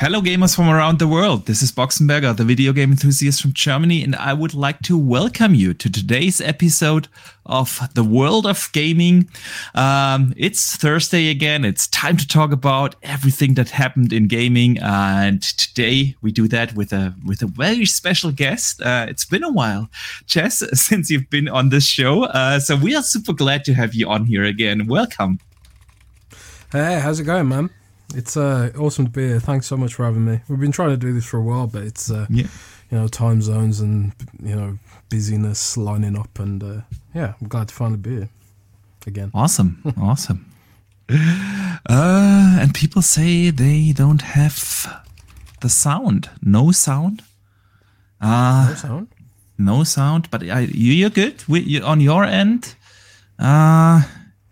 Hello, gamers from around the world. This is Boxenberger, the video game enthusiast from Germany, and I would like to welcome you to today's episode of the world of gaming. Um, it's Thursday again. It's time to talk about everything that happened in gaming, and today we do that with a with a very special guest. Uh, it's been a while, Jez, since you've been on this show. Uh, so we are super glad to have you on here again. Welcome. Hey, how's it going, man? It's uh, awesome to be here. Thanks so much for having me. We've been trying to do this for a while, but it's uh, yeah. you know time zones and you know busyness lining up, and uh, yeah, I'm glad to finally be here again. Awesome, awesome. Uh, and people say they don't have the sound. No sound. Uh, no sound. No sound. But I, you're good. We, you, on your end. Uh,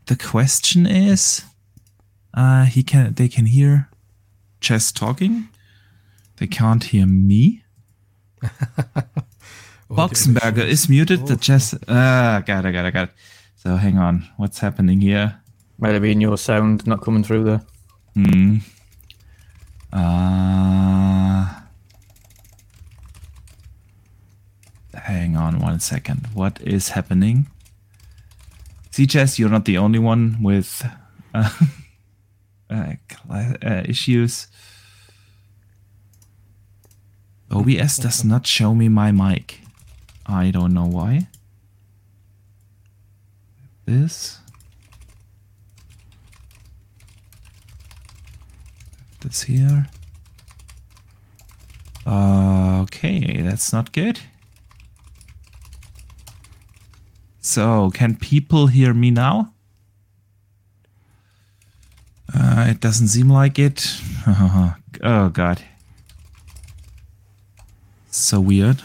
the question is uh, he can. They can hear Jez talking. They can't hear me. Boxenberger is muted. The Jez. Ah, got it, got it, got it. So hang on. What's happening here? Might have been your sound not coming through there. Hmm. Uh, hang on one second. What is happening? See, Jez, you're not the only one with. Uh, uh, uh, issues. OBS does not show me my mic. I don't know why. This. This here. Okay, that's not good. So, can people hear me now? Uh, it doesn't seem like it. oh god. So weird.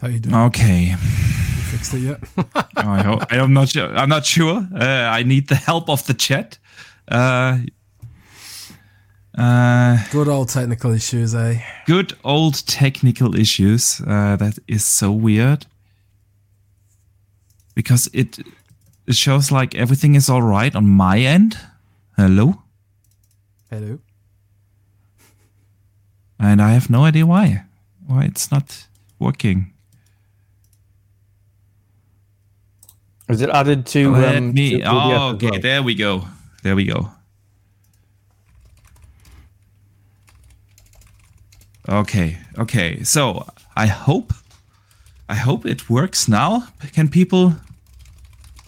How you doing? Okay fixed it yet? I hope, I'm not sure. I'm not sure. Uh, I need the help of the chat. Uh, uh, good old technical issues, eh? Good old technical issues. Uh, that is so weird because it it shows like everything is all right on my end. Hello. Hello. And I have no idea why. Why it's not working. Is it added to? Let um, me. To oh, okay. Well? There we go. There we go. Okay. Okay. So I hope, I hope it works now. Can people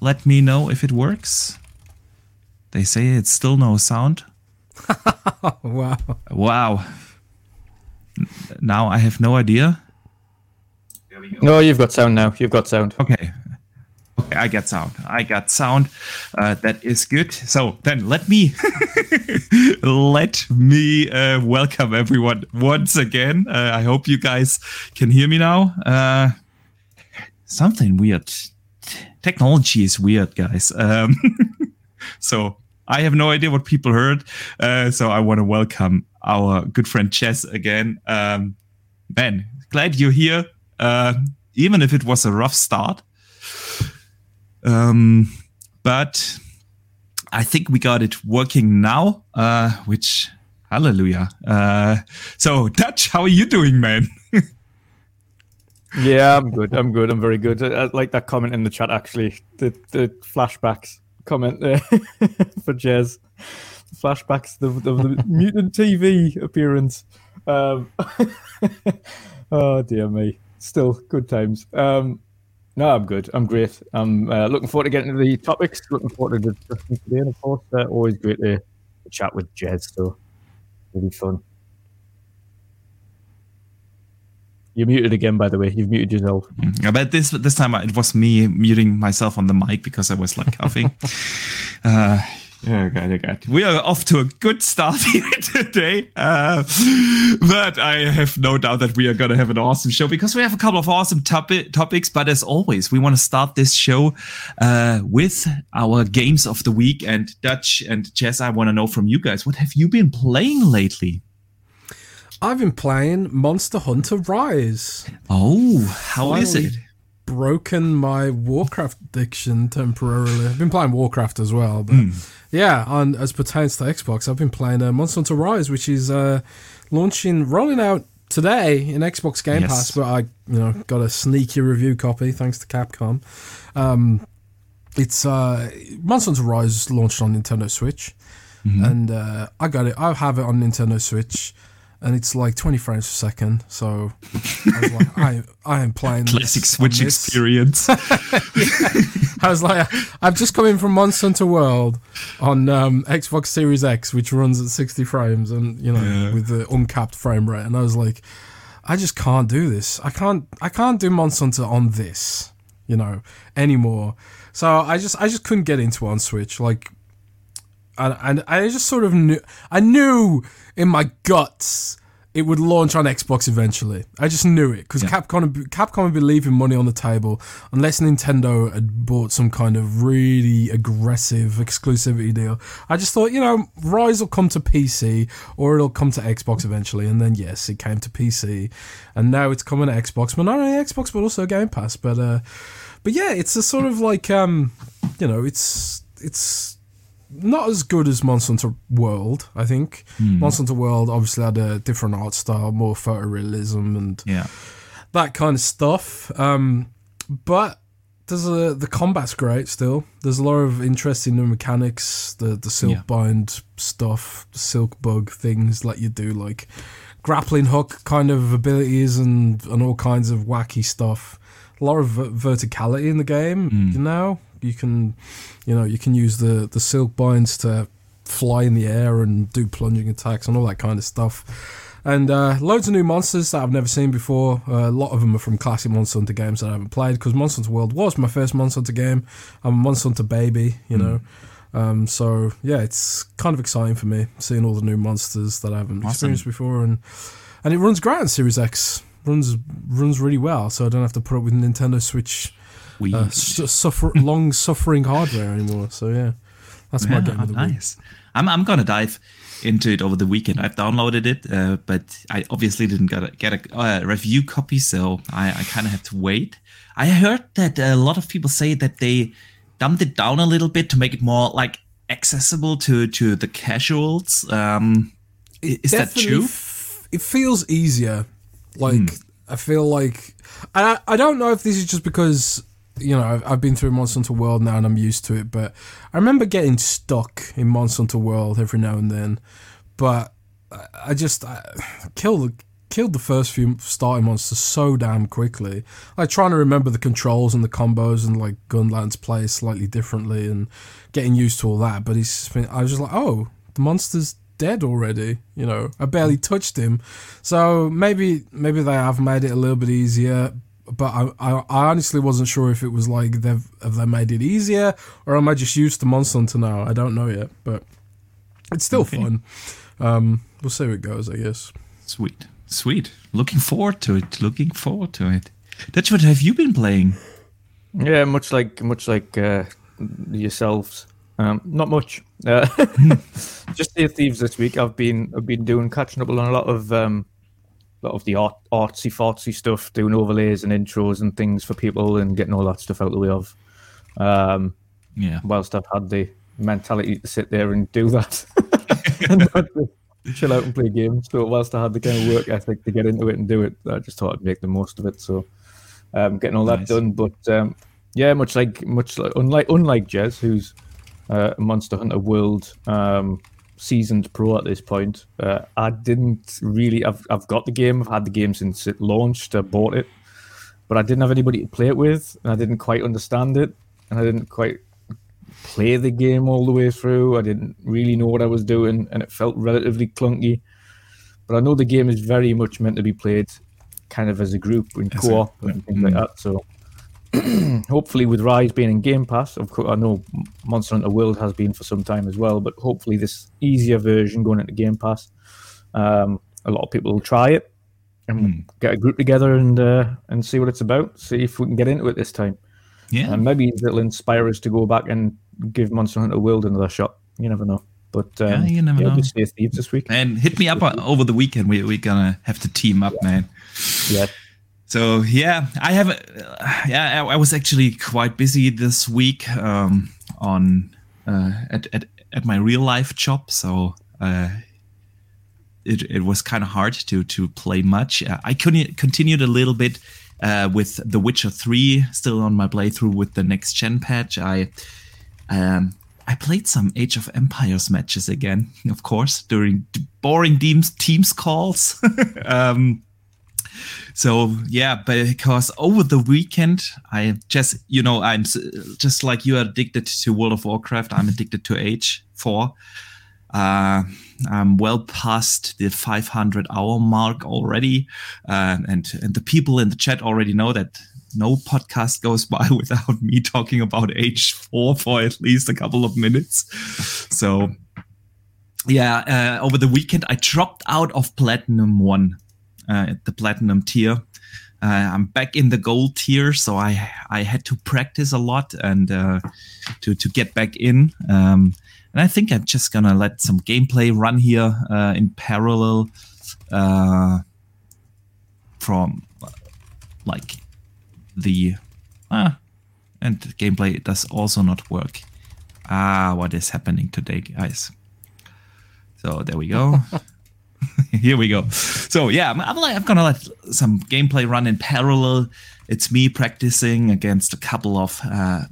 let me know if it works? They say it's still no sound. wow. Wow. Now I have no idea. No, you've got sound now. You've got sound. Okay. I got sound. I got sound. Uh, that is good. So then let me let me uh, welcome everyone once again. Uh, I hope you guys can hear me now. Uh, something weird. Technology is weird, guys. Um, so I have no idea what people heard. Uh, so I want to welcome our good friend Jez again. Um, ben, glad you're here. Uh, even if it was a rough start. Um, but I think we got it working now, uh, which hallelujah. Uh, so Dutch, how are you doing, man? yeah, I'm good. I'm good. I'm very good. I, I, like that comment in the chat, actually. The the flashbacks comment there for Jez. Flashbacks of the, the mutant TV appearance. Um, oh dear me. Still good times. Um, no, I'm good. I'm great. I'm uh, looking forward to getting to the topics. Looking forward to discussing today, and of course, uh, always great to chat with Jez. So, it'll be fun. You're muted again, by the way. You've muted yourself. Mm, but this this time it was me muting myself on the mic because I was like coughing. uh, Oh god, oh god. We are off to a good start here today. Uh, but I have no doubt that we are going to have an awesome show because we have a couple of awesome topi- topics. But as always, we want to start this show uh, with our games of the week. And Dutch and Jez, I want to know from you guys, what have you been playing lately? I've been playing Monster Hunter Rise. Oh, how Finally is it? Broken my Warcraft addiction temporarily. I've been playing Warcraft as well, but. Mm yeah, on as pertains to Xbox, I've been playing uh, Monster Hunter Rise, which is uh, launching, rolling out today in Xbox Game yes. Pass. But I, you know, got a sneaky review copy thanks to Capcom. Um, it's uh, Monster Hunter Rise launched on Nintendo Switch, mm-hmm. and uh, I got it. I have it on Nintendo Switch and it's like 20 frames per second. So I was like, I, I am playing classic Switch experience. yeah. I was like, I've just come in from Monster Hunter World on um, Xbox Series X, which runs at 60 frames and you know yeah. with the uncapped frame rate, and I was like, I just can't do this. I can't, I can't do Monster Hunter on this, you know, anymore. So I just, I just couldn't get into on Switch. Like and, and I just sort of knew I knew in my guts it would launch on Xbox eventually. I just knew it because yeah. Capcom Capcom would be leaving money on the table unless Nintendo had bought some kind of really aggressive exclusivity deal. I just thought, you know, Rise will come to PC or it'll come to Xbox eventually, and then yes, it came to PC, and now it's coming to Xbox, but not only Xbox but also Game Pass. But uh, but yeah, it's a sort of like um, you know, it's it's not as good as Monster Hunter World, I think. Mm. Monster Hunter World obviously had a different art style, more photorealism and yeah. that kind of stuff. Um, but there's a the combat's great still. There's a lot of interesting new mechanics, the the silk yeah. bind stuff, the silk bug things like you do like grappling hook kind of abilities and and all kinds of wacky stuff. A lot of verticality in the game, mm. you know, you can, you know, you can use the the silk binds to fly in the air and do plunging attacks and all that kind of stuff. And uh, loads of new monsters that I've never seen before. Uh, a lot of them are from classic Monster Hunter games that I haven't played because Monster Hunter World was my first Monster Hunter game. I'm a Monster Hunter baby, you mm. know. Um, so yeah, it's kind of exciting for me seeing all the new monsters that I haven't awesome. experienced before, and and it runs great on Series X. runs runs really well, so I don't have to put up with Nintendo Switch we uh, suffer long suffering hardware anymore. So yeah, that's yeah, my game of the nice. week. I'm I'm gonna dive into it over the weekend. I've downloaded it, uh, but I obviously didn't get a, get a uh, review copy, so I, I kind of have to wait. I heard that a lot of people say that they dumbed it down a little bit to make it more like accessible to to the casuals. Um, is that true? F- it feels easier. Like hmm. I feel like I I don't know if this is just because you know, I've, I've been through Monster Hunter World now and I'm used to it. But I remember getting stuck in Monster Hunter World every now and then. But I just I killed killed the first few starting monsters so damn quickly. Like trying to remember the controls and the combos and like Gunlances play slightly differently and getting used to all that. But he's been, I was just like, oh, the monster's dead already. You know, I barely mm. touched him. So maybe maybe they have made it a little bit easier but I, I, I, honestly wasn't sure if it was like they've have they made it easier or am I just used to Monster Hunter now? I don't know yet, but it's still okay. fun. Um, we'll see how it goes, I guess. Sweet, sweet. Looking forward to it. Looking forward to it. That's what have you been playing? Yeah, much like much like uh, yourselves. Um, not much. Uh, just Sea Thieves this week. I've been I've been doing catching up on a lot of um, lot of the art, artsy fartsy stuff, doing overlays and intros and things for people and getting all that stuff out the way of. Um, yeah. Whilst I've had the mentality to sit there and do that and chill out and play games. So whilst I had the kind of work ethic to get into it and do it, I just thought I'd make the most of it. So um, getting all nice. that done. But um, yeah, much like much like unlike unlike Jez, who's uh, a Monster Hunter World um, seasoned pro at this point. Uh, I didn't really. I've I've got the game. I've had the game since it launched. I bought it, but I didn't have anybody to play it with, and I didn't quite understand it, and I didn't quite play the game all the way through. I didn't really know what I was doing, and it felt relatively clunky. But I know the game is very much meant to be played kind of as a group in co-op and things mm. like that. So hopefully with Rise being in Game Pass, of course, I know Monster Hunter World has been for some time as well, but hopefully this easier version going into Game Pass, um, a lot of people will try it and mm. get a group together and uh, and see what it's about. See if we can get into it this time. Yeah, and maybe it'll inspire us to go back and give Monster Hunter World another shot. You never know. But um, yeah, you never yeah, know. Stay Thieves this week. And hit me up over the weekend. We we're gonna have to team up, yeah. man. Yeah. So yeah, I have. Uh, yeah, I, I, was actually quite busy this week um, on uh, at, at at my real life job. So uh, it it was kind of hard to to play much. Uh, I couldn't continued a little bit uh, with The Witcher Three, still on my playthrough with the next gen patch. I um, I played some Age of Empires matches again, of course, during boring teams teams calls. um, so yeah, because over the weekend, I just you know I'm just like you are addicted to World of Warcraft. I'm addicted to Age Four. Uh, I'm well past the 500 hour mark already, uh, and and the people in the chat already know that no podcast goes by without me talking about Age Four for at least a couple of minutes. So yeah, uh, over the weekend I dropped out of Platinum One uh, the platinum tier. Uh, I'm back in the gold tier, so I I had to practice a lot and uh, to to get back in. Um, and I think I'm just gonna let some gameplay run here in parallel from like the ah, and gameplay does also not work. Ah, what is happening today, guys? So there we go. Here we go. So yeah, I'm, I'm, like, I'm gonna let some gameplay run in parallel. It's me practicing against a couple of uh,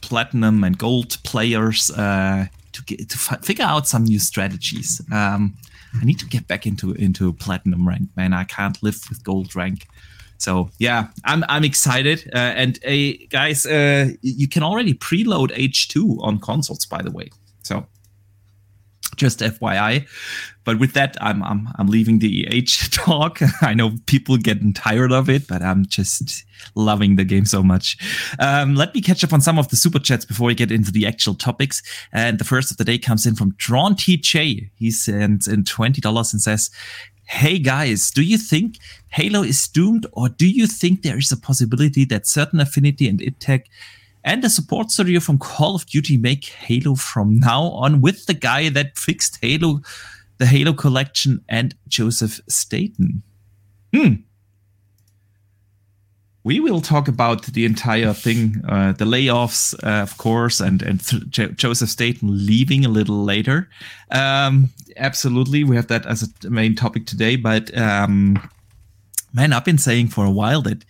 platinum and gold players uh, to get to f- figure out some new strategies. Um, I need to get back into into platinum rank, man. I can't live with gold rank. So yeah, I'm I'm excited. Uh, and uh, guys, uh, you can already preload H2 on consoles, by the way. So just FYI. But with that, I'm I'm I'm leaving the EH talk. I know people getting tired of it, but I'm just loving the game so much. Um, let me catch up on some of the super chats before we get into the actual topics. And the first of the day comes in from Drawn TJ. He sends in twenty dollars and says. Hey guys, do you think Halo is doomed, or do you think there is a possibility that certain affinity and id Tech and a support studio from Call of Duty make Halo from now on with the guy that fixed Halo, the Halo collection, and Joseph Staten. Hmm. We will talk about the entire thing, uh, the layoffs, uh, of course, and and Joseph Staten leaving a little later. Um, absolutely, we have that as a main topic today. But um, man, I've been saying for a while that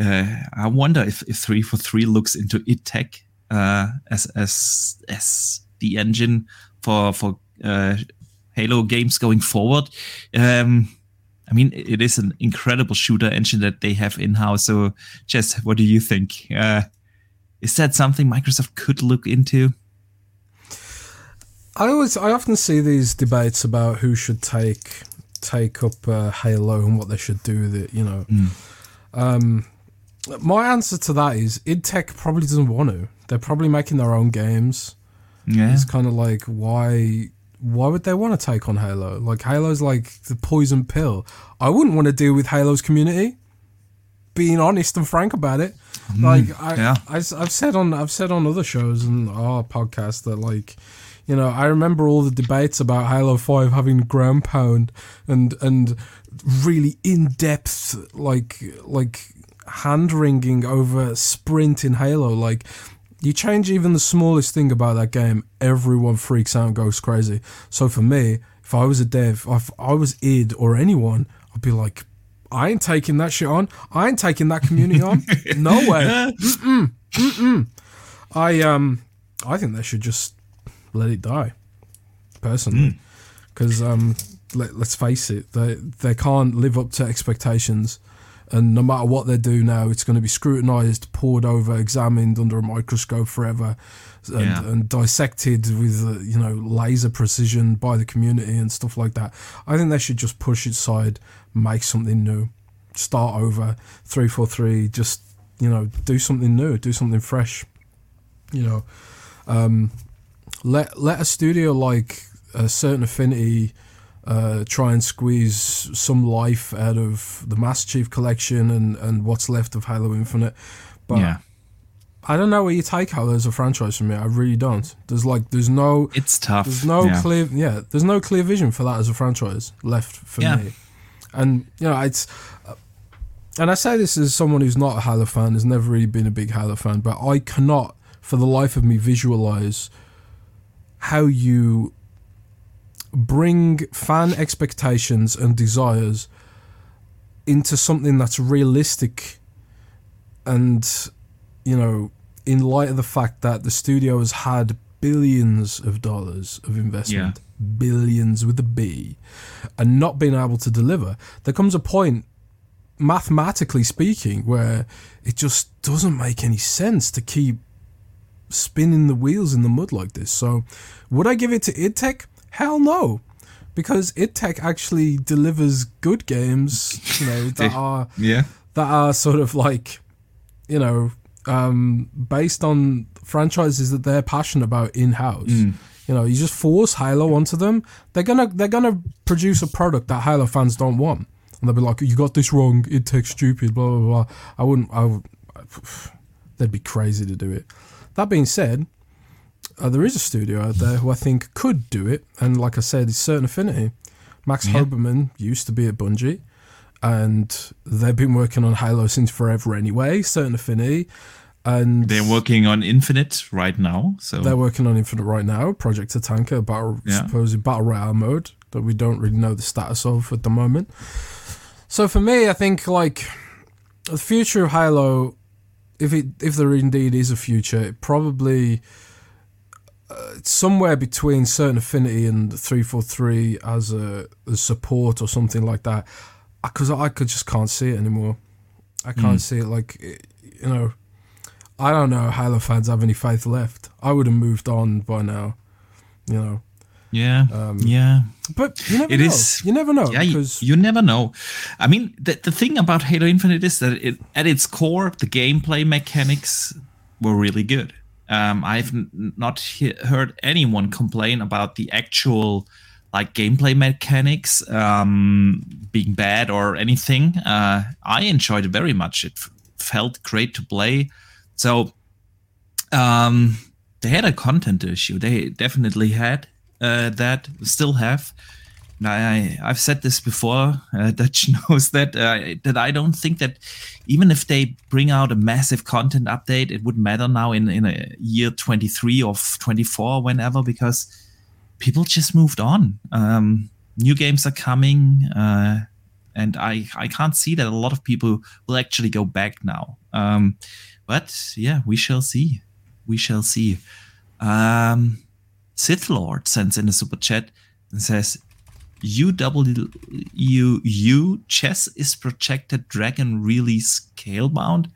uh, I wonder if, if three for three looks into id Tech uh, as as as the engine for for uh, Halo games going forward. Um, I mean, it is an incredible shooter engine that they have in house. So, Jez, what do you think? Uh, is that something Microsoft could look into? I always, I often see these debates about who should take take up uh, Halo and what they should do with it. You know, mm. um, my answer to that is id Tech probably doesn't want to. They're probably making their own games. Yeah, it's kind of like why why would they want to take on Halo? Like Halo's like the poison pill. I wouldn't want to deal with Halo's community. Being honest and frank about it, mm, like I, yeah. I, have said on I've said on other shows and our podcast that like you know, I remember all the debates about Halo Five having ground pound and and really in depth like like hand wringing over sprint in Halo. Like you change even the smallest thing about that game, everyone freaks out and goes crazy. So for me, if I was a dev, if I was id or anyone, I'd be like, I ain't taking that shit on. I ain't taking that community on. No way. Mm-mm. Mm-mm. I um, I think they should just let it die. Personally, because mm. um, let, us face it, they they can't live up to expectations, and no matter what they do now, it's going to be scrutinized, poured over, examined under a microscope forever, and, yeah. and dissected with uh, you know laser precision by the community and stuff like that. I think they should just push it aside, make something new, start over, three four three, just you know, do something new, do something fresh. You know, um, let let a studio like a certain affinity uh, try and squeeze some life out of the Master Chief Collection and, and what's left of Halo Infinite. But yeah. I don't know where you take Halo as a franchise from me. I really don't. There's like there's no it's tough. There's no yeah. clear yeah. There's no clear vision for that as a franchise left for Yeah. me. And you know it's. Uh, and I say this as someone who's not a Halo fan, has never really been a big Halo fan, but I cannot, for the life of me, visualize how you bring fan expectations and desires into something that's realistic and you know in light of the fact that the studio has had billions of dollars of investment billions with a b and not being able to deliver there comes a point mathematically speaking where it just doesn't make any sense to keep spinning the wheels in the mud like this so would i give it to id Tech? hell no because id Tech actually delivers good games you know that are Yeah. that are sort of like you know um, based on franchises that they're passionate about in house. You know, you just force Halo onto them, they're gonna they're gonna produce a product that Halo fans don't want, and they'll be like, "You got this wrong. It takes stupid." Blah blah blah. I wouldn't. I would. They'd be crazy to do it. That being said, uh, there is a studio out there who I think could do it, and like I said, it's certain affinity. Max Yeah. Hoberman used to be at Bungie, and they've been working on Halo since forever anyway. Certain affinity, and They're working on Infinite right now. So they're working on Infinite right now. Project Tatanka, battle Yeah. supposed battle royale mode that we don't really know the status of at the moment. So for me, I think like the future of Halo, if it if there indeed is a future, it probably uh, somewhere between certain affinity and three four three as a as support or something like that. Because I, could just can't see it anymore. I can't see it like you know. I don't know. Halo fans have any faith left? I would have moved on by now. You know, yeah, Um, yeah. but you never It know. is- You never know Yeah, you, because you never know. I mean, the, the thing about Halo Infinite is that it, at its core, the gameplay mechanics were really good. Um, I've n- not he- heard anyone complain about the actual like gameplay mechanics um, being bad or anything. Uh, I enjoyed it very much. It f- felt great to play. So um, they had a content issue. They definitely had uh, that, still have. I, I've said this before. Uh, Dutch knows that uh, that I don't think that even if they bring out a massive content update, it wouldn't matter now in in a year 23 or 24, whenever, because people just moved on. Um, new games are coming, uh, and I I can't see that a lot of people will actually go back now. Um, but yeah, we shall see. We shall see. Um, Sith Lord sends in a super chat and says, UWU Jez is projected dragon really scale bound?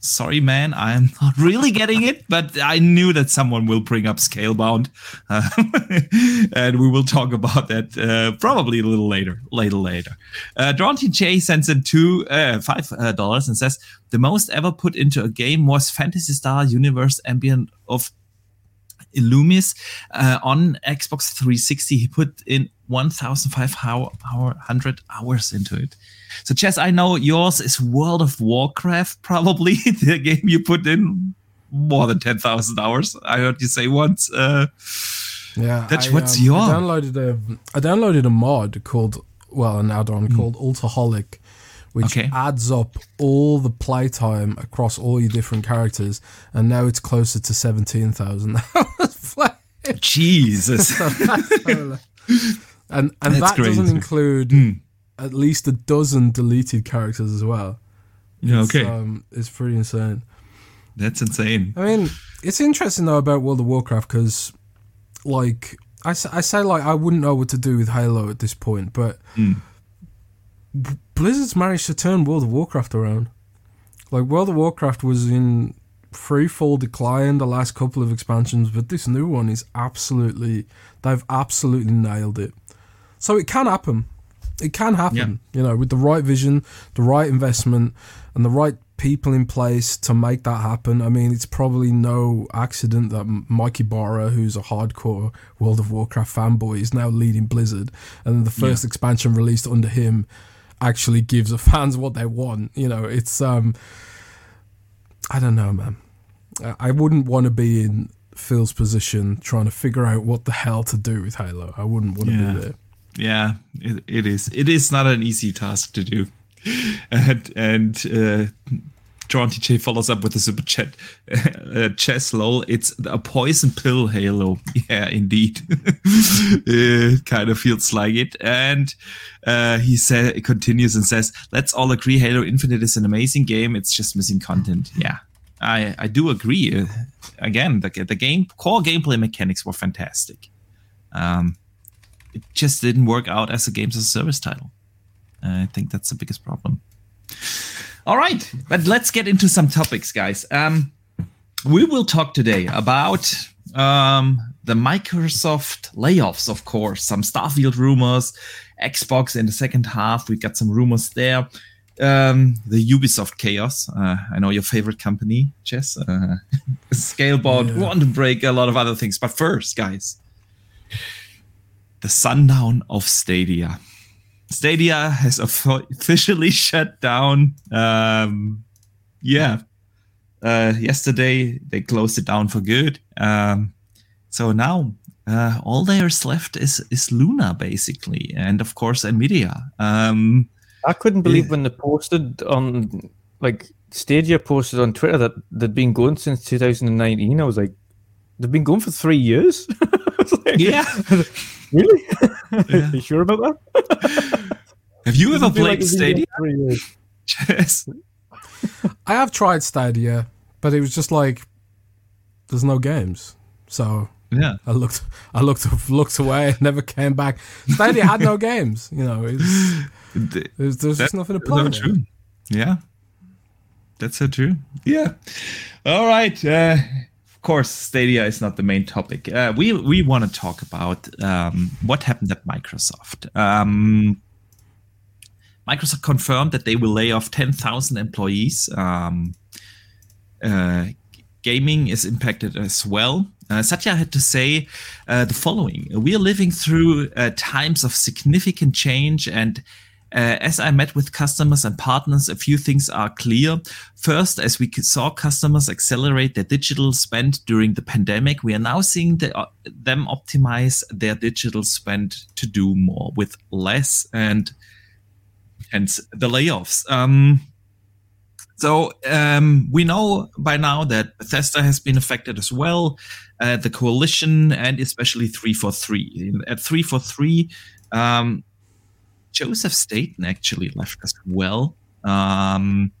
Sorry, man, I'm not really getting it, but I knew that someone will bring up Scalebound, uh, and we will talk about that uh, probably a little later. Later, later. Uh, Dronty J sends in two uh, five uh, dollars and says the most ever put into a game was Phantasy Star Universe Ambient of Illumis uh, on Xbox 360. He put in 1,500 hours into it. So, Jez, I know yours is World of Warcraft, probably the game you put in more than 10,000 hours. I heard you say once. Uh, yeah, that's I, what's um, your- I downloaded a I downloaded a mod called well an add-on called Altoholic, which. Okay. adds up all the playtime across all your different characters, and now it's closer to seventeen thousand hours. Jesus. and and That's that doesn't include Hmm. at least a dozen deleted characters as well. Yeah, okay. um, it's pretty insane. That's insane. I mean, it's interesting though about World of Warcraft because, like, I, I say like I wouldn't know what to do with Halo at this point, but B- Blizzard's managed to turn World of Warcraft around. Like World of Warcraft was in free fall decline the last couple of expansions, but this new one is absolutely they've absolutely nailed it. So it can happen. It can happen, you know, with the right vision, the right investment, and the right people in place to make that happen. I mean, it's probably no accident that Mike Ybarra, who's a hardcore World of Warcraft fanboy, is now leading Blizzard, and the first yeah. expansion released under him actually gives the fans what they want. You know, it's um, I don't know, man. I wouldn't want to be in Phil's position trying to figure out what the hell to do with Halo. I wouldn't want to yeah. be there. Yeah, it, it is. It is not an easy task to do. and and uh, John TJ follows up with a super chat. Uh, Jez lol. It's a poison pill Halo. Yeah, indeed. it kind of feels like it. And uh, he said, continues and says, "Let's all agree, Halo Infinite is an amazing game. It's just missing content." Yeah, I I do agree. Uh, again, the the game core gameplay mechanics were fantastic. Um, it just didn't work out as a games as a service title. I think that's the biggest problem. All right, but let's get into some topics, guys. Um, we will talk today about um, the Microsoft layoffs, of course, some Starfield rumors, Xbox in the second half. We got some rumors there. Um, the Ubisoft chaos. Uh, I know your favorite company, Jez. Uh, Scalebound, yeah. Want to break a lot of other things. But first, guys, the sundown of Stadia. Stadia has officially shut down. Um, yeah, uh, yesterday they closed it down for good. Um, so now uh, all there's left is is Luna basically, and of course Nvidia. Um, I couldn't believe yeah. when they posted on like Stadia posted on Twitter that they'd been going since 2019. I was like, they've been going for three years. like, yeah. Really? Yeah. you sure about that? Have you ever played like Stadia? yes. I have tried Stadia, but it was just like there's no games. So yeah, I looked, I looked, looked away, never came back. Stadia had no games. You know, there's, there's just nothing to play. True. Yeah, that's so true. Yeah. All right. Uh, of course, Stadia is not the main topic. Uh, we we want to talk about um, what happened at Microsoft. Um, Microsoft confirmed that they will lay off 10,000 employees. Um, uh, gaming is impacted as well. Uh, Satya had to say uh, the following We are living through uh, times of significant change and uh, as I met with customers and partners, a few things are clear. First, as we saw customers accelerate their digital spend during the pandemic, we are now seeing the, uh, them optimize their digital spend to do more with less and hence the layoffs. Um, so um, we know by now that Bethesda has been affected as well, uh, the coalition, and especially 343. At 343, um, Joseph Staten actually left as well. Um,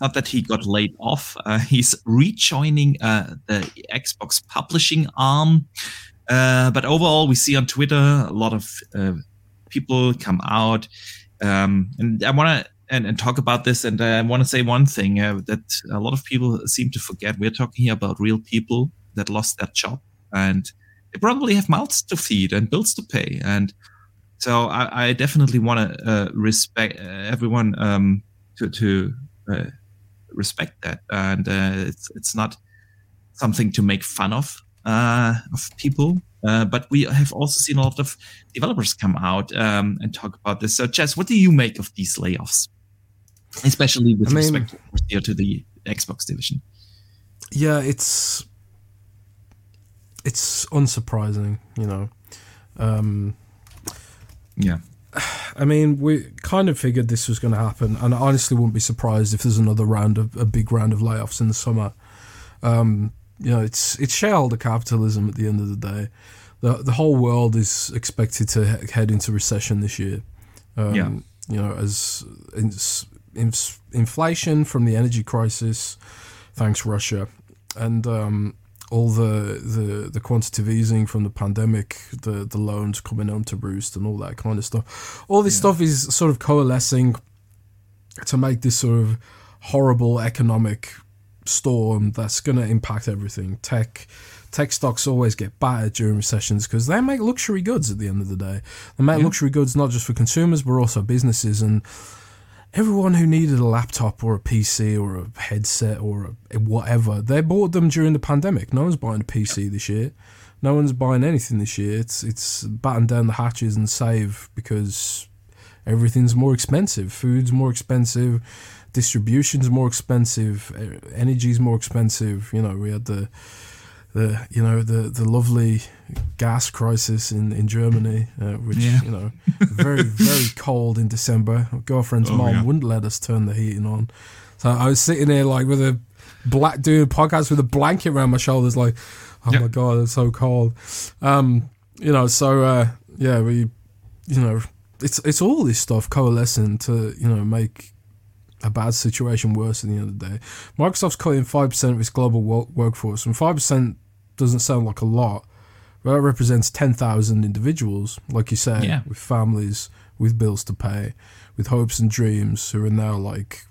not that he got laid off. Uh, he's rejoining uh, the Xbox publishing arm. Uh, but overall, we see on Twitter a lot of uh, people come out. Um, and I want to and, and, talk about this. And I want to say one thing uh, that a lot of people seem to forget. We're talking here about real people that lost their job and they probably have mouths to feed and bills to pay. And so I, I definitely want to uh, respect uh, everyone um, to to uh, respect that, and uh, it's it's not something to make fun of uh, of people. Uh, but we have also seen a lot of developers come out um, and talk about this. So, Jez, what do you make of these layoffs, especially with I mean, respect to the Xbox division? Yeah, it's it's unsurprising, you know. Um, yeah. I mean, we kind of figured this was going to happen, and I honestly wouldn't be surprised if there's another round of a big round of layoffs in the summer. Um, you know, it's it's shareholder capitalism at the end of the day. The the whole world is expected to head into recession this year. Um, yeah. You know, as in, in, inflation from the energy crisis, thanks Russia, and um, all the, the the quantitative easing from the pandemic, the the loans coming home to roost, and all that kind of stuff. All this yeah. stuff is sort of coalescing to make this sort of horrible economic storm that's going to impact everything. Tech tech stocks always get battered during recessions because they make luxury goods at the end of the day. They make yeah. luxury goods not just for consumers but also businesses and everyone who needed a laptop or a PC or a headset or a, whatever, they bought them during the pandemic. No one's buying a PC this year. No one's buying anything this year. It's it's batten down the hatches and save because everything's more expensive. Food's more expensive, distribution's more expensive, energy's more expensive. You know, we had the the you know the the lovely gas crisis in in Germany, uh, which yeah. you know very very cold in December. My girlfriend's oh, mom yeah. wouldn't let us turn the heating on, so I was sitting there like with a black a podcast with a blanket around my shoulders, like oh yeah. my god, it's so cold. Um, you know, so uh, yeah, we you know it's it's all this stuff coalescing to you know make a bad situation worse at the end of the day. Microsoft's cutting 5% of its global workforce, and 5% doesn't sound like a lot, but that represents 10,000 individuals, like you said, yeah. with families, with bills to pay, with hopes and dreams who are now like,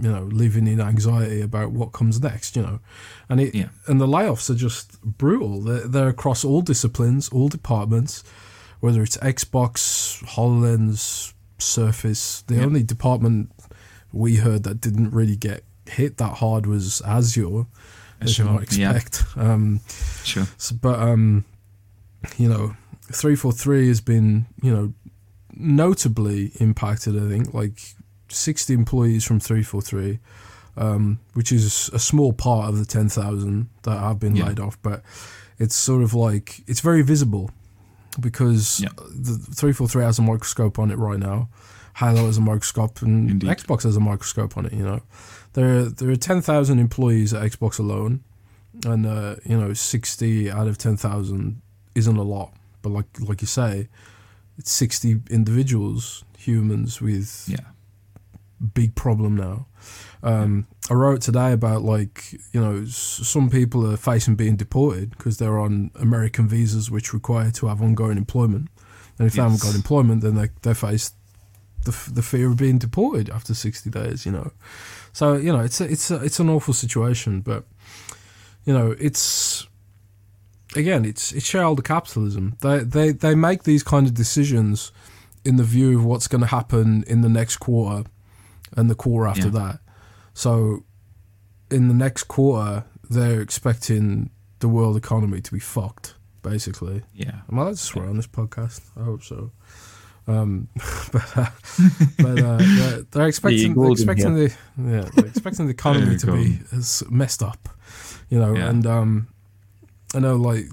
you know, living in anxiety about what comes next, you know. And it yeah. and the layoffs are just brutal. They're, they're across all disciplines, all departments, whether it's Xbox, HoloLens, Surface. The yeah. only department we heard that didn't really get hit that hard was Azure, as sure. you might expect. Yeah. Um, sure. So, but um, you know, three four three has been you know notably impacted. I think like sixty employees from three four three. Um, which is a small part of the 10,000 that have been yeah. laid off, but it's sort of like it's very visible because yeah. the 343 has a microscope on it right now. Halo has a microscope and Indeed. Xbox has a microscope on it. You know, there there are ten thousand employees at Xbox alone, and uh, you know sixty out of ten thousand isn't a lot, but like like you say, it's sixty individuals, humans with yeah big problem now. Um, I wrote today about like you know some people are facing being deported because they're on American visas which require to have ongoing employment, and if yes. they haven't got employment, then they they face the, the fear of being deported after 60 days, you know. So, you know, it's a, it's a, it's an awful situation, but you know, it's again, it's it's shareholder capitalism. They they they make these kind of decisions in the view of what's going to happen in the next quarter and the quarter after yeah. that. So, in the next quarter, they're expecting the world economy to be fucked, basically. Yeah. Am I allowed to swear on this podcast? I hope so. Um, but uh, but uh, they're, they're, expecting they're expecting the yeah they're expecting the economy to be as messed up, you know. Yeah. And um, I know like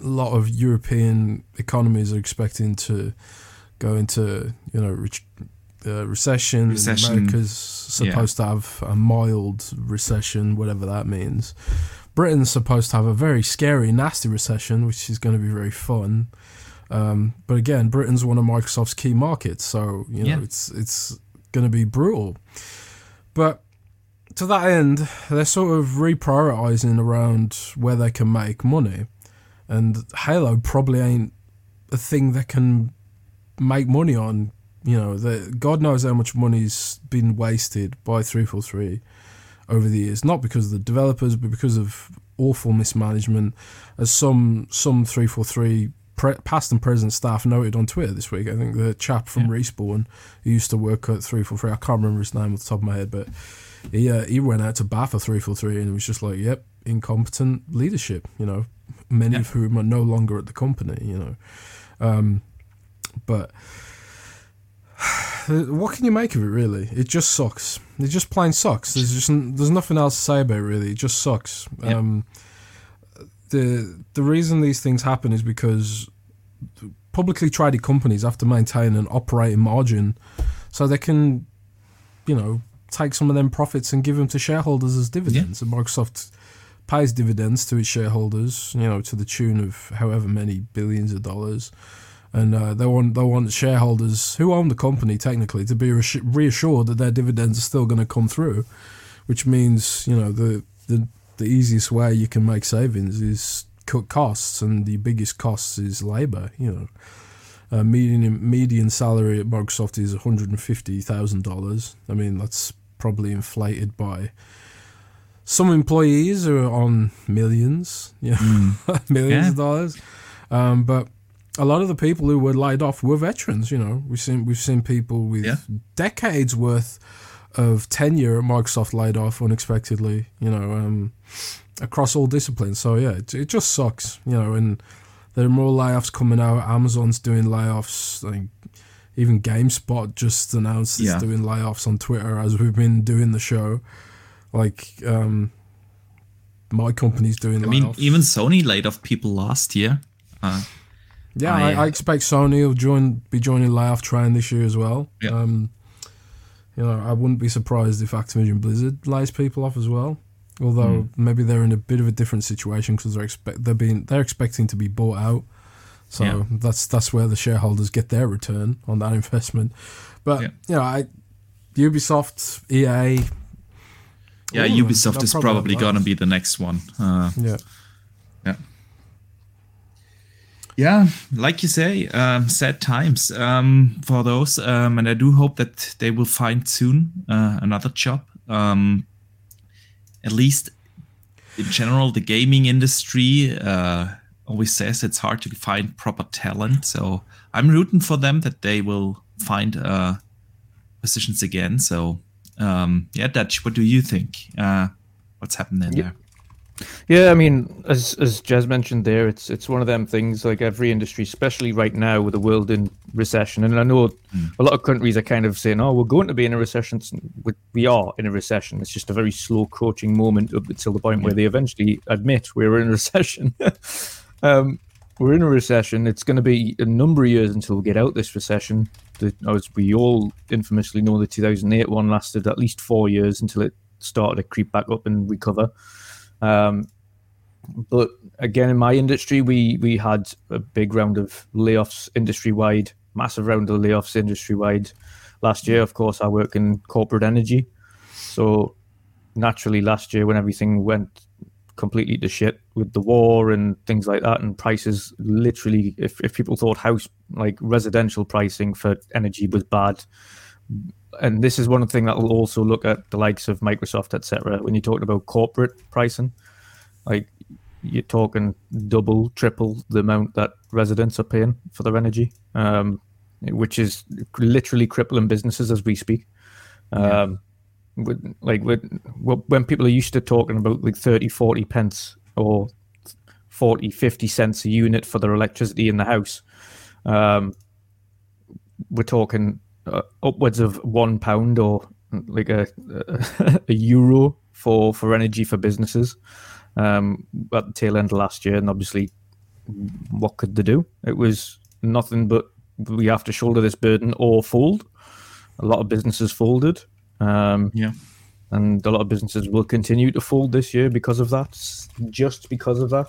a lot of European economies are expecting to go into you know re- uh, recession. recession. America's supposed yeah. to have a mild recession, whatever that means. Britain's supposed to have a very scary, nasty recession, which is going to be very fun. Um, but again, Britain's one of Microsoft's key markets, so you know yeah. it's it's going to be brutal. But to that end, they're sort of reprioritizing around where they can make money, and Halo probably ain't a thing that can make money on. You know, the, God knows how much money's been wasted by 343 over the years, not because of the developers, but because of awful mismanagement. As some some 343 pre- past and present staff noted on Twitter this week. I think the chap from yeah. Respawn who used to work at 343, I can't remember his name off the top of my head, but he uh, he went out to bat for three for three, and it was just like, yep, incompetent leadership, you know, many yeah. of whom are no longer at the company, you know. Um, but what can you make of it really? It just sucks. It just plain sucks. There's just there's nothing else to say about it really. It just sucks. Yep. Um, the the reason these things happen is because publicly traded companies have to maintain an operating margin so they can, you know, take some of them profits and give them to shareholders as dividends. Yeah. And Microsoft pays dividends to its shareholders, you know, to the tune of however many billions of dollars. And uh, they want they want shareholders who own the company technically to be reassured that their dividends are still going to come through, which means you know the the the easiest way you can make savings is cut costs, and the biggest cost is labor. You know, uh, median median salary at Microsoft is one hundred and fifty thousand dollars. I mean, that's probably inflated by some employees are on millions, yeah, mm. millions yeah. of dollars. Um, but a lot of the people who were laid off were veterans. You know, we've seen we've seen people with Yeah. decades worth of tenure at Microsoft laid off unexpectedly. You know, um, across all disciplines. So yeah, it, it just sucks. You know, and there are more layoffs coming out. Amazon's doing layoffs. Like even GameSpot just announced it's Yeah. doing layoffs on Twitter as we've been doing the show. Like um, my company's doing I mean, even Sony laid off people last year. Uh, Yeah, I- I, I expect Sony will join be joining layoff train this year as well. Yeah. Um, you know, I wouldn't be surprised if Activision Blizzard lays people off as well. Although Hmm. maybe they're in a bit of a different situation because they're expect they're being they're expecting to be bought out. So Yeah. that's that's where the shareholders get their return on that investment. But Yeah. you know, I Ubisoft, EA, yeah, them, Ubisoft is probably have gonna be the next one. Uh, yeah. Yeah. Yeah, like you say, um, sad times um, for those, um, and I do hope that they will find soon uh, another job. Um, at least in general, the gaming industry uh, always says it's hard to find proper talent. So I'm rooting for them that they will find uh, positions again. So um, yeah, Dutch, what do you think? Uh, what's happening Yeah. there? Yeah, I mean, as as Jez mentioned there, it's it's one of them things. Like every industry, especially right now with the world in recession, and I know a lot of countries are kind of saying, "Oh, we're going to be in a recession." We- We are in a recession. It's just a very slow coaching moment up until the point where they eventually admit we're in a recession. um, we're in a recession. It's going to be a number of years until we get out this recession. The, as we all infamously know, the 2008 one lasted at least four years until it started to creep back up and recover. Um, but again, in my industry, we we had a big round of layoffs industry wide, massive round of layoffs industry wide. Last year, of course, I work in corporate energy, so naturally, last year when everything went completely to shit with the war and things like that, and prices literally, if if people thought house like residential pricing for energy was bad, and this is one thing that will also look at the likes of Microsoft, etc. When you're talking about corporate pricing, like you're talking double, triple the amount that residents are paying for their energy, um, which is literally crippling businesses as we speak. Um, with, like with, when people are used to talking about like 30, 40 pence or 40, 50 cents a unit for their electricity in the house, um, we're talking uh, upwards of one pound or like a, a, a euro for, for energy for businesses um, at the tail end of last year. And obviously, what could they do? It was nothing but we have to shoulder this burden or fold. A lot of businesses folded. Um, Yeah. and a lot of businesses will continue to fold this year because of that, just because of that.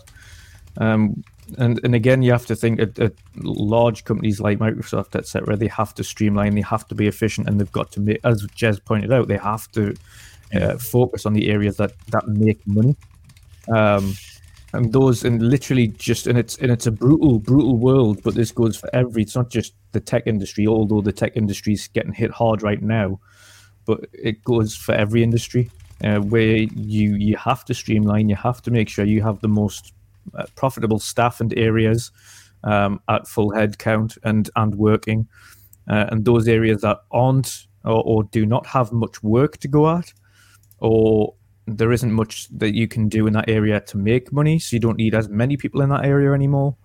Um, and and again, you have to think at, at large companies like Microsoft, etc. They have to streamline, they have to be efficient, and they've got to make, as Jez pointed out, they have to uh, focus on the areas that that make money. Um, and those, and literally just, and it's and it's a brutal, brutal world. But this goes for every. It's not just the tech industry, although the tech industry is getting hit hard right now but it goes for every industry uh, where you you have to streamline you have to make sure you have the most profitable staff and areas um, at full head count and and working. Uh, and those areas that aren't or, or do not have much work to go at or there isn't much that you can do in that area to make money so you don't need as many people in that area anymore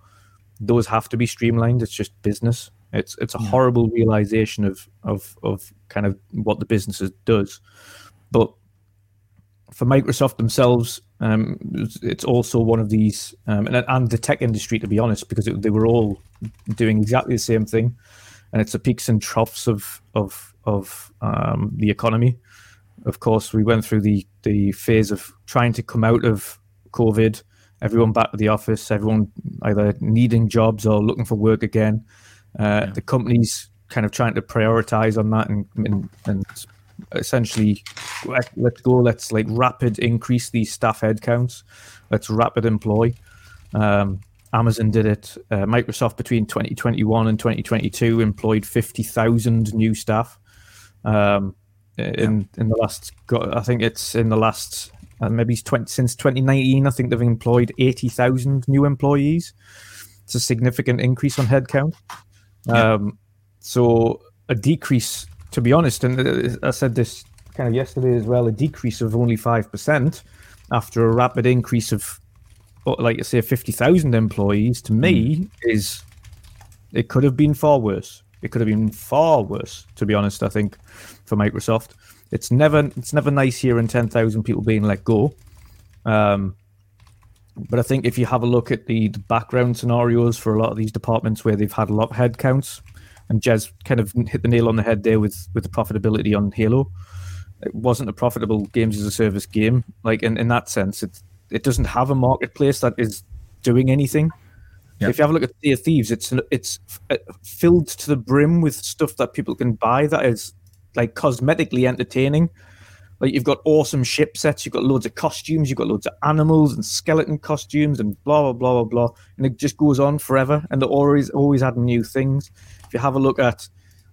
those have to be streamlined. It's just business. It's it's a horrible realization of of of kind of what the business does. But for Microsoft themselves, um, it's- also one of these, um, and, and the tech industry, to be honest, because it, they were all doing exactly the same thing, and it's the peaks and troughs of of of um, the economy. Of course, we went through the the phase of trying to come out of COVID, everyone back to the office, everyone either needing jobs or looking for work again. Uh, The companies kind of trying to prioritize on that and and, and essentially let, let's go let's like rapid increase these staff headcounts. Let's rapid employ. Um, amazon did it uh, microsoft between 2021 and 2022 employed 50000 new staff. Um, in in the last i think it's in the last uh, maybe 20, since 2019 i think they've employed 80000 new employees. It's a significant increase on headcount. Yeah. Um, so a decrease, to be honest, and uh, I said this kind of yesterday as well, a decrease of only five percent after a rapid increase of, like I say, fifty thousand employees. To me, mm. is it could have been far worse. It could have been far worse, to be honest. I think for Microsoft, it's never it's never nice hearing ten thousand people being let go. Um, but I think if you have a look at the, the, background scenarios for a lot of these departments where they've had a lot of headcounts, and Jez kind of hit the nail on the head there with with the profitability on Halo. It wasn't a profitable games as a service game. Like in, in that sense, it it doesn't have a marketplace that is doing anything. Yep. If you have a look at Sea Thieves, it's it's uh, filled to the brim with stuff that people can buy that is like cosmetically entertaining like you've got awesome ship sets, you've got loads of costumes, you've got loads of animals and skeleton costumes and blah blah blah blah blah, and it just goes on forever. And they're always always adding new things. You have a look at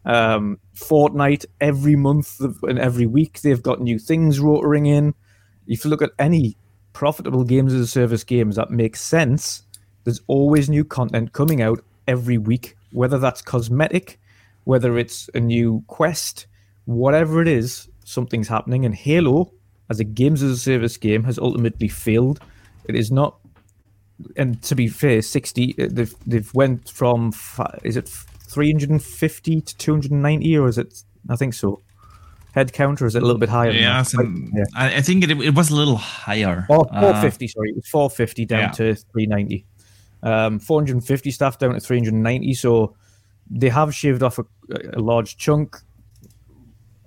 um, Fortnite, every month and every week they've got new things rotering in. If you look at any profitable games as a service games that make sense, there's always new content coming out every week, whether that's cosmetic, whether it's a new quest, whatever it is, something's happening. And Halo, as a games as a service game, has ultimately failed. It is not. And to be fair, sixty uh, they've they've went from is it three hundred and fifty to two hundred and ninety, or is it? I think so. Head count, or is it a little bit higher? Yeah, yeah. I, think it, it was a little higher. Oh, 450, uh, sorry. It was 450 down yeah. to 390. Um, 450 staff down to 390. So they have shaved off a, a large chunk.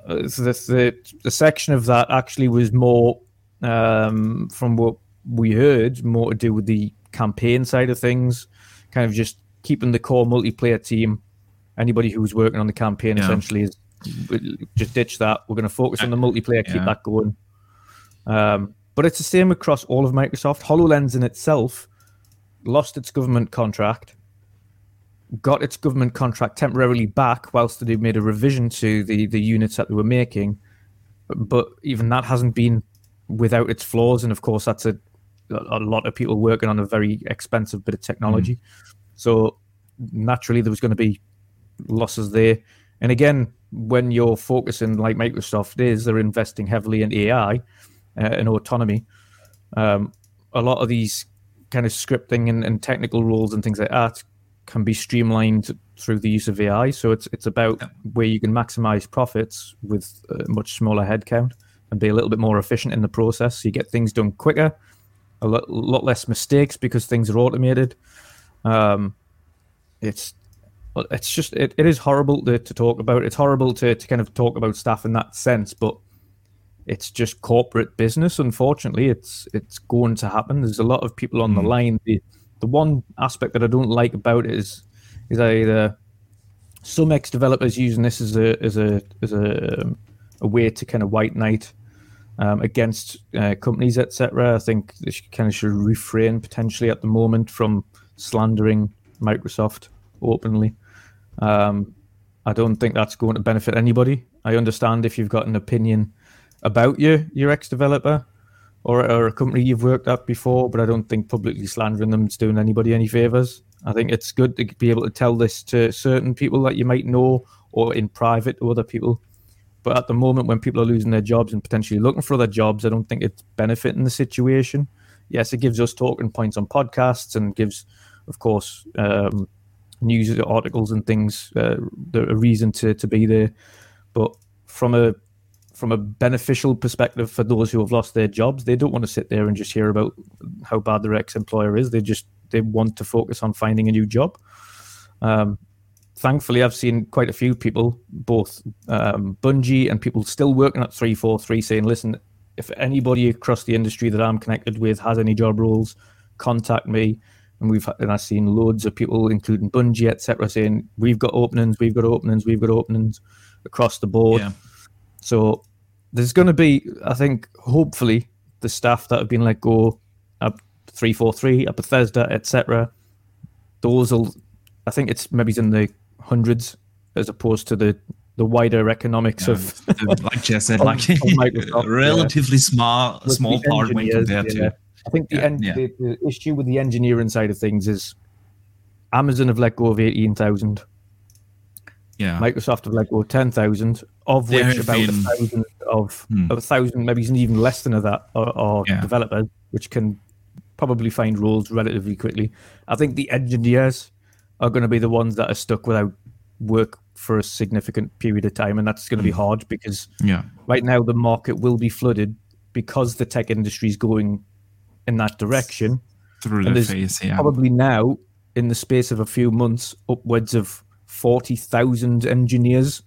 Uh, so the, the, the section of that actually was more um, from what we heard more to do with the campaign side of things, kind of just keeping the core multiplayer team. Anybody who's working on the campaign yeah. essentially is just ditch that. We're going to focus on the multiplayer, keep yeah. that going. Um, but it's the same across all of Microsoft. HoloLens in itself lost its government contract got its government contract temporarily back whilst they made a revision to the, the units that they were making. But even that hasn't been without its flaws. And of course, that's a, a lot of people working on a very expensive bit of technology. Mm. So naturally, there was going to be losses there. And again, when you're focusing like Microsoft is, they're investing heavily in AI uh, and autonomy. Um, a lot of these kind of scripting and, and technical rules and things like that can be streamlined through the use of AI. So it's it's about where you can maximize profits with a much smaller headcount and be a little bit more efficient in the process. So you get things done quicker, a lot, lot less mistakes because things are automated. Um, it's it's just it, it is horrible to, to talk about. It's horrible to, to kind of talk about staff in that sense, but it's just corporate business. Unfortunately, it's it's going to happen. There's a lot of people on mm. the line. The, the one aspect that I don't like about it is is either some ex developers using this as a as a as a, a way to kind of white knight um, against uh, companies, etc. I think they should, kind of should refrain potentially at the moment from slandering Microsoft openly. Um, I don't think that's going to benefit anybody. I understand if you've got an opinion about your your ex developer, or, or a company you've worked at before, but I don't think publicly slandering them is doing anybody any favors. I think it's good to be able to tell this to certain people that you might know or in private to other people. But at the moment, when people are losing their jobs and potentially looking for other jobs, I don't think it's benefiting the situation. Yes, it gives us talking points on podcasts and gives, of course, um, news articles and things uh, a reason to, to be there. But from a from a beneficial perspective for those who have lost their jobs. They don't want to sit there and just hear about how bad their ex-employer is. They just they want to focus on finding a new job. Um, thankfully, I've seen quite a few people, both um, Bungie and people still working at three four three, saying, "Listen, if anybody across the industry that I'm connected with has any job roles, contact me." And we've and I've seen loads of people, including Bungie, etc., saying, "We've got openings, we've got openings, we've got openings across the board." Yeah. So there's going to be, I think, hopefully, the staff that have been let go uh, at 343, at uh, Bethesda, etc. Those will, I think it's maybe in the hundreds as opposed to the the wider economics yeah, of like Jez said, like relatively yeah. small small part when compared yeah. to. I think the, en- the, the issue with the engineering side of things is Amazon have let go of eighteen thousand. Yeah. Microsoft have let go of ten thousand, of which about a thousand of Hmm. a thousand, maybe even less than that, are, are Yeah. developers, which can probably find roles relatively quickly. I think the engineers are going to be the ones that are stuck without work for a significant period of time, and that's going to be Hmm. hard because yeah. right now the market will be flooded because the tech industry is going in that direction. Through And the phase, yeah. Probably now, in the space of a few months, upwards of forty thousand engineers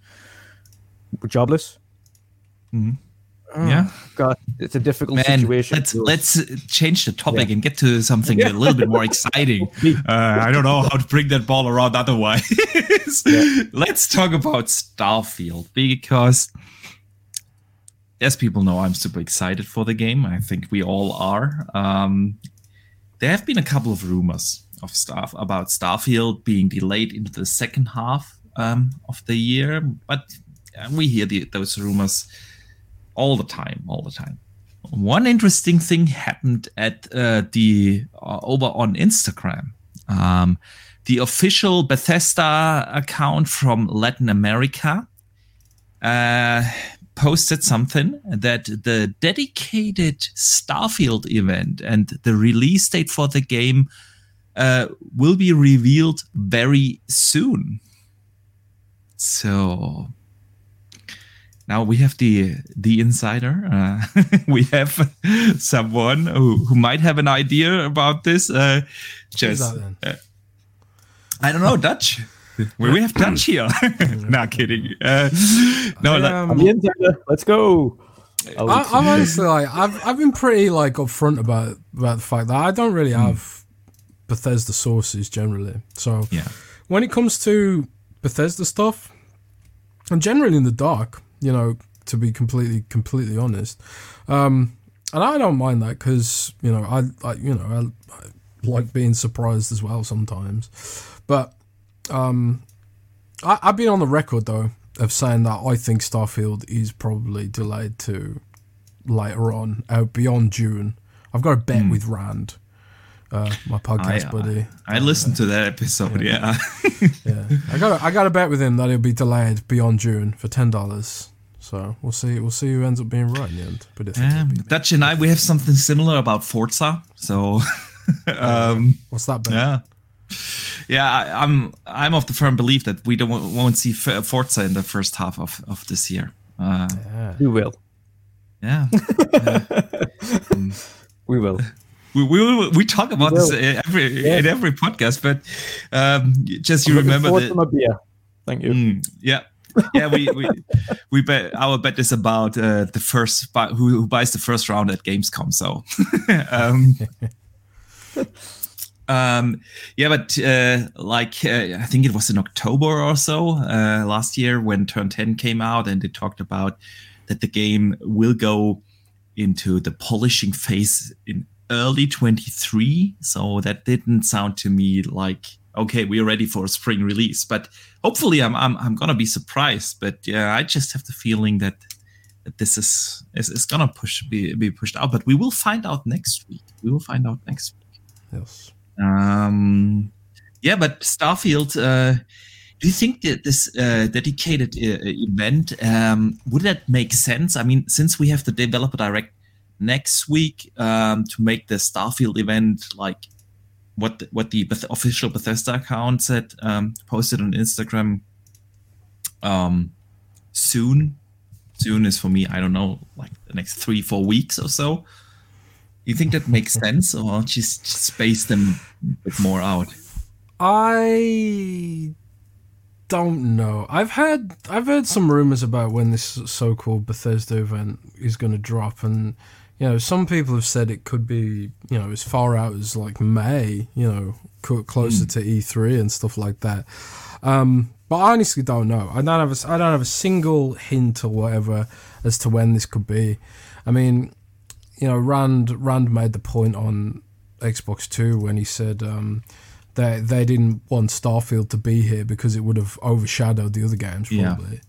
were jobless. yeah. God, it's a difficult Man, situation. let's let's change the topic Yeah. and get to something a little bit more exciting. Uh, I don't know how to bring that ball around otherwise. Let's talk about Starfield because, as people know, I'm super excited for the game. I think we all are. Um, there have been a couple of rumors of stuff about Starfield being delayed into the second half um, of the year, but uh, we hear the, those rumors all the time, all the time. One interesting thing happened at uh, the uh, over on Instagram. Um, the official Bethesda account from Latin America uh, posted something that the dedicated Starfield event and the release date for the game uh, will be revealed very soon. So now we have the the insider. Uh, we have someone who, who might have an idea about this. Uh, just that? I don't know Dutch. We we have Dutch here. Not kidding. Uh, no, like- Um, The insider, let's go. I, I'm honestly like I've I've been pretty like upfront about about the fact that I don't really have Bethesda sources generally. So yeah, when it comes to Bethesda stuff, I'm generally in the dark. You know, to be completely completely honest, um, and I don't mind that because you know I, I you know I, I like being surprised as well sometimes, but um, I, I've been on the record though of saying that I think Starfield is probably delayed to later on, out beyond June. I've got a bet with Rand, uh, my podcast I, buddy. I listened to that episode. Yeah, Yeah, I got a, I got a bet with him that it'll be delayed beyond June for ten dollars. So we'll see we'll see who ends up being right in the end. But um, Dutch and I we have something similar about Forza. So, um, what's that bet? yeah. Yeah, I, I'm I'm of the firm belief that we don't won't see Forza in the first half of, of this year. Uh, we will. yeah, We will. we we, we talk about We this every Yeah. in every podcast, but um, just you remember that. Thank you. Mm, yeah. yeah, we, we we bet our bet is about uh, the first who, who buys the first round at Gamescom. So, um, um, yeah, but uh, like uh, I think it was in October or so uh, last year when Turn Ten came out, and they talked about that the game will go into the polishing phase in early 23 so that didn't sound to me like okay we're ready for a spring release. But hopefully i'm i'm, I'm gonna be surprised. But yeah i just have the feeling that that this is is, is gonna push be, be pushed out. But we will find out next week. We will find out next week. Yes. Um yeah but starfield uh do you think that this uh, dedicated uh, event um, would that make sense? I mean, since we have the developer direct next week um, to make the Starfield event like what the, what the Beth- official Bethesda account said um, posted on Instagram um, soon. Soon is for me, I don't know, like the next three four weeks or so. You think that makes sense, or just, just space them a bit more out? I don't know. I've heard I've heard some rumors about when this so-called Bethesda event is going to drop, and you know, some people have said it could be you know as far out as like May, you know, closer to E3 and stuff like that. Um, but I honestly don't know. I don't have a, I don't have a single hint or whatever as to when this could be. I mean, you know, Rand Rand made the point on Xbox Two when he said um, they they didn't want Starfield to be here because it would have overshadowed the other games Yeah. probably.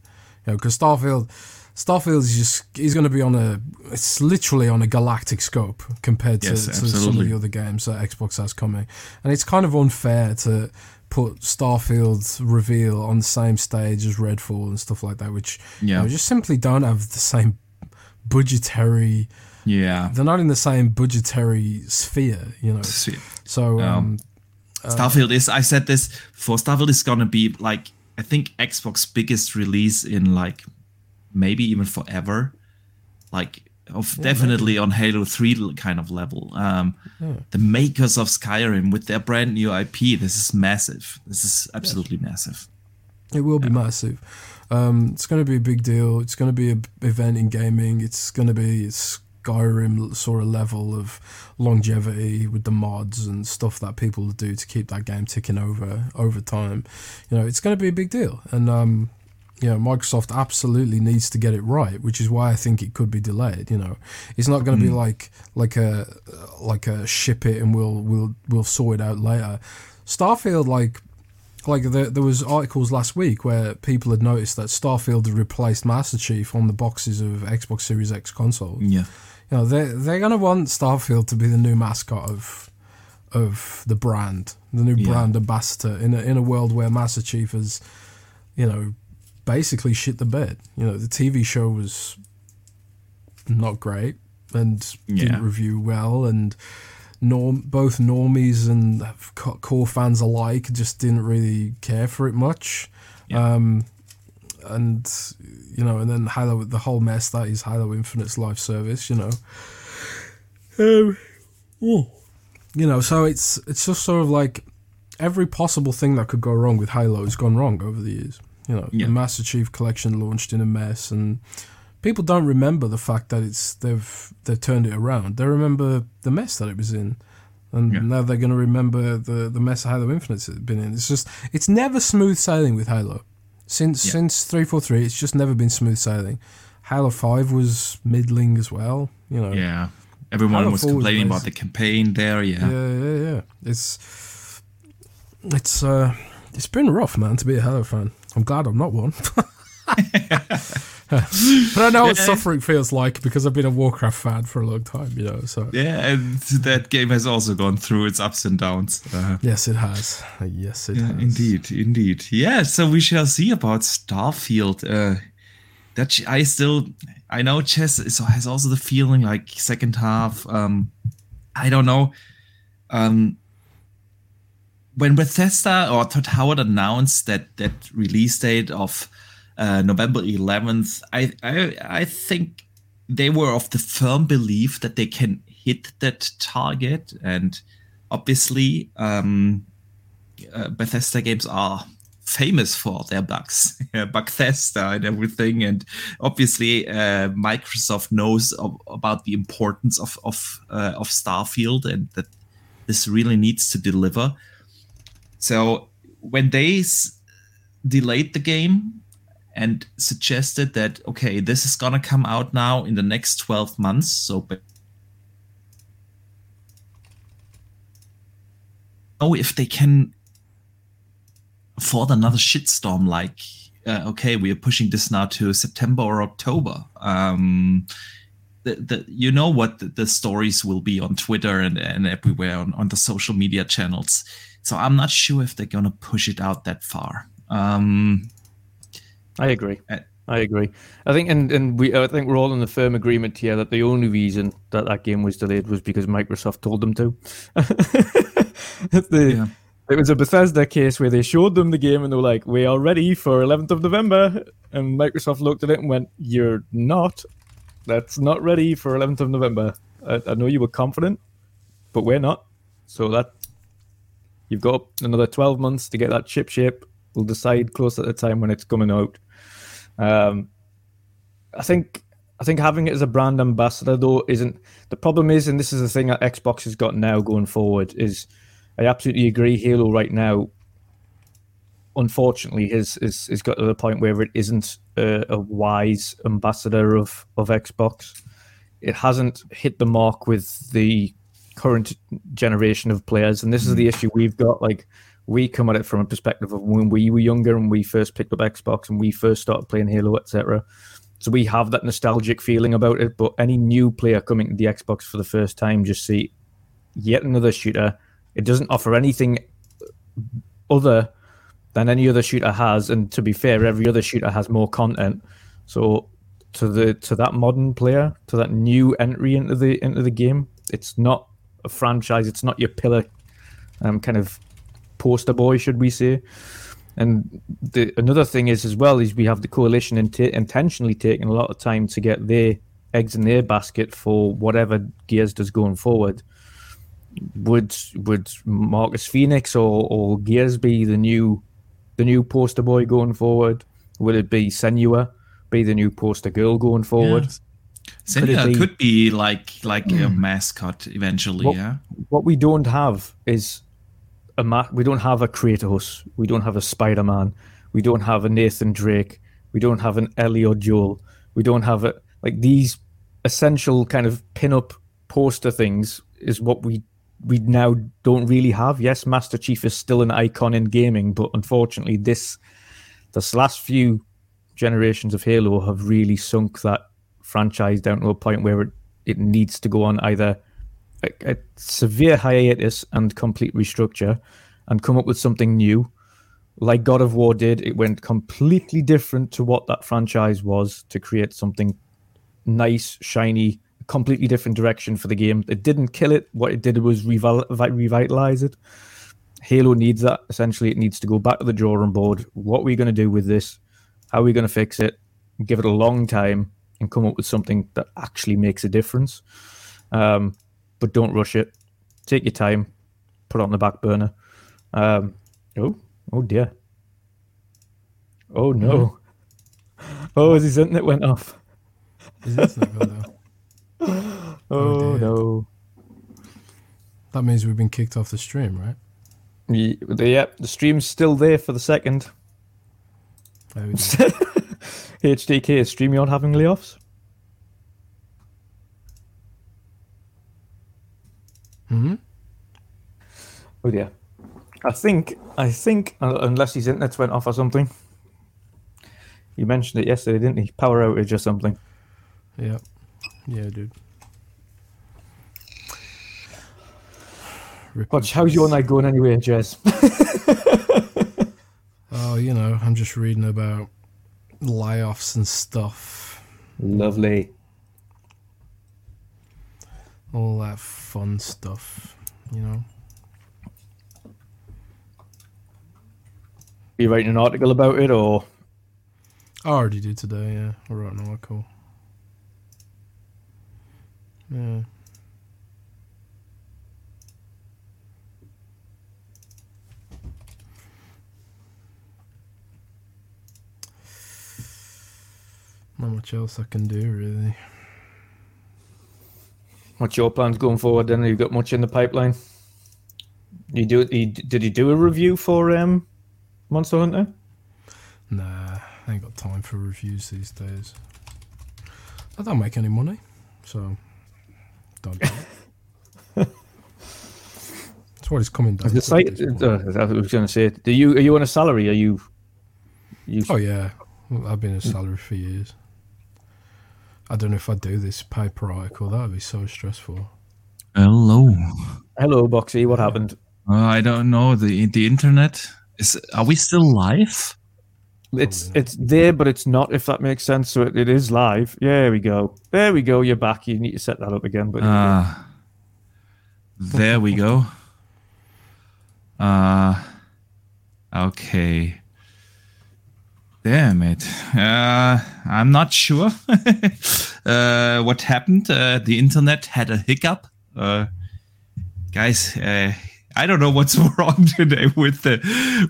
You know, because Starfield Starfield is just is going to be on a it's literally on a galactic scope compared to, Yes, to some of the other games that Xbox has coming, and it's kind of unfair to put Starfield's reveal on the same stage as Redfall and stuff like that, which yeah. you know, just simply don't have the same budgetary. Yeah, they're not in the same budgetary sphere, you know. So, um, uh, Starfield is. I said this for Starfield is gonna be like I think Xbox biggest release in like maybe even forever. Like of yeah, definitely maybe. on Halo 3 kind of level. Um, yeah. The makers of Skyrim with their brand new IP, this is massive. This is absolutely yeah. massive. It will be massive. Um, it's going to be a big deal. It's going to be an event in gaming. It's going to be Skyrim sort of level of longevity with the mods and stuff that people do to keep that game ticking over over time. You know, it's going to be a big deal, and um, you know, Microsoft absolutely needs to get it right, which is why I think it could be delayed. You know, it's not going to mm. be hmm. like like a like a ship it and we'll we'll we'll sort it out later. Starfield, like like there, there was articles last week where people had noticed that Starfield had replaced Master Chief on the boxes of Xbox Series X consoles. Yeah, you know they they're going to want Starfield to be the new mascot of of the brand, the new yeah. brand ambassador in a in a world where Master Chief has, you know basically shit the bed. You know, the TV show was not great and yeah. didn't review well, and norm both normies and core fans alike just didn't really care for it much. Yeah. Um, and you know, and then Halo, the whole mess that is Halo Infinite's live service. You know, um, you know, so it's it's just sort of like every possible thing that could go wrong with Halo has gone wrong over the years. You know, yeah. the Master Chief Collection launched in a mess, and people don't remember the fact that it's they've they've turned it around. They remember the mess that it was in, and yeah. now they're going to remember the the mess Halo Infinite's been in. It's just it's never smooth sailing with Halo. Since yeah. since three four three, it's just never been smooth sailing. Halo Five was middling as well. You know. Yeah. Everyone Halo was complaining was about the campaign there. Yeah. Yeah, yeah, yeah. It's it's uh it's been rough, man, to be a Halo fan. I'm glad I'm not one. but I know what suffering feels like because I've been a Warcraft fan for a long time, you know. So yeah, and that game has also gone through its ups and downs. Uh, yes, it has. Yes, it yeah, has. Indeed, indeed. Yeah. So we shall see about Starfield. Uh, that I still, I know Jez has also the feeling like second half. Um, I don't know. Um, when Bethesda or Todd Howard announced that that release date of uh, November 11th, I, I I think they were of the firm belief that they can hit that target, and obviously, um, uh, Bethesda games are famous for their bugs, Bethesda and everything, and obviously uh, Microsoft knows of, about the importance of of uh, of Starfield and that this really needs to deliver. So when they s- delayed the game and suggested that okay, this is gonna come out now in the next twelve months, so Oh, if they can afford another shitstorm like uh, okay we are pushing this now to september or october um, the, the, you know what the, the, stories will be on twitter and, and everywhere on, on the social media channels so I'm not sure if they're gonna push it out that far. Um, I agree. Uh, I agree. I think, and, and we, I think we're all in the firm agreement here that the only reason that that game was delayed was because Microsoft told them to. the, yeah. It was a Bethesda case where they showed them the game and they were like, "We are ready for 11th of November," and Microsoft looked at it and went, "You're not. That's not ready for 11th of November. I, I know you were confident, but we're not. So that You've got another 12 months to get that chip shape. We'll decide close at the time when it's coming out. Um, I think I think having it as a brand ambassador though isn't the problem is, and this is the thing that Xbox has got now going forward is I absolutely agree. Halo right now, unfortunately, has is is got to the point where it isn't a, a wise ambassador of of Xbox. It hasn't hit the mark with the current generation of players, and this is the mm. issue we've got. Like we come at it from a perspective of when we were younger and we first picked up Xbox and we first started playing Halo, etc. So we have that nostalgic feeling about it. But any new player coming to the Xbox for the first time just see yet another shooter. It doesn't offer anything other than any other shooter has. And to be fair, every other shooter has more content. So to the to that modern player, to that new entry into the into the game, it's not a franchise. It's not your pillar, um, kind of poster boy, should we say? And the another thing is as well is we have the coalition in t- intentionally taking a lot of time to get their eggs in their basket for whatever Gears does going forward. Would would Marcus Phoenix or, or Gears be the new the new poster boy going forward? Will it be Senua be the new poster girl going forward? Yeah. Senua could, be, could be like like a hmm. mascot eventually. What, yeah. What we don't have is a ma- we don't have a Kratos, we don't have a Spider Man, we don't have a Nathan Drake, we don't have an Ellie Joel, we don't have a like these essential kind of pin-up poster things is what we we now don't really have. Yes, Master Chief is still an icon in gaming, but unfortunately, this this last few generations of Halo have really sunk that franchise down to a point where it, it needs to go on either a, a severe hiatus and complete restructure and come up with something new like God of War did, it went completely different to what that franchise was to create something nice, shiny, completely different direction for the game. It didn't kill it. What it did was revital- revitalize it. Halo needs that. Essentially, it needs to go back to the drawing board. What are we going to do with this? How are we going to fix it? Give it a long time and come up with something that actually makes a difference. Um, but don't rush it. Take your time. Put it on the back burner. Um, oh, oh dear. Oh no. Oh, is his internet went off. His internet went off. oh, oh no. That means we've been kicked off the stream, right? Yeah, the, the stream's still there for the second. HDK is StreamYard having layoffs? Hmm. Oh dear. I think I think uh, unless his internet went off or something. You mentioned it yesterday, didn't he? Power outage or something. Yeah. Yeah, dude. Watch, how's your night going anyway, Jez? oh, you know, I'm just reading about layoffs and stuff. Lovely. All that fun stuff, you know. Are you writing an article about it, or? I already did today. Yeah, I wrote an article. Yeah. Not much else I can do, really. What's your plans going forward? Then, have you got much in the pipeline? You do? You, did you do a review for um, Monster Hunter? Nah, I ain't got time for reviews these days. I don't make any money, so don't. Do That's what it's coming down. The site, uh, I was going to say, do you are you on a salary? Are you? you oh yeah, I've been a salary for years. I don't know if I do this paper article. That would be so stressful. Hello. Hello, Boxy. What happened? Uh, I don't know. The the internet is. Are we still live? It's it's there, but it's not. If that makes sense. So it, it is live. Yeah, there we go. There we go. You're back. You need to set that up again. But uh, there we go. Uh okay. Damn it. Uh, I'm not sure uh, what happened. Uh, the internet had a hiccup. Uh, guys, uh, I don't know what's wrong today with the,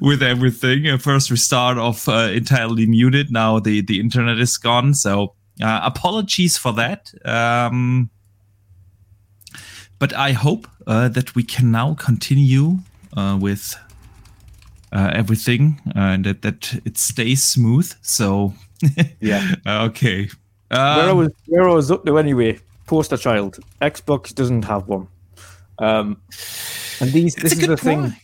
with everything. Uh, first restart of entirely muted. Now the, the internet is gone. So apologies for that. Um, but I hope that we can now continue with uh, everything and that, that it stays smooth. So yeah, okay. Um, where I was where I was up to anyway. Poster child. Xbox doesn't have one. Um, and these this is the point. thing.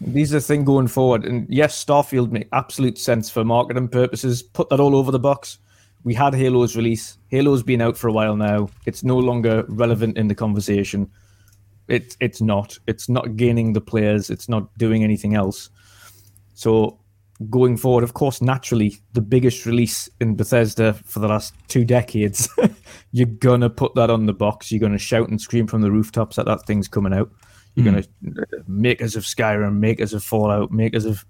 These are the thing going forward. And yes, Starfield make absolute sense for marketing purposes. Put that all over the box. We had Halo's release. Halo's been out for a while now. It's no longer relevant in the conversation. It, it's not. It's not gaining the players. It's not doing anything else. So going forward, of course, naturally, the biggest release in Bethesda for the last two decades, you're gonna put that on the box. You're gonna shout and scream from the rooftops that that thing's coming out. You're mm. gonna makers of Skyrim, makers of Fallout, makers of.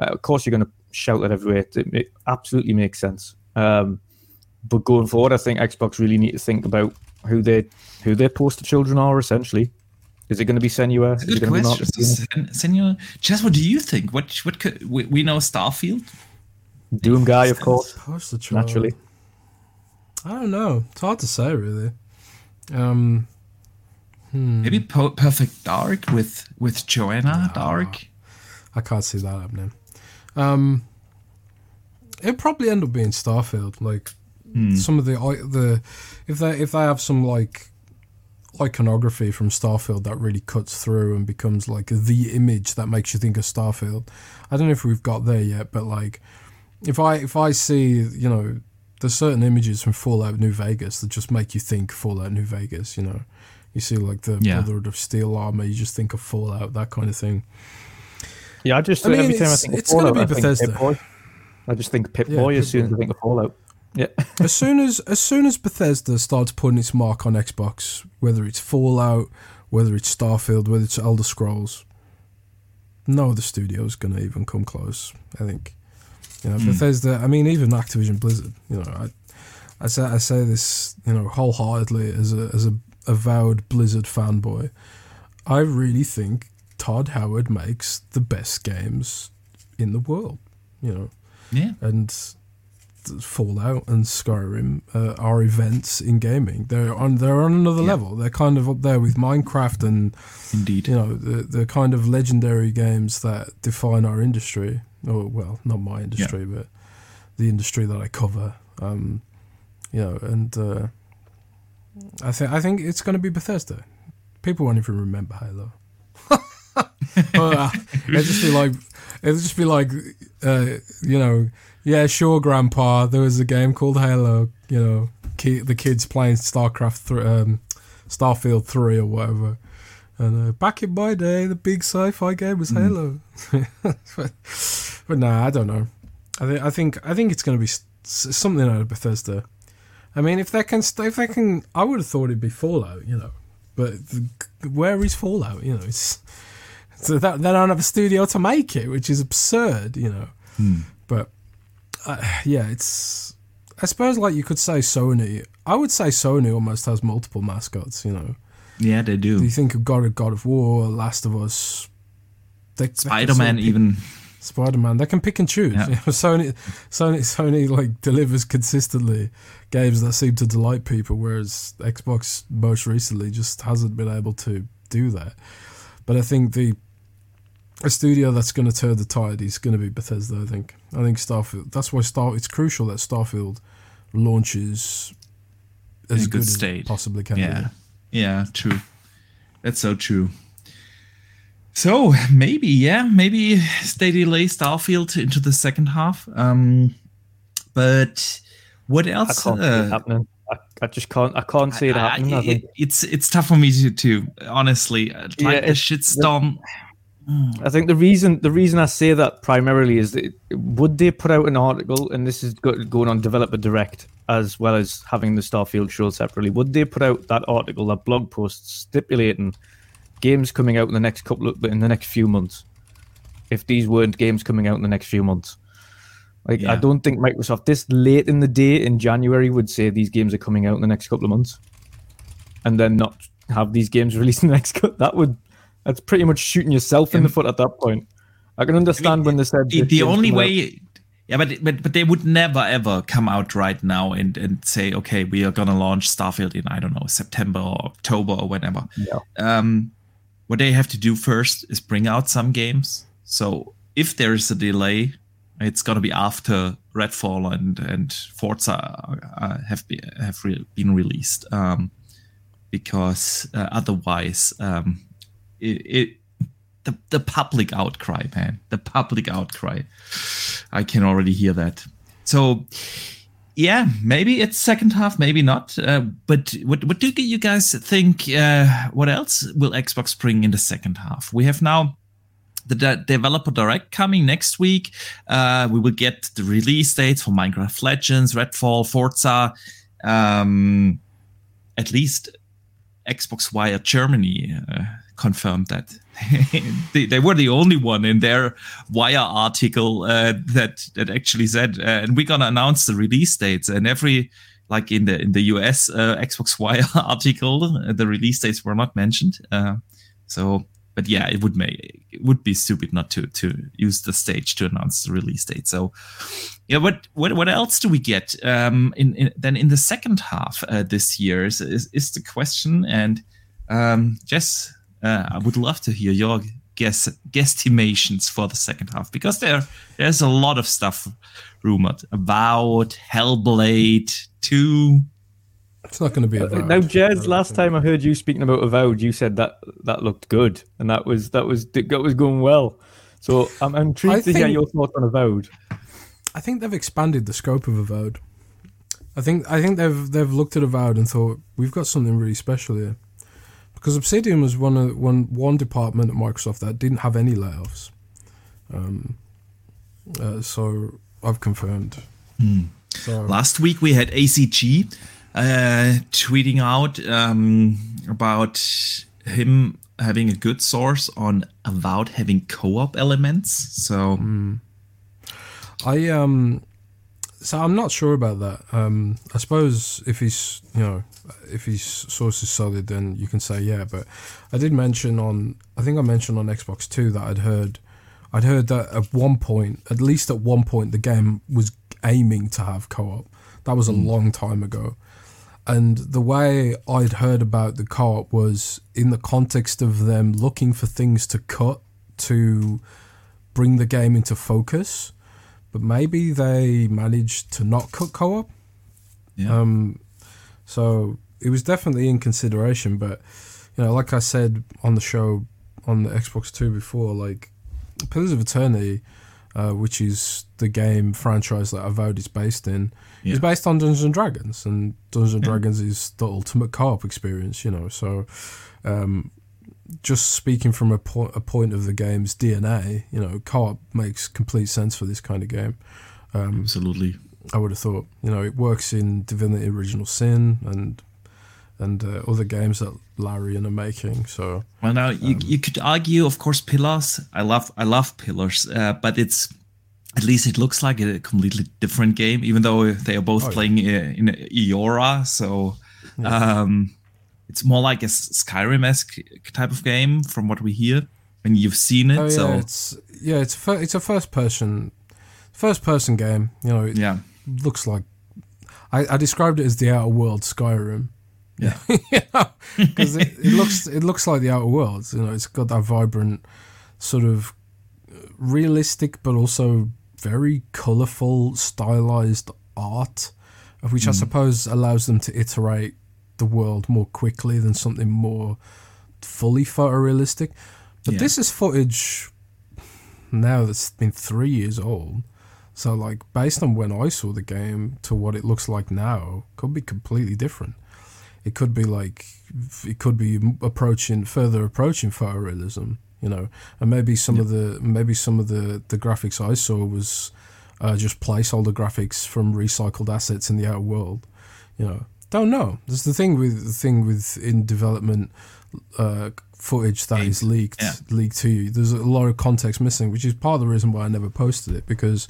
Uh, of course, you're gonna shout that everywhere. It, it absolutely makes sense. Um, but going forward, I think Xbox really need to think about who they who their poster children are. Essentially, is it going to be Senua? Is good question. Senua, Jez, what do you think? What what could we, we know Starfield? Doom guy, of course. Naturally. I don't know. It's hard to say, really. Um, hmm. Maybe po- Perfect Dark with with Joanna no, Dark. I can't see that happening. Um, it'd probably end up being Starfield. Like hmm. some of the the if they if they have some like iconography from Starfield that really cuts through and becomes like the image that makes you think of Starfield. I don't know if we've got there yet, but like if I if I see you know there's certain images from Fallout New Vegas that just make you think Fallout New Vegas. You know, you see like the yeah. Brotherhood of Steel armor, you just think of Fallout, that kind of thing. Yeah, I just I mean, every time I think it's Fallout, gonna be Bethesda. I, I just think Pip Boy yeah, as soon as I think of Fallout. Yeah. as soon as as soon as Bethesda starts putting its mark on Xbox, whether it's Fallout, whether it's Starfield, whether it's Elder Scrolls, no other studio is gonna even come close. I think. You know, mm. Bethesda. I mean, even Activision Blizzard. You know, I, I say I say this, you know, wholeheartedly as a as a avowed Blizzard fanboy. I really think Todd Howard makes the best games in the world. You know. Yeah. And Fallout and Skyrim uh, are events in gaming. They're on they're on another yeah. level. They're kind of up there with Minecraft and indeed, you know, the the kind of legendary games that define our industry. Or well, not my industry, yeah. but the industry that I cover. Um, you know, and uh, I think I think it's going to be Bethesda. People won't even remember Halo. uh, it'll just be like it'll just be like uh, you know yeah, sure, Grandpa. There was a game called Halo. You know, ki- the kids playing StarCraft, th- um, Starfield Three or whatever. And uh, back in my day, the big sci-fi game was mm. Halo. but, but nah, I don't know. I, th- I think I think it's going to be s- something out of Bethesda. I mean, if they can, st- if they can, I would have thought it'd be Fallout, you know. But the, where is Fallout? You know, it's so that they don't have a studio to make it, which is absurd, you know. Hmm. But uh, yeah, it's. I suppose like you could say Sony. I would say Sony almost has multiple mascots. You know. Yeah, they do. Do you think of God of God of War, Last of Us, Spider Man, even Spider Man? They can pick and choose. Yeah. You know, Sony, Sony, Sony like delivers consistently games that seem to delight people, whereas Xbox most recently just hasn't been able to do that. But I think the a studio that's going to turn the tide is going to be Bethesda. I think. I think Starfield. That's why Star. It's crucial that Starfield launches as good, good state. as possibly can. Yeah, yeah, true. That's so true. So maybe, yeah, maybe they delay Starfield into the second half. Um, but what else? I can't uh, see it uh, happening. I, I, just can't. I can't see it happening. I, I, it, it's it's tough for me to, to honestly like yeah, a shitstorm. Yeah I think the reason the reason I say that primarily is that would they put out an article, and this is going on Developer Direct as well as having the Starfield show separately. Would they put out that article, that blog post stipulating games coming out in the next couple of in the next few months? If these weren't games coming out in the next few months, like yeah. I don't think Microsoft this late in the day in January would say these games are coming out in the next couple of months, and then not have these games released in the next. That would that's pretty much shooting yourself in the foot at that point. I can understand I mean, when they said the, the only way. Yeah, but, but but they would never ever come out right now and, and say, okay, we are gonna launch Starfield in I don't know September or October or whenever. Yeah. Um, what they have to do first is bring out some games. So if there is a delay, it's gonna be after Redfall and and Forza uh, have be, have re- been released. Um, because uh, otherwise, um, it, it the the public outcry, man, the public outcry. I can already hear that. So, yeah, maybe it's second half, maybe not. Uh, but what what do you guys think? Uh, what else will Xbox bring in the second half? We have now the de- developer direct coming next week. Uh, we will get the release dates for Minecraft Legends, Redfall, Forza. Um, at least Xbox Wire Germany uh, confirmed that. they, they, were the only one in their Wire article uh, that that actually said, uh, and we're gonna announce the release dates. And every like in the in the US uh, Xbox Wire article, uh, the release dates were not mentioned. Uh, so but yeah, it would make it would be stupid not to to use the stage to announce the release date. So yeah, what what what else do we get? Um, in, in then in the second half uh, this year is, is, is the question, and um, Jez, uh, I would love to hear your guess guesstimations for the second half because there there's a lot of stuff rumored about Hellblade two it's not going to be a uh, now, Jez. Last time I heard you speaking about Avowed, you said that that looked good and that was that was that was going well. So I'm, I'm intrigued I to think, hear your thoughts on Avowed. I think they've expanded the scope of Avowed. I think I think they've they've looked at Avowed and thought we've got something really special here, because Obsidian was one of one one department at Microsoft that didn't have any layoffs. Um, uh, so I've confirmed. Hmm. So, Last week we had ACG uh, tweeting out um, about him having a good source on about having co-op elements. So mm. I um so I'm not sure about that. Um I suppose if he's you know if his source is solid then you can say yeah, but I did mention on I think I mentioned on Xbox 2 that I'd heard I'd heard that at one point, at least at one point the game was aiming to have co-op. That was a mm. long time ago. And the way I'd heard about the co op was in the context of them looking for things to cut to bring the game into focus. But maybe they managed to not cut co op. Yeah. Um, so it was definitely in consideration. But, you know, like I said on the show on the Xbox 2 before, like Pillars of Eternity, uh, which is the game franchise that Avowed is based in, yeah. is based on Dungeons and Dragons, and Dungeons and yeah. Dragons is the ultimate co-op experience, you know. So, um, just speaking from a, po- a point of the game's DNA, you know, co-op makes complete sense for this kind of game. Um, Absolutely. I would have thought, you know, it works in Divinity Original Sin and and uh, other games that Larian are making. So well, now you um, you could argue, of course, Pillars. I love I love Pillars, uh, but it's at least it looks like a completely different game, even though they are both oh, playing yeah. in Eora. So yeah. um, it's more like a Skyrim esque type of game, from what we hear, and you've seen it. Oh, yeah, so it's yeah, it's a fir- it's a first person first person game. You know, it yeah, looks like I, I described it as the Outer World Skyrim. Yeah, because it, it looks it looks like the Outer Worlds. You know, it's got that vibrant sort of realistic, but also very colourful, stylized art, which mm. I suppose allows them to iterate the world more quickly than something more fully photorealistic. But yeah. this is footage now that's been three years old. So, like, based on when I saw the game to what it looks like now, could be completely different. It could be like, it could be approaching, further approaching photorealism you know, and maybe some of the maybe some of the the graphics I saw was uh, just placeholder graphics from recycled assets in the outer world. You know, don't know. There's the thing with the thing with in development uh, footage that is leaked yeah. leaked to you. There's a lot of context missing, which is part of the reason why I never posted it because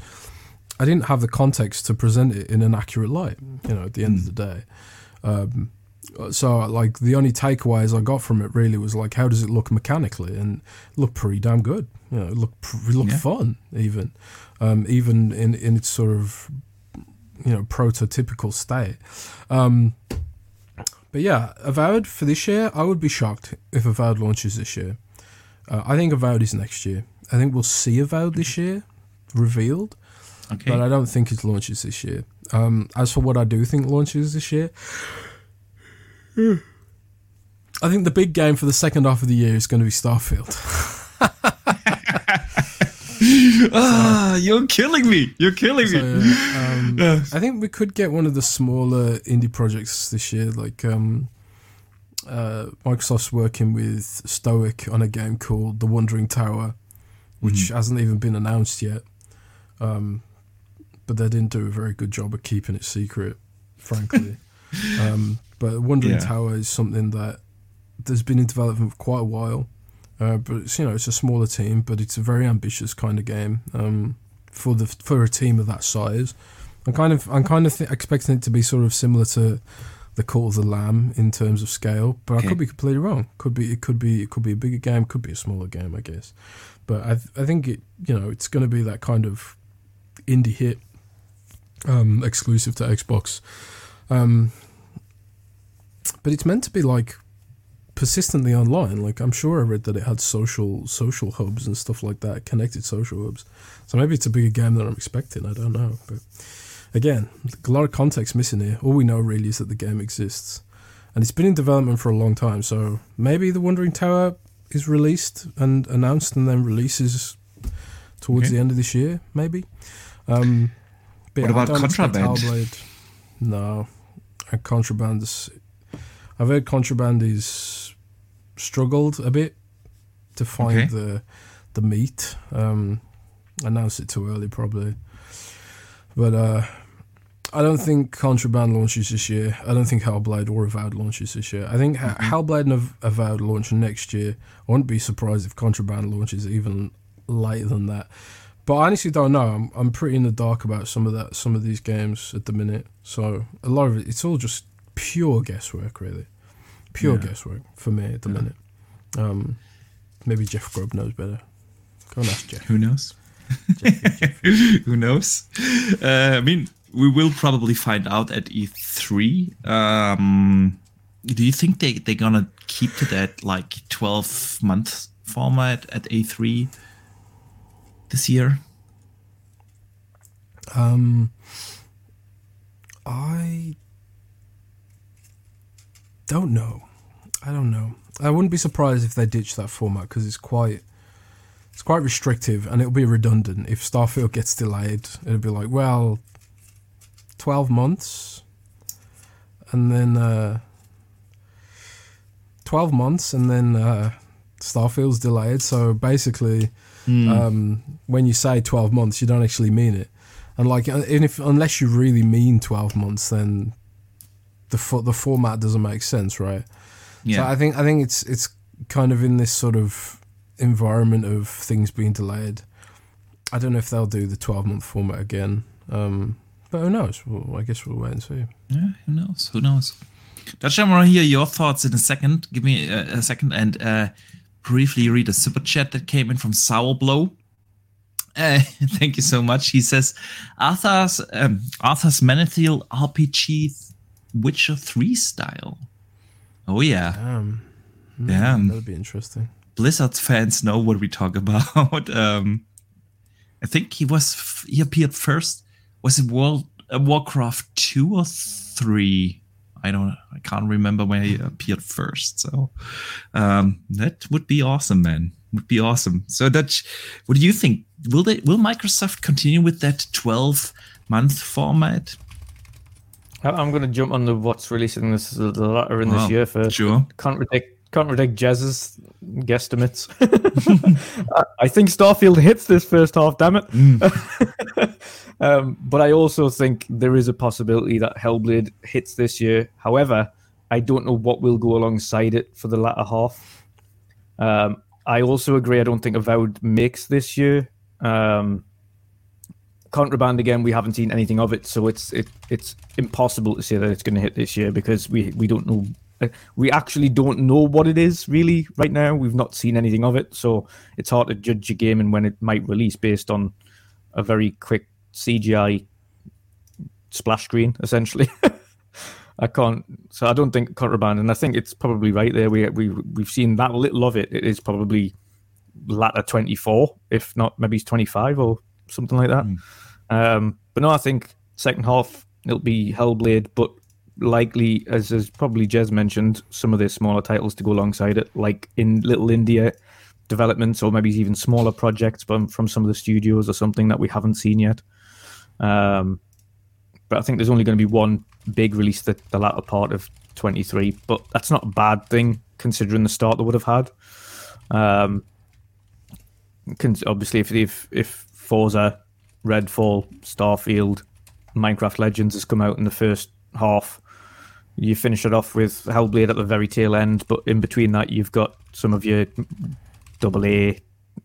I didn't have the context to present it in an accurate light. You know, at the end mm. of the day. Um, so like the only takeaways I got from it really was like how does it look mechanically and look pretty damn good you know look looked yeah. fun even um, even in in its sort of you know prototypical state um, but yeah avowed for this year I would be shocked if avowed launches this year uh, I think avowed is next year I think we'll see avowed this year revealed okay. but I don't think it launches this year um, as for what I do think launches this year I think the big game for the second half of the year is going to be Starfield. ah, you're killing me. You're killing so, me. Um, I think we could get one of the smaller indie projects this year. Like um, uh, Microsoft's working with Stoic on a game called The Wandering Tower, which mm. hasn't even been announced yet. Um, but they didn't do a very good job of keeping it secret, frankly. um, but Wandering yeah. Tower is something that there's been in development for quite a while. Uh, but it's, you know, it's a smaller team, but it's a very ambitious kind of game um, for the for a team of that size. I'm kind of I'm kind of th- expecting it to be sort of similar to the Cult of the Lamb in terms of scale, but okay. I could be completely wrong. Could be it could be it could be a bigger game, could be a smaller game, I guess. But I th- I think it you know it's going to be that kind of indie hit um, exclusive to Xbox. Um, but it's meant to be like persistently online. Like I'm sure I read that it had social social hubs and stuff like that, connected social hubs. So maybe it's a bigger game than I'm expecting. I don't know, but again, a lot of context missing here. All we know really is that the game exists, and it's been in development for a long time. So maybe the Wandering Tower is released and announced, and then releases towards okay. the end of this year, maybe. Um, what about Contraband? No, and Contraband's. I've heard Contraband is struggled a bit to find okay. the the meat. Um, announced it too early, probably. But uh, I don't think Contraband launches this year. I don't think Hellblade or Avowed launches this year. I think mm-hmm. Hellblade and Avowed launch next year. I wouldn't be surprised if Contraband launches even later than that. But I honestly don't know. I'm I'm pretty in the dark about some of that some of these games at the minute. So a lot of it it's all just pure guesswork really. Pure yeah. guesswork for me at the yeah. minute. Um, maybe Jeff Grubb knows better. Go and ask Jeff. Who knows? Who knows? Uh, I mean, we will probably find out at E3. Um, do you think they they're gonna keep to that like 12 month format at E3 this year? Um, I don't know. I don't know. I wouldn't be surprised if they ditch that format because it's quite it's quite restrictive and it'll be redundant. If Starfield gets delayed, it'll be like, well, 12 months and then uh, 12 months and then uh, Starfield's delayed. So basically, mm. um, when you say 12 months, you don't actually mean it. And like, uh, if unless you really mean 12 months, then the fo- the format doesn't make sense, right? Yeah. So I think I think it's it's kind of in this sort of environment of things being delayed. I don't know if they'll do the 12 month format again. Um, but who knows? Well, I guess we'll wait and see. Yeah, who knows? Who knows? Dutch, I want to hear your thoughts in a second. Give me a, a second and uh, briefly read a super chat that came in from Sour Uh, thank you so much. He says Arthas um, Arthas Menethil RPG Witcher 3 style. Oh yeah. Damn. Mm, Damn. That'd be interesting. Blizzard fans know what we talk about. um, I think he was he appeared first. Was it World uh, Warcraft two or three? I don't. I can't remember when he appeared first. So um, that would be awesome, man. Would be awesome. So that, what do you think? Will they? Will Microsoft continue with that twelve month format? I'm going to jump on the what's releasing this later in this year first. Sure. Can't predict can't predict Jez's guesstimates. I think Starfield hits this first half, damn it. Mm. um, but I also think there is a possibility that Hellblade hits this year. However, I don't know what will go alongside it for the latter half. Um, I also agree. I don't think Avowed makes this year. Um, Contraband again, we haven't seen anything of it, so it's it, it's impossible to say that it's going to hit this year because we we don't know we actually don't know what it is really right now. We've not seen anything of it, so it's hard to judge a game and when it might release based on a very quick CGI splash screen, essentially. I can't. So I don't think contraband, and I think it's probably right there. We we we've seen that little of it. It is probably latter twenty four, if not maybe it's twenty five or something like that. Mm. Um, but no, I think second half it'll be Hellblade, but likely, as as probably Jez mentioned, some of the smaller titles to go alongside it, like in Little India developments, or maybe even smaller projects from from some of the studios or something that we haven't seen yet. Um, but I think there's only going to be one big release the, the latter part of 23, but that's not a bad thing considering the start they would have had. Um, obviously if if if Forza, Redfall, Starfield, Minecraft Legends has come out in the first half, you finish it off with Hellblade at the very tail end, but in between that you've got some of your double A,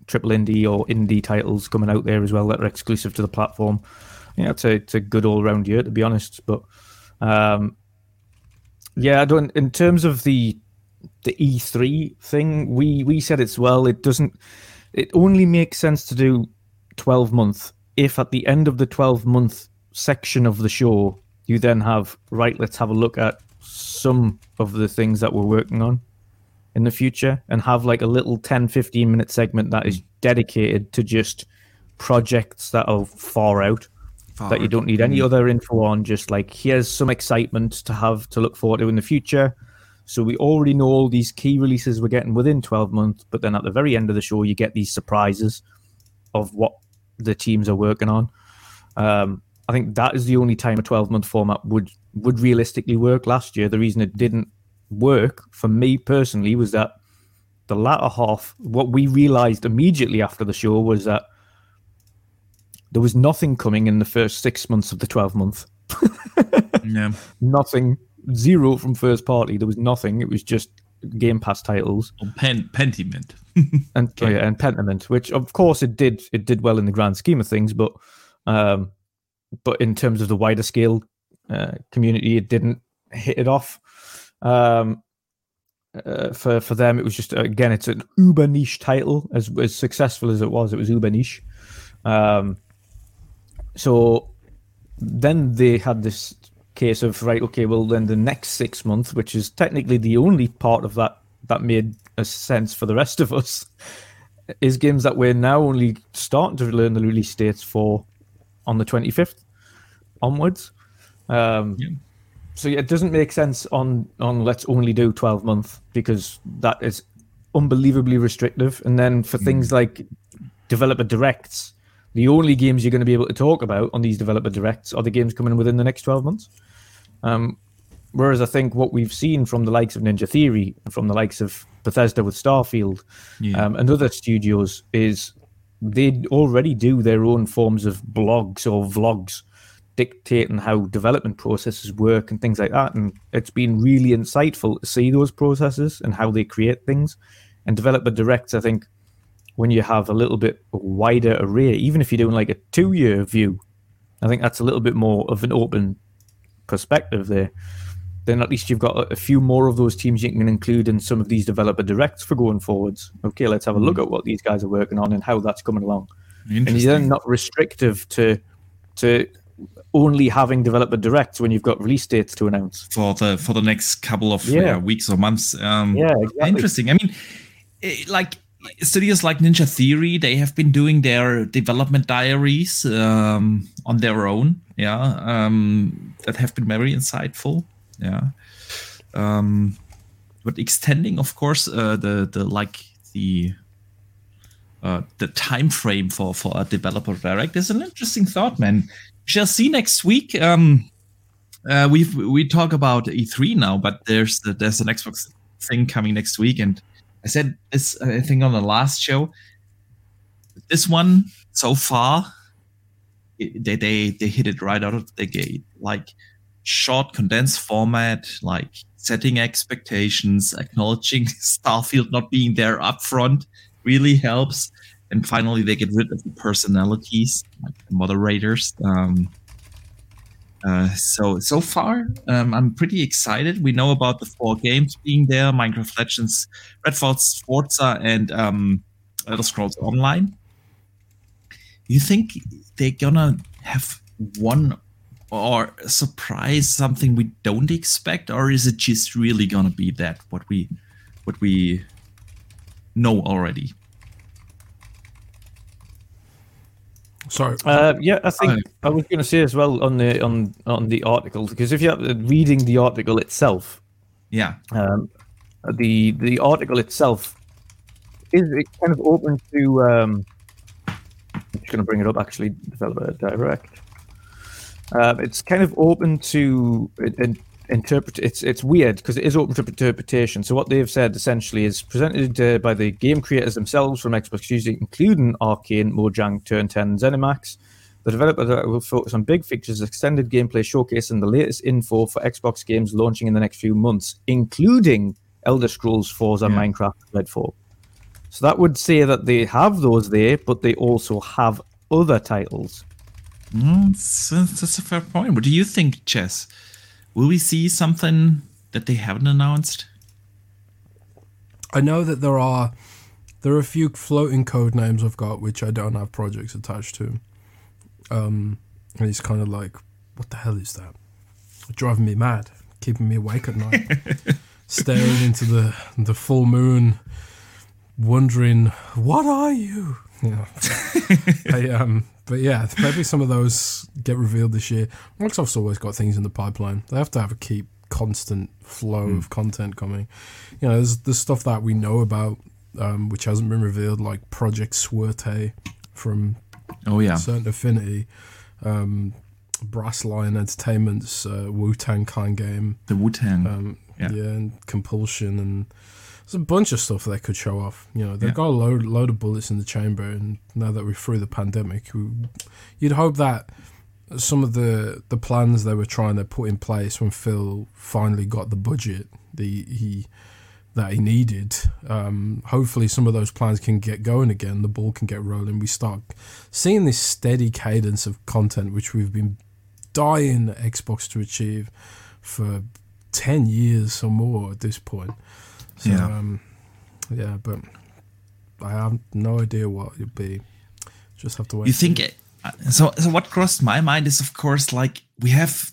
triple indie or indie titles coming out there as well that are exclusive to the platform. Yeah, it's a it's a good all round year to be honest. But um, yeah, I don't. In terms of the the E3 thing, we we said it's well. It doesn't. It only makes sense to do twelve month if at the end of the twelve month section of the show you then have right. Let's have a look at some of the things that we're working on in the future and have like a little 10 15 minute segment that is dedicated to just projects that are far out far that you don't need any other info on just like here's some excitement to have to look forward to in the future so we already know all these key releases we're getting within 12 months but then at the very end of the show you get these surprises of what the teams are working on um, i think that is the only time a 12 month format would would realistically work last year the reason it didn't work for me personally was that the latter half, what we realized immediately after the show was that there was nothing coming in the first six months of the 12 month. yeah. Nothing, zero from first party. There was nothing. It was just Game Pass titles. Oh, Pen- Pentiment. and yeah, and Pentiment, which of course it did it did well in the grand scheme of things, but um but in terms of the wider scale uh, community, it didn't hit it off. Um, uh, for for them, it was just again, it's an uber niche title. As as successful as it was, it was uber niche. Um, so then they had this case of right, okay, well then the next six months, which is technically the only part of that that made a sense for the rest of us, is games that we're now only starting to learn the release dates for on the twenty fifth onwards. Um, yeah so yeah, it doesn't make sense on on let's only do 12 month because that is unbelievably restrictive and then for mm. things like developer directs the only games you're going to be able to talk about on these developer directs are the games coming within the next 12 months um, whereas i think what we've seen from the likes of ninja theory and from the likes of bethesda with starfield yeah. um, and other studios is they already do their own forms of blogs or vlogs dictating how development processes work and things like that. And it's been really insightful to see those processes and how they create things. And developer directs, I think, when you have a little bit wider array, even if you're doing like a two year view, I think that's a little bit more of an open perspective there. Then at least you've got a few more of those teams you can include in some of these developer directs for going forwards. Okay, let's have a look mm. at what these guys are working on and how that's coming along. And you're then not restrictive to to only having developer directs when you've got release dates to announce for the for the next couple of yeah. uh, weeks or months. Um, yeah, exactly. interesting. I mean, it, like studios like Ninja Theory, they have been doing their development diaries um, on their own. Yeah, um, that have been very insightful. Yeah, um, but extending, of course, uh, the the like the uh, the time frame for for a developer direct is an interesting thought, man shall see next week. Um, uh, we we talk about E3 now, but there's the, there's an Xbox thing coming next week, and I said this I think on the last show. This one so far, they they they hit it right out of the gate. Like short, condensed format, like setting expectations, acknowledging Starfield not being there upfront really helps and finally they get rid of the personalities like the moderators um, uh, so so far um, i'm pretty excited. We know about the four games being there minecraft legends redfall forza and um, elder scrolls online. You think they're gonna have one or surprise something we don't expect or is it just really gonna be that what we what we know already Sorry. Uh, yeah, I think I was going to say as well on the on on the article because if you're reading the article itself, yeah, um, the the article itself is it kind of open to. Um, I'm just going to bring it up actually. Developer direct. Uh, it's kind of open to and interpret. It's it's weird because it is open to interpretation. So what they've said essentially is presented uh, by the game creators themselves from Xbox Music, including Arkane, Mojang, Turn 10, and ZeniMax. The developer will focus on big features, extended gameplay showcase, and the latest info for Xbox games launching in the next few months, including Elder Scrolls 4's and Yeah. Minecraft Redfall. So that would say that they have those there, but they also have other titles. Mm, that's, that's a fair point. What do you think, Jez? Will we see something that they haven't announced? I know that there are there are a few floating code names I've got which I don't have projects attached to. Um, and it's kind of like, what the hell is that? Driving me mad, keeping me awake at night, staring into the the full moon, wondering what are you? Yeah. I, um, but yeah, maybe some of those get revealed this year. Microsoft's always got things in the pipeline. They have to have a keep constant flow of content coming. You know, there's the stuff that we know about, um, which hasn't been revealed, like Project Swerte from Oh yeah, Certain Affinity, um, Brass Lion Entertainment's uh, Wu Tang kind game, the Wu Tang. um, Yeah. yeah. and Compulsion, and there's a bunch of stuff they could show off. You know, they've Yeah. got a load, load of bullets in the chamber, and now that we're through the pandemic, we, you'd hope that some of the the plans they were trying to put in place when Phil finally got the budget the he that he needed. Um, hopefully, some of those plans can get going again. The ball can get rolling. We start seeing this steady cadence of content, which we've been dying Xbox to achieve for ten years or more at this point. So, Yeah. um, yeah, but I have no idea what it'd be. Just have to wait. you think it, so so what crossed my mind is of course like we have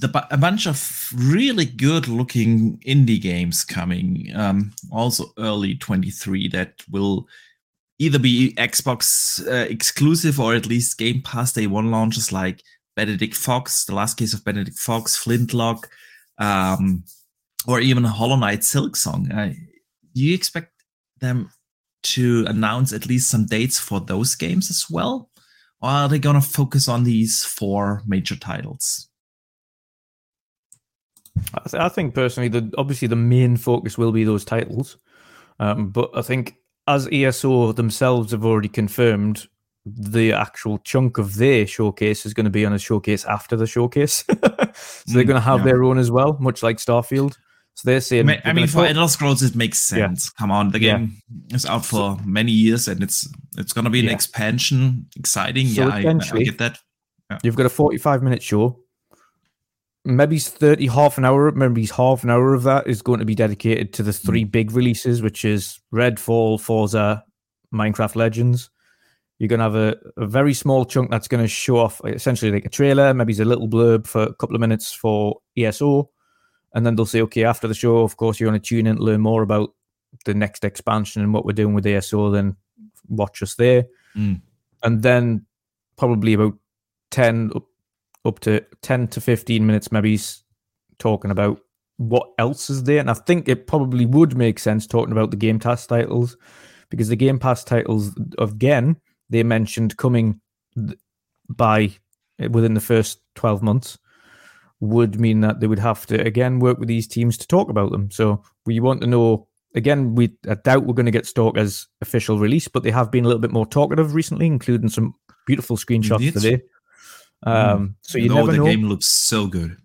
the a bunch of really good looking indie games coming um also early 23 that will either be xbox uh, exclusive or at least game pass day one launches like benedict fox the last case of benedict fox flintlock um or even a hollow knight silksong uh, do you expect them to announce at least some dates for those games as well? Or are they going to focus on these four major titles? I, th- I think personally, the obviously the main focus will be those titles, um, but I think as ESO themselves have already confirmed, the actual chunk of their showcase is going to be on a showcase after the showcase, so they're Mm, going to have yeah. their own as well, much like Starfield. So they're I saying, mean, I mean for Elder Scrolls, it makes Yeah. sense. Come on, the Yeah. game is out for many years, and it's it's going to be an Yeah. expansion. Exciting, So yeah, I, I get that. You've got a 45 minute show. Maybe 30, half an hour, maybe half an hour of that is going to be dedicated to the hmm. three big releases, which is Redfall, Forza, Minecraft Legends. You're going to have a, a very small chunk that's going to show off essentially like a trailer, maybe it's a little blurb for a couple of minutes for ESO. And then they'll say, okay, after the show, of course, you want to tune in to learn more about the next expansion and what we're doing with ESO, then watch us there. Mm. And then probably about 10 up, up to 10 to 15 minutes maybe talking about what else is there and i think it probably would make sense talking about the game pass titles because the game pass titles again they mentioned coming by eh, within the first 12 months would mean that they would have to again work with these teams to talk about them. So we want to know again we i doubt we're going to get stalkers official release but they have been a little bit more talkative recently including some beautiful screenshots Indeed. today. Um so you no, never the know. game looks so good.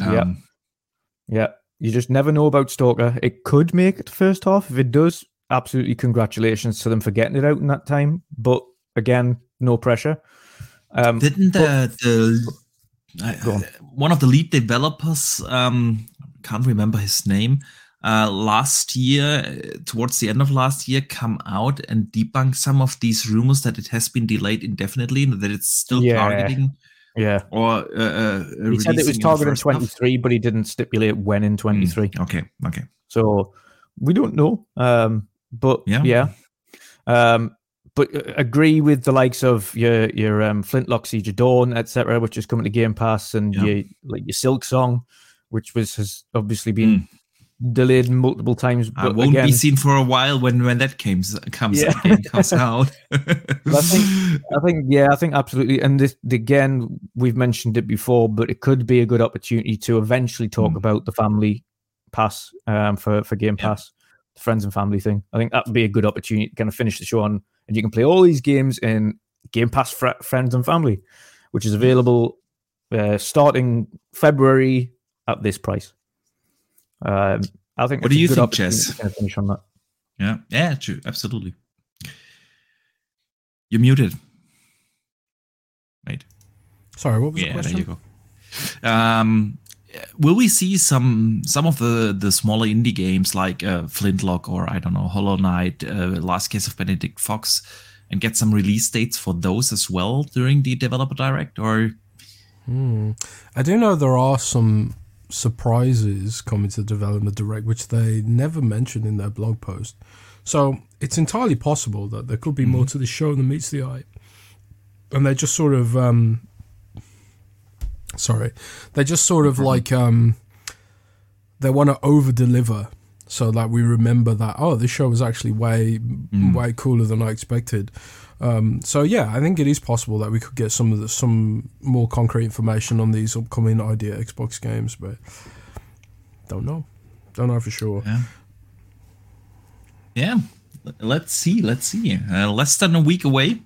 Yeah. Um, yeah. You just never know about stalker. It could make it first half if it does. Absolutely congratulations to them for getting it out in that time but again no pressure. Um Didn't the, the Go uh, on. one of the lead developers, um, can't remember his name, uh, last year, uh, towards the end of last year, come out and debunk some of these rumors that it has been delayed indefinitely, and that it's still Yeah. targeting yeah or uh, uh, he said it was releasing in the targeting half? 23 but he didn't stipulate when in 23 Mm, okay, okay. So we don't know. Um, but Yeah. yeah. Um, but uh, agree with the likes of your your um, Flintlock Siege of Dawn, etc., which is coming to Game Pass, and Yeah. your like your Silksong, which was has obviously been delayed multiple times. But I won't again, be seen for a while when when that comes comes yeah. comes out. I think I think yeah, I think absolutely. And this again, we've mentioned it before, but it could be a good opportunity to eventually talk mm. about the family pass um, for for Game Pass, yeah. friends and family thing. I think that would be a good opportunity to kind of finish the show on, and you can play all these games in Game Pass fr- friends and family, which is available uh, starting February at this price. Um, I think. What do you think, Jez? Finish on that. Yeah, yeah, true, absolutely. You're muted. Wait. Sorry, what was yeah, the question? there you go. Um, will we see some some of the the smaller indie games like uh, Flintlock or I don't know Hollow Knight, uh, Last Case of Benedict Fox, and get some release dates for those as well during the developer direct? Or hmm. I do know there are some surprises coming to the development direct which they never mentioned in their blog post. So it's entirely possible that there could be mm-hmm. more to the show than meets the eye, and they're just sort of um, sorry, they just sort of like um, they want to over deliver so that we remember that oh this show was actually way mm. way cooler than I expected. Um, so yeah, I think it is possible that we could get some of the some more concrete information on these upcoming ID@Xbox games, but don't know, don't know for sure. Yeah, yeah. Let's see, let's see. Uh, less than a week away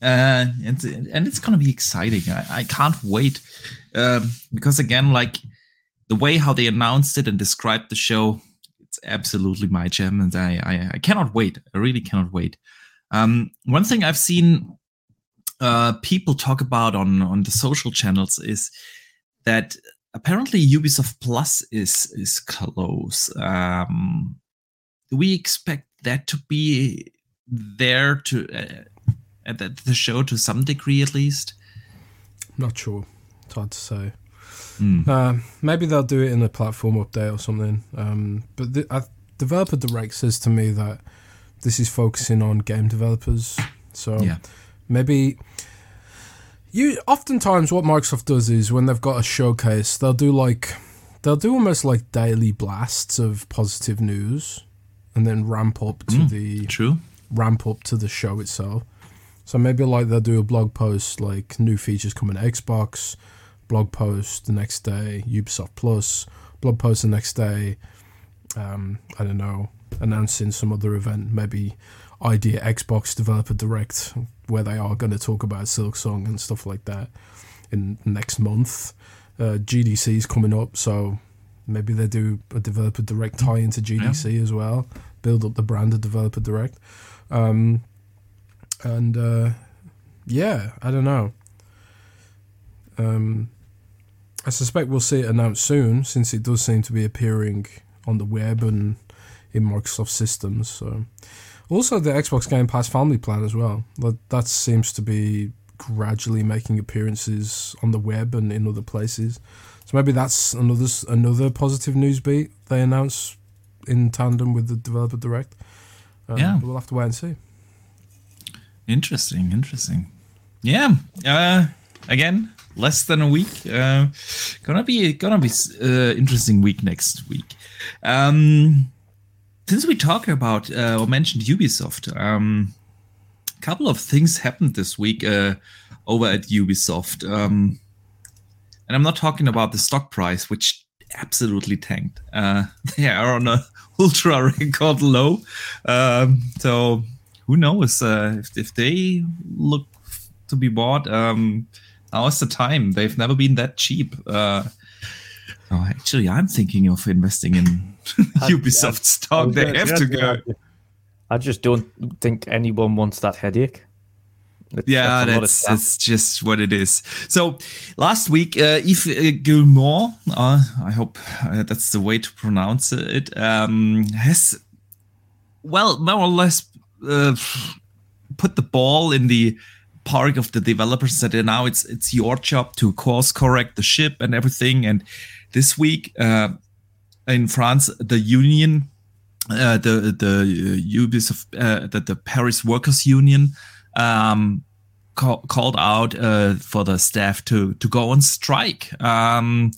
uh, and and it's gonna be exciting. I, I can't wait um, because again, like the way how they announced it and described the show, it's absolutely my jam, and I I, I cannot wait. I really cannot wait. Um, one thing I've seen uh, people talk about on on the social channels is that apparently Ubisoft Plus is is close. Um, do we expect that to be there to uh, at the show to some degree at least? Not sure. It's hard to say. Mm. Uh, maybe they'll do it in a platform update or something. Um, but the uh, developer direct says to me that this is focusing on game developers. So yeah. maybe you oftentimes what Microsoft does is when they've got a showcase, they'll do like they'll do almost like daily blasts of positive news and then ramp up to mm, the true ramp up to the show itself. So maybe like they'll do a blog post like new features coming to Xbox, blog post the next day, Ubisoft Plus, blog post the next day, um, I don't know, announcing some other event, maybe ID@Xbox Developer Direct, where they are going to talk about Silksong and stuff like that in next month. Uh, GDC is coming up, so maybe they do a Developer Direct tie into GDC yeah. as well, build up the brand of Developer Direct. Um, and uh, yeah, I don't know. Um, I suspect we'll see it announced soon, since it does seem to be appearing on the web and in Microsoft systems. So, also the Xbox Game Pass Family Plan as well. That that seems to be gradually making appearances on the web and in other places. So maybe that's another another positive news beat they announce in tandem with the developer direct. Um, yeah, we'll have to wait and see. Interesting, interesting. Yeah. Uh, again, less than a week. Uh, gonna be gonna be uh, interesting week next week. Um, since we talked about uh, or mentioned Ubisoft, um, a couple of things happened this week uh, over at Ubisoft, um, and I'm not talking about the stock price, which absolutely tanked. Uh, they are on a ultra record low, um, so who knows uh, if, if they look to be bought um now is the time. They've never been that cheap. Uh oh, actually i'm thinking of investing in ubisoft stock. They have to go. I just don't think anyone wants that headache. It's, yeah, that's that's, just what it is. So last week, uh, Yves uh, Guillemot, uh, I hope uh, that's the way to pronounce it, um, has, well, more or less uh, put the ball in the park of the developers said now it's it's your job to course correct the ship and everything and this week uh, in france the union uh, the the ubisoft uh, the, the paris workers union um, call, called out uh, for the staff to to go on strike um,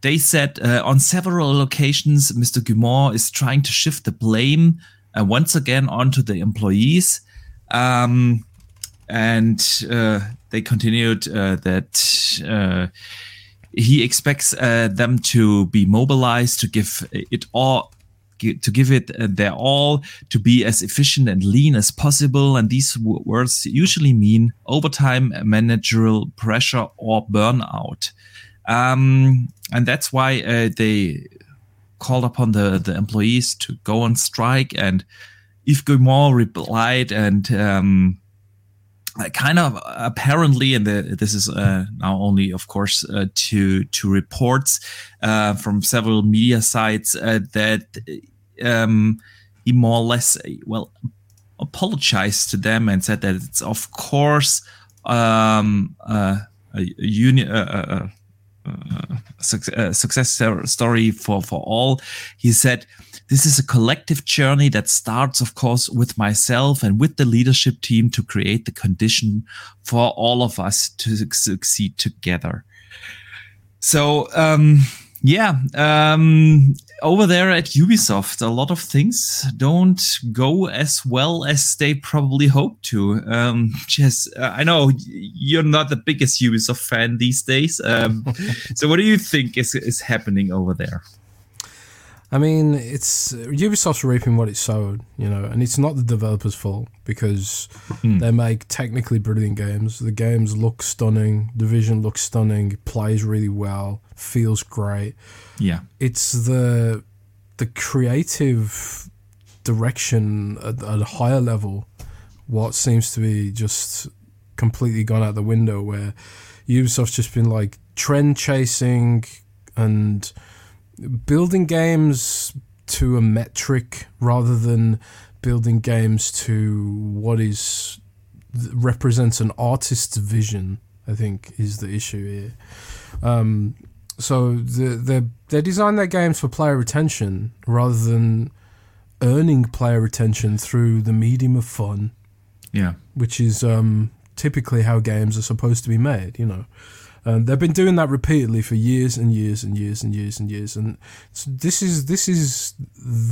they said uh, on several occasions, Mr. Guillemot is trying to shift the blame uh, once again onto the employees. Um, and uh, they continued uh, that uh, he expects uh, them to be mobilized to give it all to give it their all to be as efficient and lean as possible and these words usually mean overtime managerial pressure or burnout um, and that's why uh, they called upon the, the employees to go on strike. And Yves Guillemot replied and um, kind of apparently, and the, this is uh, now only, of course, uh, to to reports uh, from several media sites uh, that um, he more or less well apologized to them and said that it's of course um, uh, a, a union. Uh, success story for for all. He said, "This is a collective journey that starts, of course, with myself and with the leadership team to create the condition for all of us to succeed together." So. Um, yeah, um, over there at Ubisoft, a lot of things don't go as well as they probably hope to. Um, just, uh, I know you're not the biggest Ubisoft fan these days. Um, so, what do you think is is happening over there? I mean, it's Ubisoft's reaping what it sowed, you know, and it's not the developers' fault because mm. they make technically brilliant games. The games look stunning, Division looks stunning, plays really well, feels great. Yeah, it's the the creative direction at, at a higher level, what seems to be just completely gone out the window. Where Ubisoft's just been like trend chasing and building games to a metric rather than building games to what is represents an artist's vision. I think is the issue here. Um, so they they they design their games for player retention rather than earning player retention through the medium of fun. Yeah, which is um, typically how games are supposed to be made. You know. Um, they've been doing that repeatedly for years and years and years and years and years, and so this is this is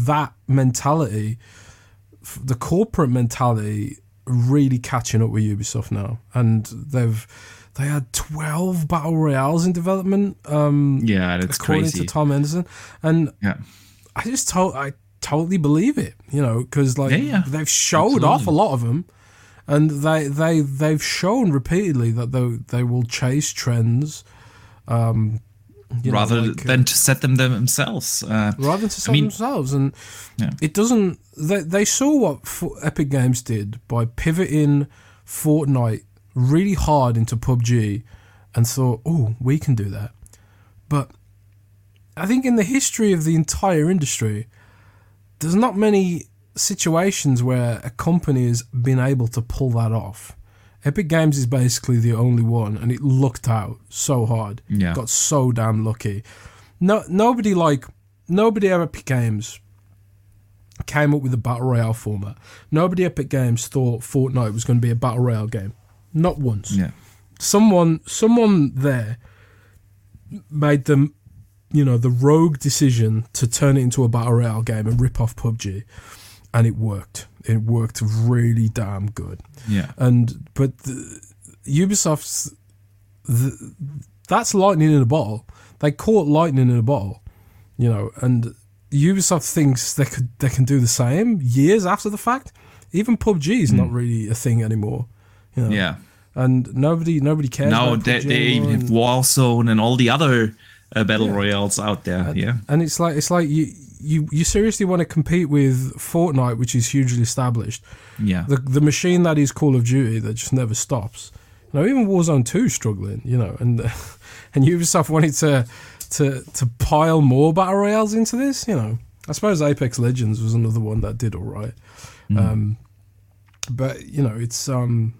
that mentality, the corporate mentality, really catching up with Ubisoft now, and they've they had twelve battle royales in development. Um, yeah, that's according crazy. to Tom Henderson. and yeah, I just told I totally believe it, you know, because like yeah, yeah. they've showed Absolutely. off a lot of them and they they they've shown repeatedly that they they will chase trends. Um, rather know, like, than to set them themselves. Uh, rather than to set I mean, themselves, and yeah. it doesn't. They they saw what Epic Games did by pivoting Fortnite really hard into PUBG, and thought, oh, we can do that. But I think in the history of the entire industry, there's not many situations where a company has been able to pull that off. Epic Games is basically the only one, and it looked out so hard. Yeah. Got so damn lucky. No, nobody like nobody at Epic Games came up with a battle royale format. Nobody at Epic Games thought Fortnite was going to be a battle royale game. Not once. Yeah. Someone, someone there made them, you know, the rogue decision to turn it into a battle royale game and rip off PUBG and it worked. It worked really damn good. Yeah. And but the, Ubisoft's the, that's lightning in a bottle. They caught lightning in a bottle, you know, and Ubisoft thinks they could they can do the same years after the fact. Even PUBG is mm. not really a thing anymore. You know? Yeah. And nobody nobody cares. No, they, they even have Warzone and all the other uh, battle yeah. royales out there. And, yeah. And it's like it's like you you you seriously want to compete with Fortnite, which is hugely established. Yeah. The the machine that is Call of Duty that just never stops. You know, even Warzone Two struggling. You know, and and Ubisoft wanted to to to pile more battle royales into this. You know, I suppose Apex Legends was another one that did all right. Mm. Um, but you know, it's um.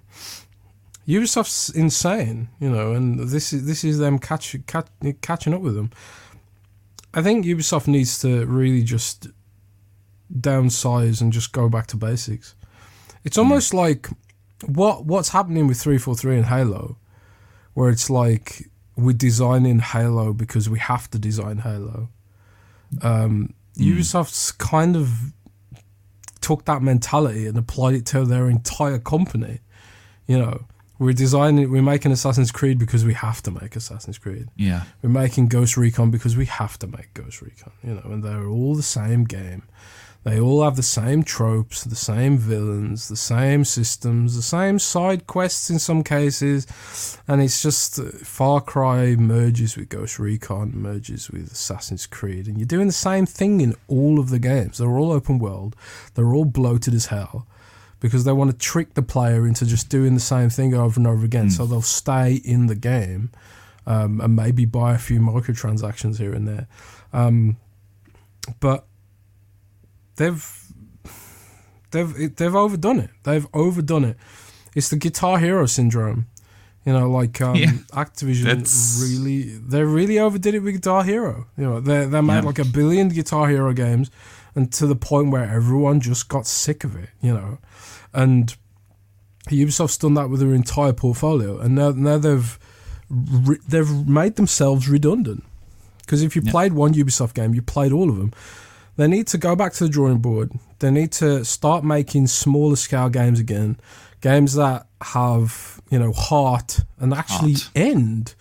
Ubisoft's insane, you know, and this is this is them catch, catch, catching up with them. I think Ubisoft needs to really just downsize and just go back to basics. It's almost like what what's happening with 343 and Halo, where it's like we're designing Halo because we have to design Halo. Um, mm. Ubisoft's kind of took that mentality and applied it to their entire company. You know, we're designing, we're making Assassin's Creed because we have to make Assassin's Creed. Yeah. We're making Ghost Recon because we have to make Ghost Recon. You know, and they're all the same game. They all have the same tropes, the same villains, the same systems, the same side quests in some cases, and it's just uh, Far Cry merges with Ghost Recon, merges with Assassin's Creed, and you're doing the same thing in all of the games. They're all open world, they're all bloated as hell because they want to trick the player into just doing the same thing over and over again, mm. so they'll stay in the game um, and maybe buy a few microtransactions here and there. Um, but they've they've they've overdone it. They've overdone it. It's the Guitar Hero syndrome. You know, like um, yeah, Activision really they really overdid it with Guitar Hero. You know, they they made yeah. like a billion Guitar Hero games, and to the point where everyone just got sick of it. You know, and Ubisoft's done that with their entire portfolio, and now now they've re- they've made themselves redundant. Because if you yeah. played one Ubisoft game, you played all of them. They need to go back to the drawing board. They need to start making smaller scale games again, games that have you know heart and actually heart. end.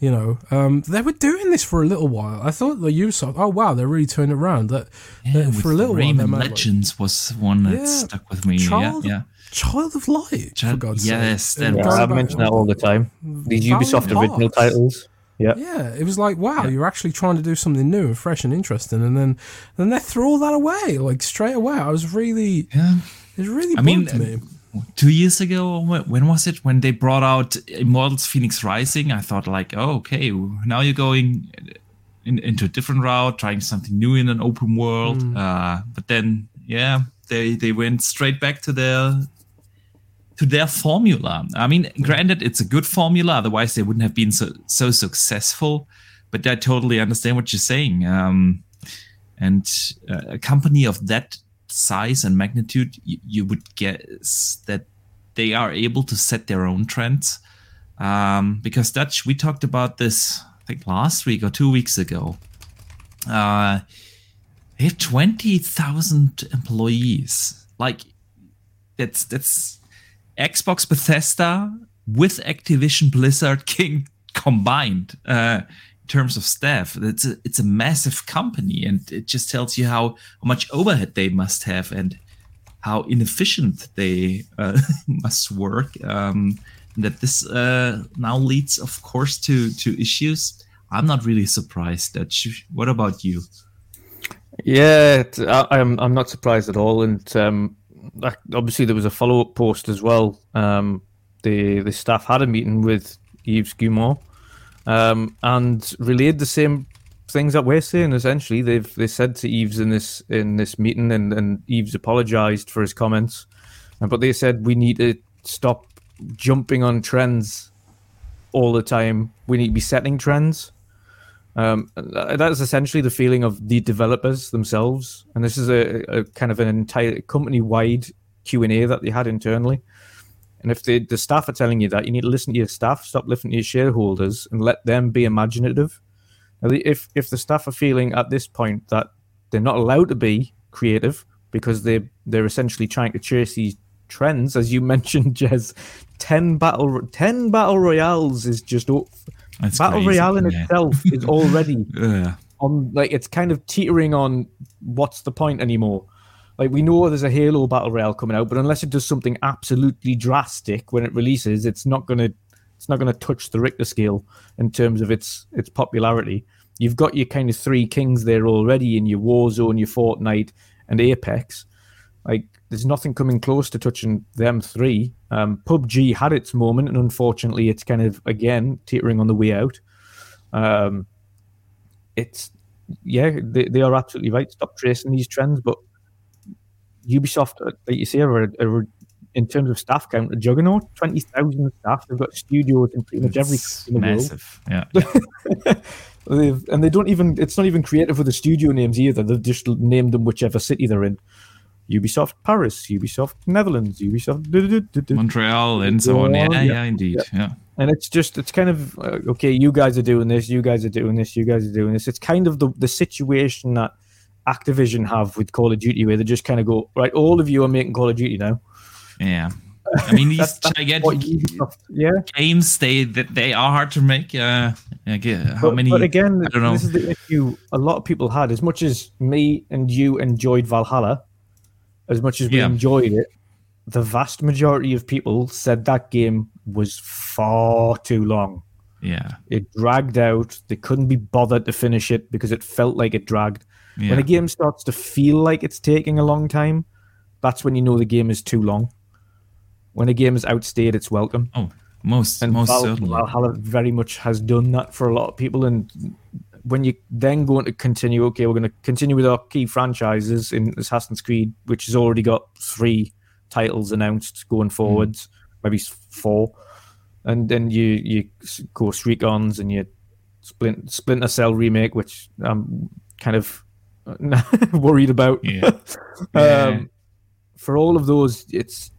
You know, um, they were doing this for a little while. I thought the Ubisoft, oh wow, they're really turning around. That yeah, for a little Rayman while, Legends like, was one that yeah, stuck with me. Child, yeah, yeah. Child of Light, Child, for God's yes, sake. Yes, I mention that all the time. These Ubisoft original titles. Yeah. Yeah. It was like, wow, yeah. you're actually trying to do something new and fresh and interesting, and then then they threw all that away like straight away. I was really, yeah. it was really. I mean, me. Two years ago, when was it? When they brought out Immortals: Phoenix Rising, I thought like, oh, okay, now you're going in, into a different route, trying something new in an open world. Mm. Uh, but then, yeah, they they went straight back to their to their formula. I mean, granted, it's a good formula, otherwise they wouldn't have been so so successful. But I totally understand what you're saying. Um, and uh, a company of that size and magnitude, you, you, would guess that they are able to set their own trends. Um, because Dutch, we talked about this, I think last week or two weeks ago. Uh, they have twenty thousand employees. Like that's that's Xbox Bethesda with Activision Blizzard King combined uh, terms of staff. It's a, it's a massive company, and it just tells you how, much overhead they must have and how inefficient they uh, must work. Um, that this uh, now leads, of course, to to issues. I'm not really surprised. That what about you? Yeah, I, am I'm, I'm not surprised at all, and um, obviously there was a follow up post as well. Um, the the staff had a meeting with Yves Guillemot um, and relayed the same things that we're saying. Essentially, they've they said to Yves in this in this meeting, and and Yves apologized for his comments, but they said we need to stop jumping on trends all the time. We need to be setting trends. Um, that's essentially the feeling of the developers themselves, and this is a, a kind of an entire company-wide Q and A that they had internally. And if the, the staff are telling you that, you need to listen to your staff, stop listening to your shareholders, and let them be imaginative. If if the staff are feeling at this point that they're not allowed to be creative because they they're essentially trying to chase these trends, as you mentioned, Jez, ten battle ten battle royales is just that's Battle crazy, Royale in yeah. itself is already on like it's kind of teetering on what's the point anymore. Like we know there's a Halo Battle Royale coming out, but unless it does something absolutely drastic when it releases, it's not gonna it's not gonna touch the Richter scale in terms of its its popularity. You've got your kind of three kings there already in your Warzone, your Fortnite, and Apex. Like there's nothing coming close to touching them three. Um, PUBG had its moment, and unfortunately, it's kind of again teetering on the way out. Um, it's yeah, they, they are absolutely right. Stop tracing these trends, but Ubisoft, uh, like you say, are, are, in terms of staff count, a juggernaut. Twenty thousand staff. They've got studios in pretty much every in massive. Yeah. and they don't even. It's not even creative with the studio names either. They've just named them whichever city they're in. Ubisoft Paris, Ubisoft Netherlands, Ubisoft Montreal, and so on. Yeah, yeah, yeah indeed. Yeah. and it's just it's kind of uh, okay. You guys are doing this. You guys are doing this. You guys are doing this. It's kind of the the situation that Activision have with Call of Duty, where they just kind of go right. All of you are making Call of Duty now. Yeah. I mean, these that's, that's gigantic yeah. games they they are hard to make. Uh, how but, many? But again, I don't know. This is the issue a lot of people had. As much as me and you enjoyed Valhalla, as much as we yeah. enjoyed it, the vast majority of people said that game was far too long. Yeah. It dragged out. They couldn't be bothered to finish it because it felt like it dragged. Yeah. When a game starts to feel like it's taking a long time, that's when you know the game is too long. When a game is outstayed its welcome. Oh, most and most Val- certainly. Valhalla very much has done that for a lot of people. And when you then going to continue, okay, we're going to continue with our key franchises in Assassin's Creed, which has already got three titles announced going forwards, mm. maybe four, and then you you go Streak-ons and you Splinter Cell remake, which I'm kind of worried about. Yeah. yeah. um, for all of those, it's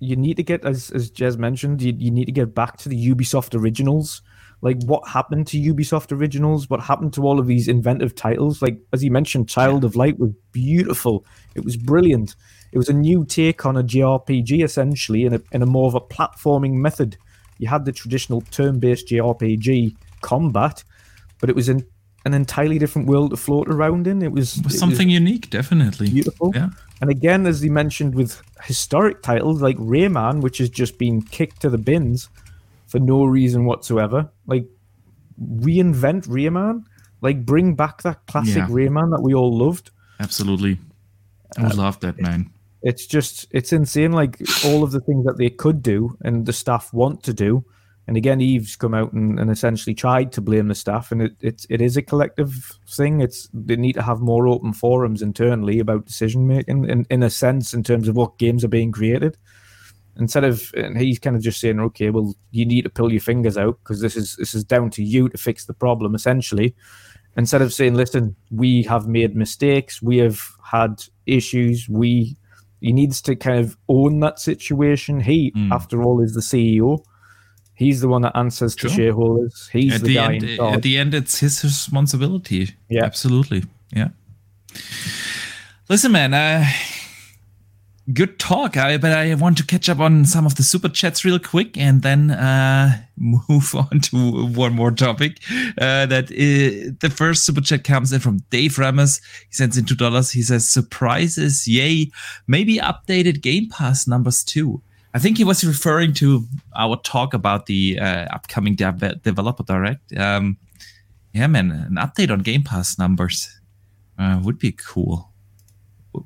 you need to get as as Jez mentioned, you, you need to get back to the Ubisoft originals. Like what happened to Ubisoft originals? What happened to all of these inventive titles? Like as you mentioned, Child of Light was beautiful. It was brilliant. It was a new take on a JRPG essentially in a in a more of a platforming method. You had the traditional turn-based JRPG combat, but it was in an entirely different world to float around in. It was, it was something was unique, definitely beautiful. Yeah. And again, as you mentioned, with historic titles like Rayman, which has just been kicked to the bins for no reason whatsoever, like reinvent Rayman, like bring back that classic yeah. Rayman that we all loved. Absolutely, I uh, love that man. It's just it's insane, like all of the things that they could do and the staff want to do and again, Yves's come out and, and essentially tried to blame the staff, and it, it it is a collective thing. It's they need to have more open forums internally about decision making, in, in a sense, in terms of what games are being created. Instead of, and he's kind of just saying, okay, well, you need to pull your fingers out because this is this is down to you to fix the problem, essentially. Instead of saying, listen, we have made mistakes, we have had issues, we he needs to kind of own that situation. He, mm. after all, is the CEO He's the one that answers sure. to shareholders. He's at the, the guy. End, at the end, it's his responsibility. Yeah, absolutely. Yeah. Listen, man. Uh, good talk. I, but I want to catch up on some of the super chats real quick, and then uh, move on to one more topic. Uh, that is, the first super chat comes in from Dave Ramos. He sends in two dollars. He says, "Surprises, yay! Maybe updated Game Pass numbers too." I think he was referring to our talk about the uh, upcoming de- developer direct. Um, yeah, man, an update on Game Pass numbers uh, would be cool.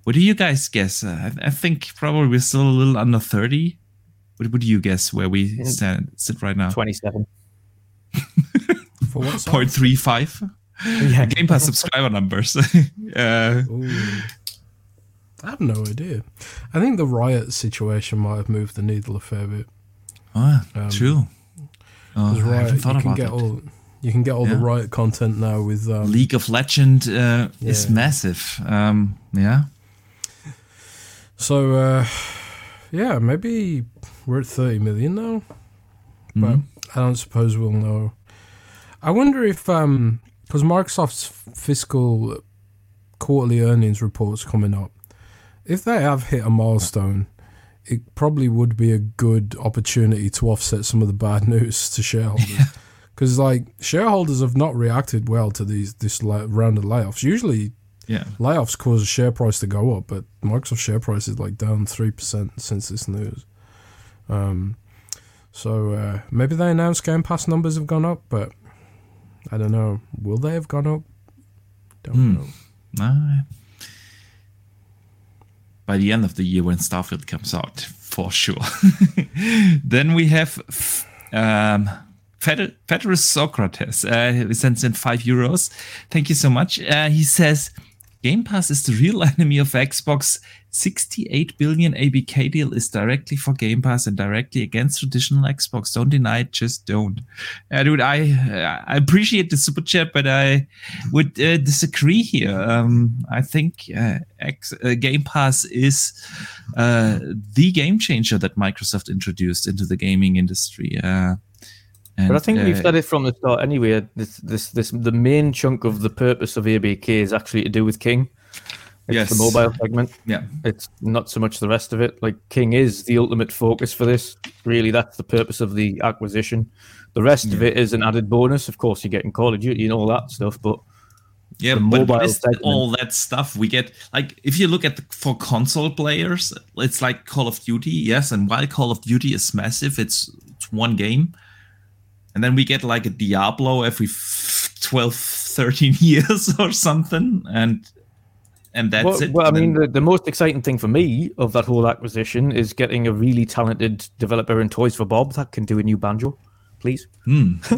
What do you guys guess? Uh, I, I, think probably we're still a little under thirty. What, what do you guess where we stand, sit right now? Twenty-seven. For what? Point three five. Yeah. Game Pass subscriber numbers. uh, I have no idea. I think the riot situation might have moved the needle a fair bit. Oh, um, true. Oh, riot, you can get all you can get all yeah. the riot content now with um, League of Legend uh, yeah. is massive. Um, yeah. So uh, yeah, maybe we're at thirty million now, mm-hmm. but I don't suppose we'll know. I wonder if because um, Microsoft's fiscal quarterly earnings reports coming up if they have hit a milestone, it probably would be a good opportunity to offset some of the bad news to shareholders. Because like shareholders have not reacted well to these this round of layoffs. Usually, yeah, layoffs cause the share price to go up, but Microsoft share price is like down three percent since this news. Um, so uh, maybe they announced Game Pass numbers have gone up, but I don't know. Will they have gone up? Don't mm. know. No, by the end of the year when Starfield comes out, for sure. then we have um, Fedorus Socrates. Uh, he sends in five euros. Thank you so much. Uh, he says, Game Pass is the real enemy of Xbox. 68 billion ABK deal is directly for Game Pass and directly against traditional Xbox. Don't deny it, just don't. Uh, dude, I I appreciate the super chat, but I would uh, disagree here. Um, I think uh, X, uh, Game Pass is uh, the game changer that Microsoft introduced into the gaming industry. And, but I think uh, we've said it from the start anyway. This, this, this, the main chunk of the purpose of ABK is actually to do with King. It's yes. the mobile segment. Yeah. It's not so much the rest of it. Like King is the ultimate focus for this. Really, that's the purpose of the acquisition. The rest yeah. of it is an added bonus. Of course, you're getting Call of Duty and all that stuff, but yeah, but all that stuff we get, like if you look at the, for console players, it's like Call of Duty, yes, and while Call of Duty is massive, it's, it's one game and then we get like a Diablo every 12, 13 years or something, and and that's well, it. Well, I mean, the, the most exciting thing for me of that whole acquisition is getting a really talented developer in Toys for Bob that can do a new banjo, please. Hmm.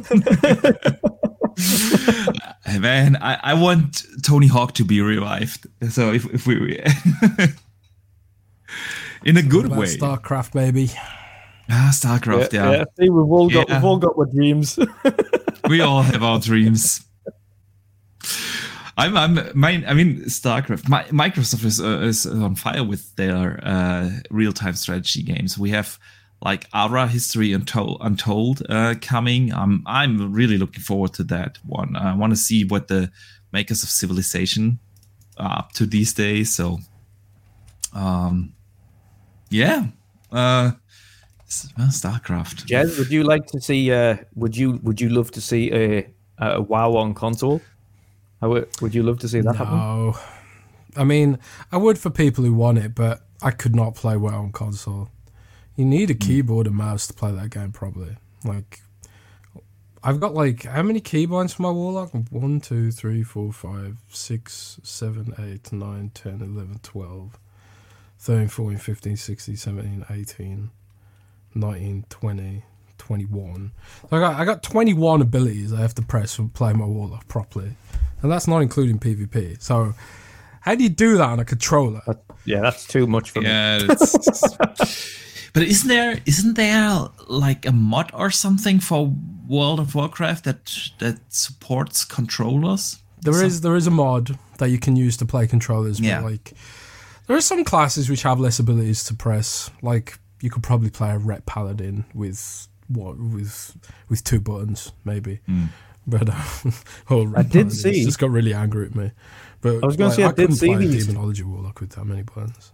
Man, I, I want Tony Hawk to be revived. So if, if we in a good way, StarCraft, baby. Ah, StarCraft, yeah. yeah. yeah. See, we've all got yeah. we've all got our dreams. we all have our dreams. I'm, I'm, my, I mean, StarCraft. My, Microsoft is uh, is on fire with their uh, real time strategy games. We have like Ara History Untold, Untold uh, coming. I'm, I'm really looking forward to that one. I want to see what the makers of Civilization are up to these days. So, um, yeah. Uh, well, StarCraft. Jez, would you like to see? Uh, would you Would you love to see a, a WoW on console? How would you love to see that no. happen? I mean, I would for people who want it, but I could not play WoW on console. You need a hmm. keyboard and mouse to play that game properly. Like, I've got like how many keybinds for my warlock? One, two, three, four, five, six, seven, eight, nine, ten, eleven, twelve, thirteen, fourteen, fifteen, sixteen, seventeen, eighteen. 19, 20, 21. So I got I got 21 abilities I have to press to play my warlock properly, and that's not including PvP. So how do you do that on a controller? Yeah, that's too much for yeah, me. but isn't there isn't there like a mod or something for World of Warcraft that that supports controllers? There some... is there is a mod that you can use to play controllers. Yeah. like there are some classes which have less abilities to press, like you could probably play a ret paladin with what with with two buttons maybe. Mm. But uh, oh, I did see. Just got really angry at me. But I was going to say I, I did see these demonology warlock with that many buttons.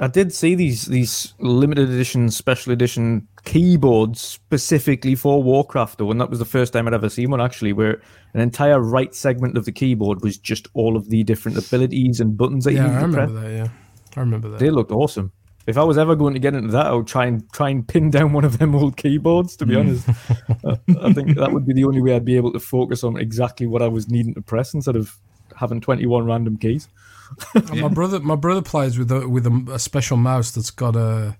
I did see these these limited edition, special edition keyboards specifically for Warcraft, though, and that was the first time I'd ever seen one actually, where an entire right segment of the keyboard was just all of the different abilities and buttons that yeah, you I remember that. Yeah, I remember that. They looked awesome. If I was ever going to get into that, I would try and try and pin down one of them old keyboards. To be mm. honest, I think that would be the only way I'd be able to focus on exactly what I was needing to press instead of having twenty-one random keys. yeah. My brother, my brother plays with a, with a, a special mouse that's got a,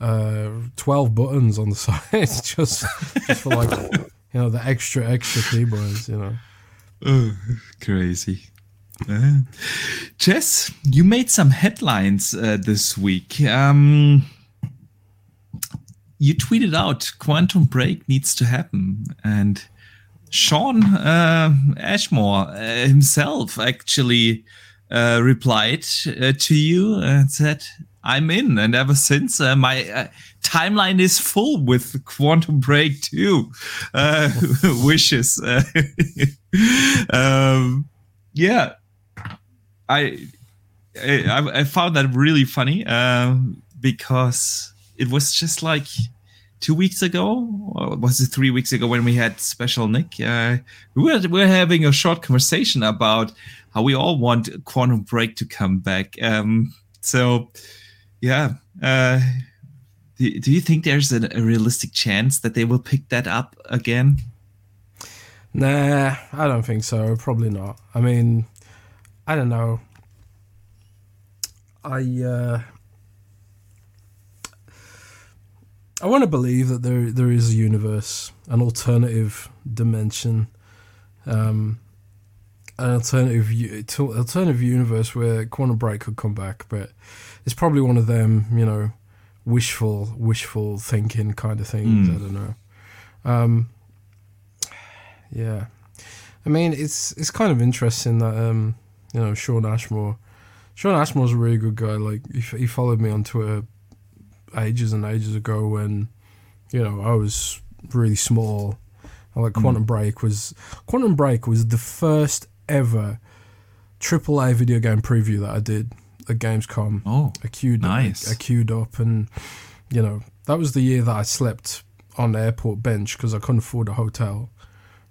a twelve buttons on the side, just just for like you know the extra extra keyboards. You know, oh, crazy. Uh, Jez, you made some headlines uh, this week. Um, you tweeted out Quantum Break needs to happen, and Shawn uh, Ashmore uh, himself actually uh, replied uh, to you and said, "I'm in." And ever since, my timeline is full with Quantum Break 2 wishes. um, yeah, I, I, I found that really funny um, because it was just like two weeks ago, or was it three weeks ago when we had special Nick? Uh, we were we were having a short conversation about how we all want Quantum Break to come back. Um, so, yeah. Uh, do, do you think there's a, a realistic chance that they will pick that up again? Nah, I don't think so. Probably not. I mean, I don't know. I uh, I want to believe that there there is a universe, an alternative dimension, um, an alternative alternative universe where Quantum Break could come back, but it's probably one of them, you know, wishful wishful thinking kind of things. Mm. I don't know. Um, yeah, I mean, it's it's kind of interesting that um, you know, Shawn Ashmore. Shawn Ashmore's a really good guy. Like he, he followed me on Twitter ages and ages ago when, you know, I was really small, Like Quantum mm. Break was Quantum Break was the first ever AAA video game preview that I did at Gamescom. Oh, I queued nice. I, I queued up, and you know that was the year that I slept on the airport bench because I couldn't afford a hotel,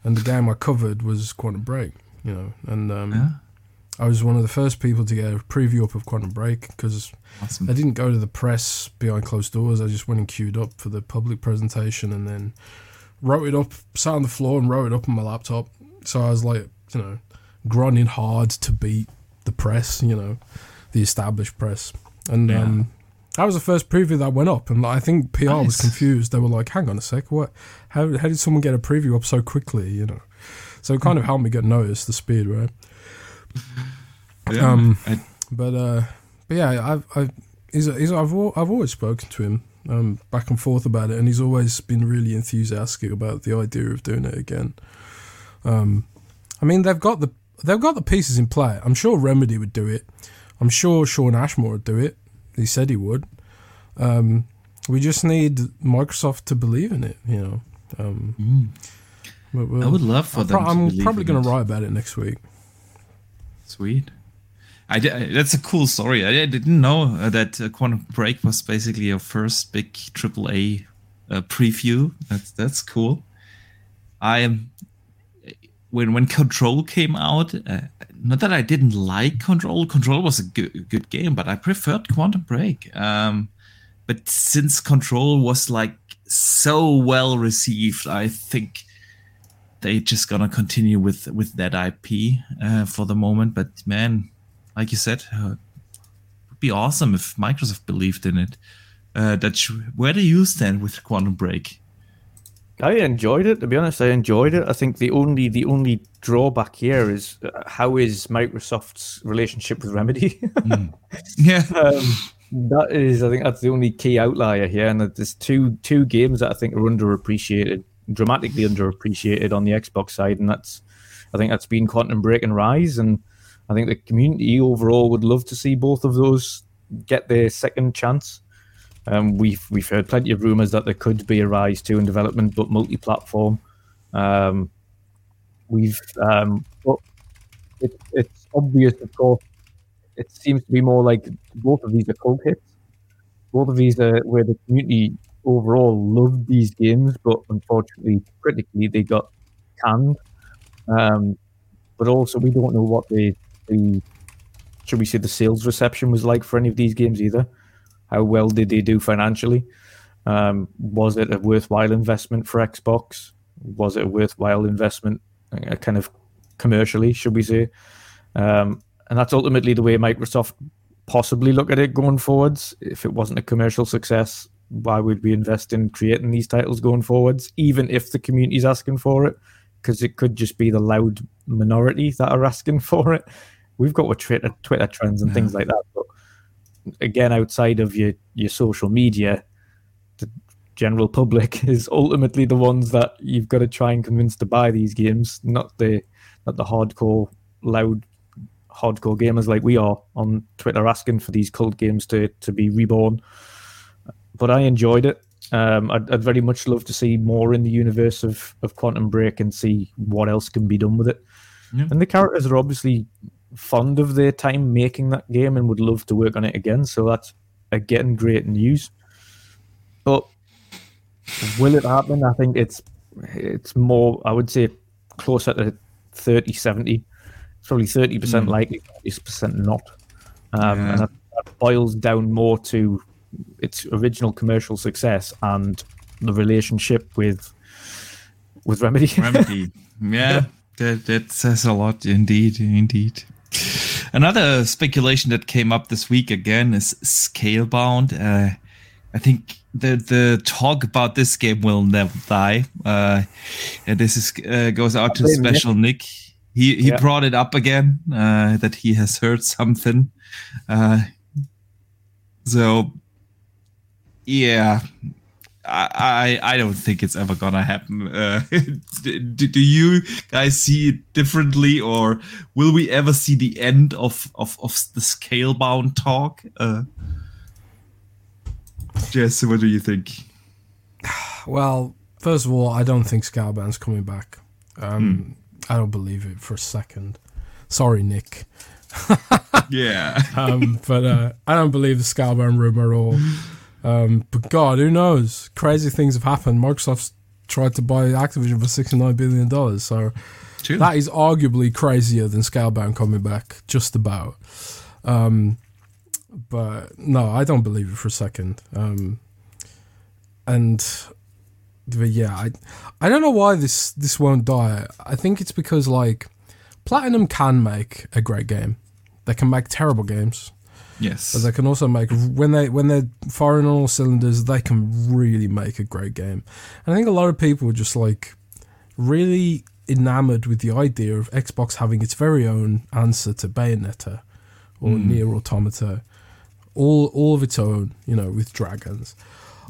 and the game I covered was Quantum Break. You know, and um, yeah. I was one of the first people to get a preview up of Quantum Break because awesome. I didn't go to the press behind closed doors. I just went and queued up for the public presentation, and then wrote it up, sat on the floor and wrote it up on my laptop. So I was like, you know, grinding hard to beat the press, you know, the established press. And yeah. um, that was the first preview that went up, and I think PR nice. was confused. They were like, "Hang on a sec, what? How how did someone get a preview up so quickly?" You know, so it kind of helped me get noticed the speed, right? Yeah, um, I, but uh, but yeah, I've I he's, he's I've I've always spoken to him um, back and forth about it, and he's always been really enthusiastic about the idea of doing it again. Um, I mean, they've got the they've got the pieces in play. I'm sure Remedy would do it. I'm sure Shawn Ashmore would do it. He said he would. Um, we just need Microsoft to believe in it, you know. Um, mm. we'll, I would love for I'm them. Pro- I'm probably going to write about it next week. Sweet. I that's a cool story. I didn't know uh, that uh, Quantum Break was basically your first big AAA uh, preview. That's that's cool. I when when Control came out. Uh, not that I didn't like Control. Control was a good, good game, but I preferred Quantum Break. Um, but since Control was like so well received, I think they just gonna continue with with that IP uh, for the moment. But man, like you said, uh, would be awesome if Microsoft believed in it. Uh, that where do you stand with Quantum Break? I enjoyed it. To be honest, I enjoyed it. I think the only the only drawback here is uh, how is Microsoft's relationship with Remedy? mm. Yeah, um, that is. I think that's the only key outlier here, and there's two two games that I think are underappreciated, dramatically underappreciated on the Xbox side, and that's I think that's been Quantum Break and Ryse, and I think the community overall would love to see both of those get their second chance. Um, we've we've heard plenty of rumours that there could be a Ryse 2 in development, but multi-platform. Um, we've um, but it, it's obvious, of course. It seems to be more like both of these are cult hits. Both of these are where the community overall loved these games, but unfortunately, critically, they got canned. Um, but also, we don't know what the the should we say the sales reception was like for any of these games either. How well did they do financially? Um, was it a worthwhile investment for Xbox? Was it a worthwhile investment, uh, kind of commercially, should we say? Um, and that's ultimately the way Microsoft possibly look at it going forwards. If it wasn't a commercial success, why would we invest in creating these titles going forwards, even if the community's asking for it? Because it could just be the loud minority that are asking for it we've got with Twitter, Twitter trends and yeah. things like that. But again, outside of your your social media, the general public is ultimately the ones that you've got to try and convince to buy these games, not the not the hardcore, loud, hardcore gamers like we are on Twitter asking for these cult games to to be reborn. But I enjoyed it. Um, I'd, I'd, very much love to see more in the universe of, of Quantum Break and see what else can be done with it. Yeah. And the characters are obviously fond of their time making that game and would love to work on it again. So that's again great news. But will it happen? I think it's it's more I would say closer to 30 70. It's probably 30% mm. likely, 30% not. Um, yeah. And that, that boils down more to its original commercial success and the relationship with with Remedy. Remedy. Yeah, that, that says a lot indeed, indeed. Another speculation that came up this week again is Scalebound. Uh, I think the the talk about this game will never die. Uh, and this is uh, goes out to Special Nick. He he yeah. brought it up again uh, that he has heard something. Uh, so yeah, I, I don't think it's ever gonna happen. Uh, do, do, you guys see it differently, or will we ever see the end of of, of the scalebound talk? Uh, Jez, what do you think? Well, first of all, I don't think Scalebound's coming back. Um, I don't believe it for a second. Sorry, Nick. Yeah. Um, but uh, I don't believe the Scalebound rumor at all. Um, but God, who knows? Crazy things have happened. Microsoft's tried to buy Activision for $69 billion. So True. that is arguably crazier than Scalebound coming back, just about. Um, but no, I don't believe it for a second. Um, and but yeah, I I don't know why this this won't die. I think it's because like Platinum can make a great game. They can make terrible games, yes. but they can also make when they when they're firing on all cylinders, they can really make a great game. And I think a lot of people are just like really enamored with the idea of Xbox having its very own answer to Bayonetta or hmm. Nier Automata, all all of its own, you know, with dragons.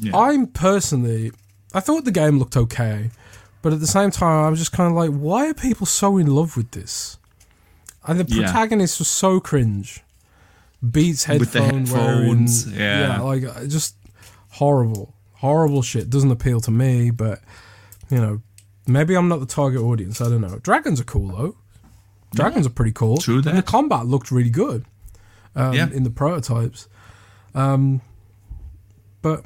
Yeah. I'm personally, I thought the game looked okay, but at the same time, I was just kind of like, why are people so in love with this? And the Yeah. protagonist was so cringe. Beats headphone wearing, headphones, yeah. like uh, just horrible, horrible shit. Doesn't appeal to me, but you know, maybe I'm not the target audience. I don't know. Dragons are cool though. Dragons are pretty cool. True And the combat looked really good um, Yeah. in the prototypes. Um, but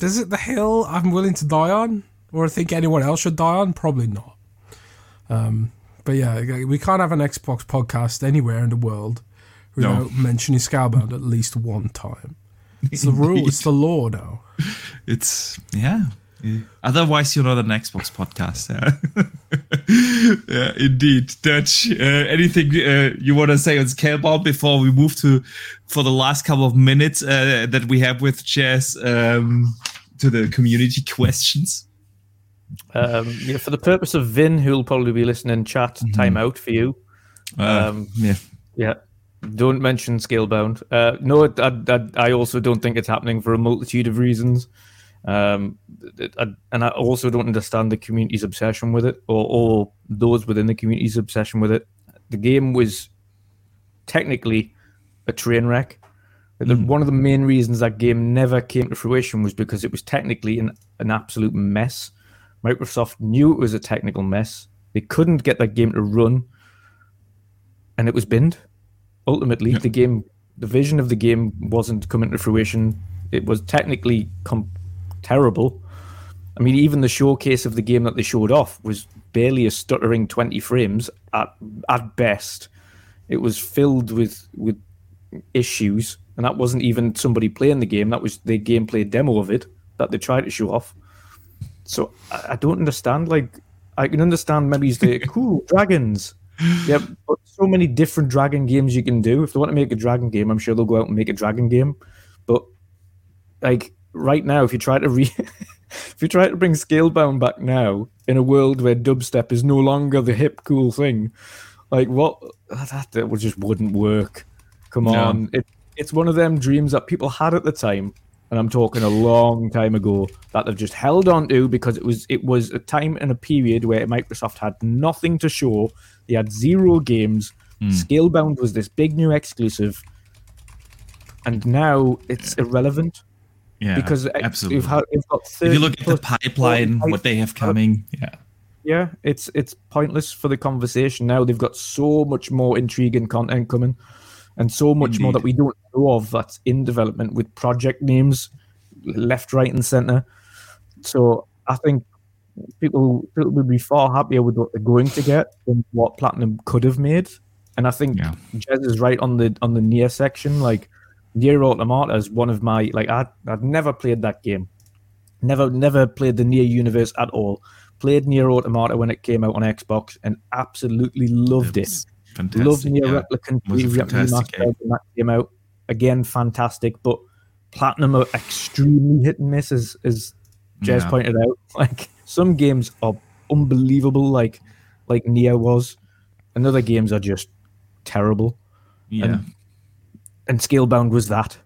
is it the hill I'm willing to die on, or I think anyone else should die on? Probably not. Um, but yeah, we can't have an Xbox podcast anywhere in the world No. without mentioning Scalebound at least one time. It's the rule. It's the law now. It's yeah. Otherwise, you're not an Xbox podcast. Yeah, yeah indeed. Dutch. Uh, anything uh, you want to say on Scalebound before we move to for the last couple of minutes uh, that we have with Jez um, to the community questions? Um, yeah, for the purpose of Vin, who'll probably be listening, chat time out for you. Uh, Um, yeah. Yeah. Don't mention Scalebound. Uh, no, I, I, I also don't think it's happening for a multitude of reasons. Um, it- I, and I also don't understand the community's obsession with it, or, or those within the community's obsession with it. The game was technically a train wreck. The, One of the main reasons that game never came to fruition was because it was technically an, an absolute mess. Microsoft knew it was a technical mess. They couldn't get that game to run, and it was binned. Ultimately, the game, the vision of the game wasn't coming to fruition. It was technically com- terrible. I mean, even the showcase of the game that they showed off was barely a stuttering 20 frames at at best. It was filled with with issues, and that wasn't even somebody playing the game. That was the gameplay demo of it that they tried to show off. So I, I don't understand. Like, I can understand maybe it's the cool dragons. Yeah, but so many different dragon games you can do. If they want to make a dragon game, I'm sure they'll go out and make a dragon game. But like right now, if you try to re, if you try to bring Scalebound back now in a world where dubstep is no longer the hip cool thing, like what that, that just wouldn't work. Come No. on, it, it's one of them dreams that people had at the time, and I'm talking a long time ago that they've just held on to because it was it was a time and a period where Microsoft had nothing to show. They had zero games. Hmm. Scalebound was this big new exclusive, and now it's irrelevant Yeah. because absolutely. You've, had, you've got if you look at the pipeline, what they have coming, yeah. yeah, it's it's pointless for the conversation now. They've got so much more intriguing content coming, and so much more that we don't know of that's in development with project names left, right, and center. So I think people people will be far happier with what they're going to get than what Platinum could have made. And I think Yeah. Jez is right on the on the Nier section. Like Nier Automata is one of my like I I'd never played that game. Never never played the Nier universe at all. Played Nier Automata when it came out on Xbox and absolutely loved it. Fantastic. Loved Nier yeah. Replicant It was a re- remastered when that came out. Again, fantastic. But Platinum are extremely hit and miss, as as Jez Yeah. pointed out. Like some games are unbelievable, like like Nier was, and other games are just terrible. Yeah. And, and Scalebound was that.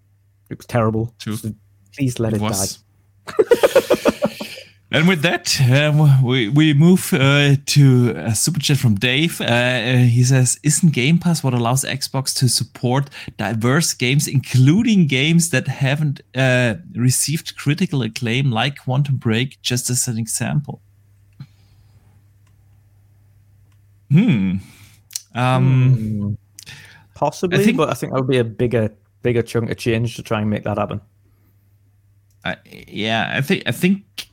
It was terrible. True. So please let it it, was. And with that, um, we, we move uh, to a super chat from Dave. Uh, uh, he says, Isn't Game Pass what allows Xbox to support diverse games, including games that haven't uh, received critical acclaim, like Quantum Break, just as an example? Hmm. Um, hmm. Possibly, I think, but I think that would be a bigger bigger chunk of change to try and make that happen. yeah, I think I think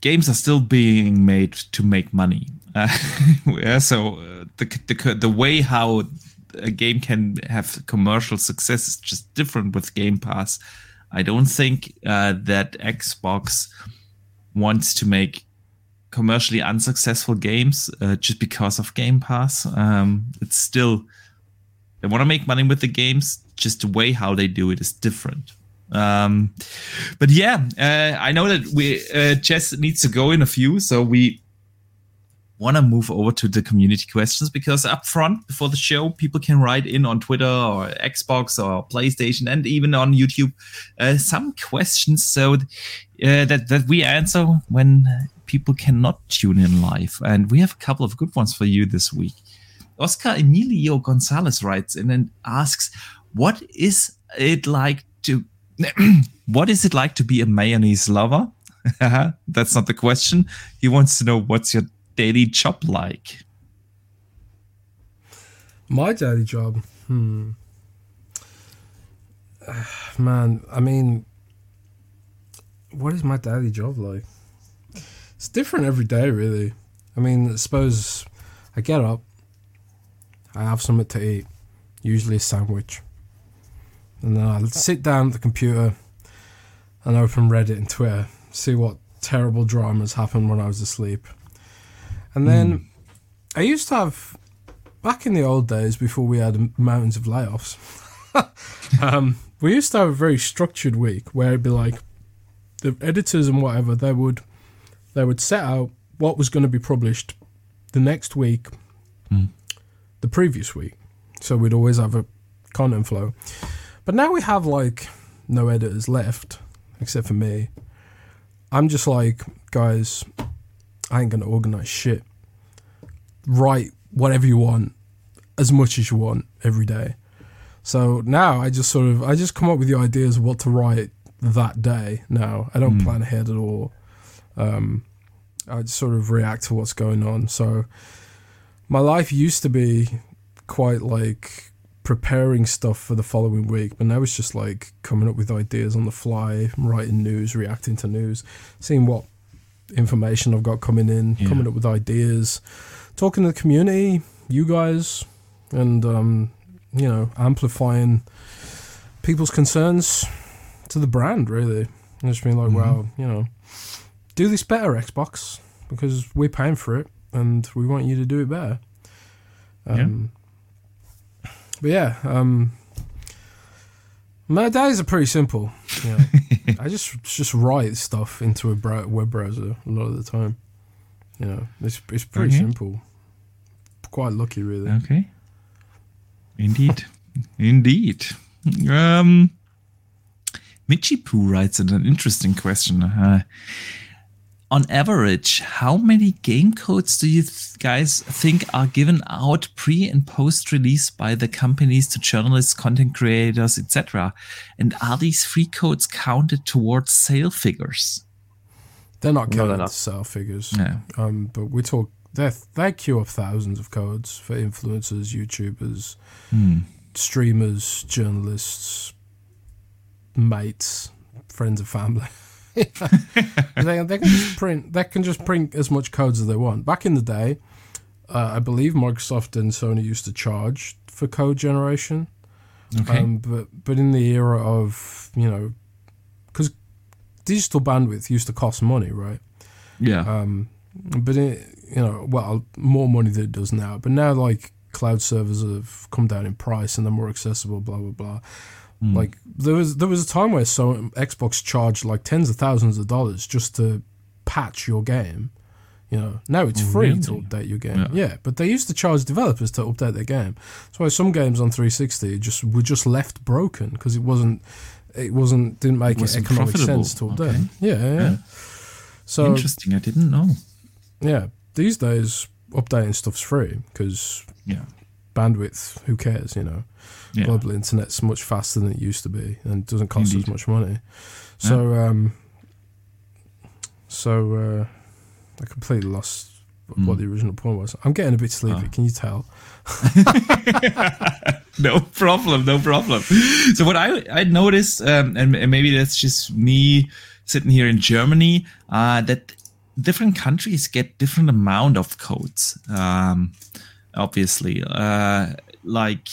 games are still being made to make money. Uh, yeah, so uh, the, the the way how a game can have commercial success is just different with Game Pass. I don't think uh, that Xbox wants to make commercially unsuccessful games uh, just because of Game Pass. Um, it's still they want to make money with the games. Just the way how they do it is different. Um, but yeah, uh, I know that we uh, Jez needs to go in a few, so we want to move over to the community questions because up front before the show, people can write in on Twitter or Xbox or PlayStation and even on YouTube uh, some questions so uh, that that we answer when people cannot tune in live. And we have a couple of good ones for you this week. Oscar Emilio Gonzalez writes in and asks, "What is it like to what is it like to be a mayonnaise lover? That's not the question. He wants to know what's your daily job like. My daily job, hmm. Man, I mean, what is my daily job like? It's different every day, really. I mean, suppose I get up, I have something to eat, usually a sandwich. And then I'd sit down at the computer and open Reddit and Twitter, see what terrible dramas happened when I was asleep. And then mm. I used to have, back in the old days before we had mountains of layoffs, um, we used to have a very structured week where it'd be like the editors and whatever, they would, they would set out what was going to be published the next week, mm. the previous week. So we'd always have a content flow. But now we have like no editors left, except for me. I'm just like, guys, I ain't gonna organize shit. Write whatever you want, as much as you want every day. So now I just sort of I just come up with the ideas of what to write that day. Now I don't mm. plan ahead at all. Um, I just sort of react to what's going on. So my life used to be quite like preparing stuff for the following week, but now it's just like coming up with ideas on the fly, writing news, reacting to news, seeing what information I've got coming in, yeah. coming up with ideas, talking to the community, you guys, and um, you know, amplifying people's concerns to the brand. Really, and just being like, mm-hmm. well, you know, do this better, Xbox, because we're paying for it, and we want you to do it better. Um, but yeah, um, my days are pretty simple. Know. I just just write stuff into a web browser a lot of the time. You know, it's it's pretty okay. simple. Quite lucky, really. Okay. Indeed, indeed. Um, Michipu writes an interesting question. Uh, on average, how many game codes do you th- guys think are given out pre and post release by the companies to journalists, content creators, etc.? And are these free codes counted towards sale figures? They're not counted no, they're not. sale figures. Yeah. Um, but we talk they they queue up thousands of codes for influencers, YouTubers, hmm. streamers, journalists, mates, friends and family. they, they, can just print. They can just print as much codes as they want. Back in the day, uh, I believe Microsoft and Sony used to charge for code generation. Okay. Um, but but in the era of you know, because digital bandwidth used to cost money, right? Yeah. Um, but it, you know, well, more money than it does now. But now, like cloud servers have come down in price and they're more accessible. Blah blah blah. Mm. Like there was there was a time where so Xbox charged like tens of thousands of dollars just to patch your game. You know, now it's free really? to update your game. Yeah. yeah. but they used to charge developers to update their game. That's why some games on 360 just were just left broken because it wasn't it wasn't didn't make It wasn't economic profitable. sense till Okay. Yeah, yeah. Yeah. So Interesting. I didn't know. yeah, these days updating stuff's free because Yeah. Bandwidth. Who cares? You know, Yeah. global internet's much faster than it used to be and doesn't cost Indeed. as much money. So um, so uh, I completely lost what Mm. the original point was. I'm getting a bit sleepy. Ah. Can you tell? no problem, no problem. So what I I noticed, um, and and maybe that's just me sitting here in Germany, uh, that different countries get different amount of codes. Um, obviously, uh, like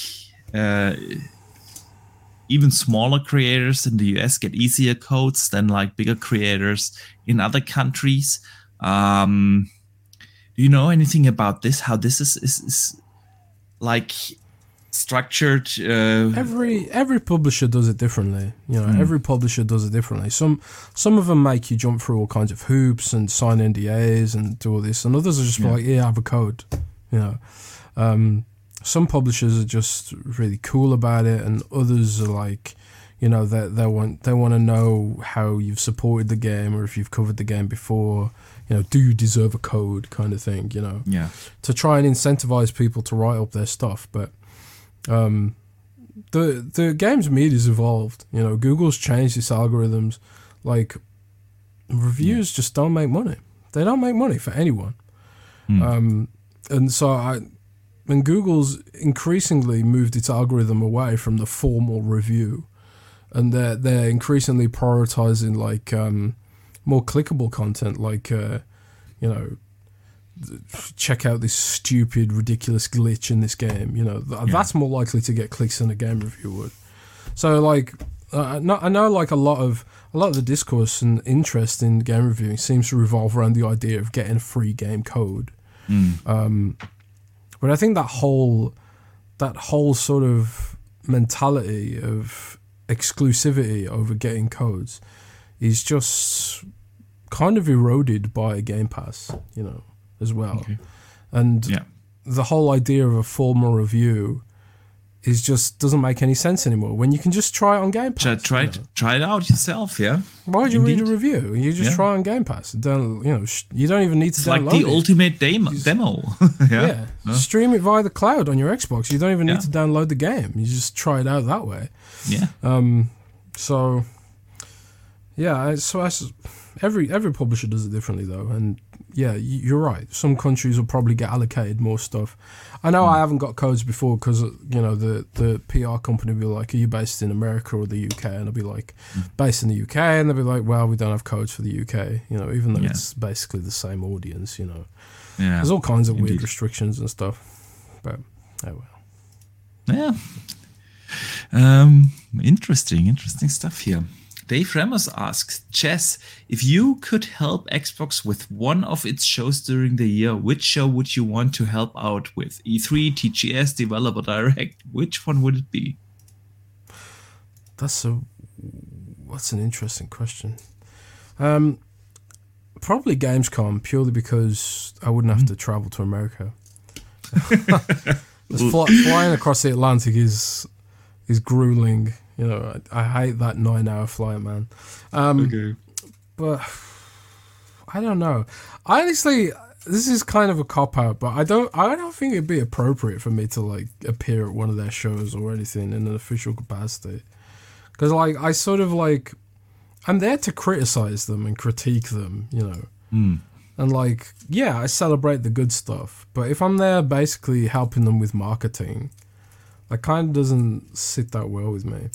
uh, even smaller creators in the US get easier codes than like bigger creators in other countries. Um, do you know anything about this? How this is is, is like structured? Uh, Every every publisher does it differently. You know, every publisher does it differently. Some some of them make you jump through all kinds of hoops and sign NDAs and do all this, and others are just Yeah. like, yeah, I have a code. You know, um, some publishers are just really cool about it, and others are like, you know, they they want they want to know how you've supported the game or if you've covered the game before. You know, do you deserve a code kind of thing? You know, yeah, to try and incentivize people to write up their stuff. But um, the the games media's evolved. You know, Google's changed its algorithms. Like reviews just don't make money. They don't make money for anyone. Hmm. Um, and so I, when Google's increasingly moved its algorithm away from the formal review, and they're they're increasingly prioritizing like um, more clickable content, like uh, you know check out this stupid, ridiculous glitch in this game. You know, th- Yeah. that's more likely to get clicks than a game review would. So, like, uh, I know, I know, like a lot of a lot of the discourse and interest in game reviewing seems to revolve around the idea of getting a free game code. Mm. Um, but I think that whole that whole sort of mentality of exclusivity over getting codes is just kind of eroded by Game Pass, you know, as well. Okay. And Yeah. the whole idea of a formal review is just doesn't make any sense anymore. When you can just try it on Game Pass. Try, you it, know. try it out yourself. Yeah, Why would you read a review? You just Yeah. try on Game Pass. Don't you know? sh- You don't even need to download. it's download like the it. ultimate demo. demo. yeah. Yeah. Stream it via the cloud on your Xbox. You don't even Yeah. need to download the game. You just try it out that way. yeah. Um, so yeah, so I every every publisher does it differently though, and yeah, you're right. Some countries will probably get allocated more stuff. I know I haven't got codes before because you know the the PR company will be like, "Are you based in America or the UK?" And I'll be like, "Based in the UK," and they'll be like, "Well, we don't have codes for the UK." You know, even though Yeah. it's basically the same audience. You know, Yeah. there's all kinds of weird restrictions and stuff. But oh well. Yeah. Um, interesting, interesting stuff here. Dave Ramos asks, Jez, if you could help Xbox with one of its shows during the year, which show would you want to help out with? E E3, TGS, Developer Direct? Which one would it be? That's a that's an interesting question. Um, probably Gamescom purely because I wouldn't have to travel to America. Fly, flying across the Atlantic is is grueling. You know, I, I hate that nine hour flight, man. Um, Okay. but I don't know. I honestly, this is kind of a cop out, but I don't. I don't think it'd be appropriate for me to like appear at one of their shows or anything in an official capacity, because like I sort of like, I'm there to criticize them and critique them, you know. Hmm. And like, yeah, I celebrate the good stuff, but if I'm there basically helping them with marketing, that kind of doesn't sit that well with me.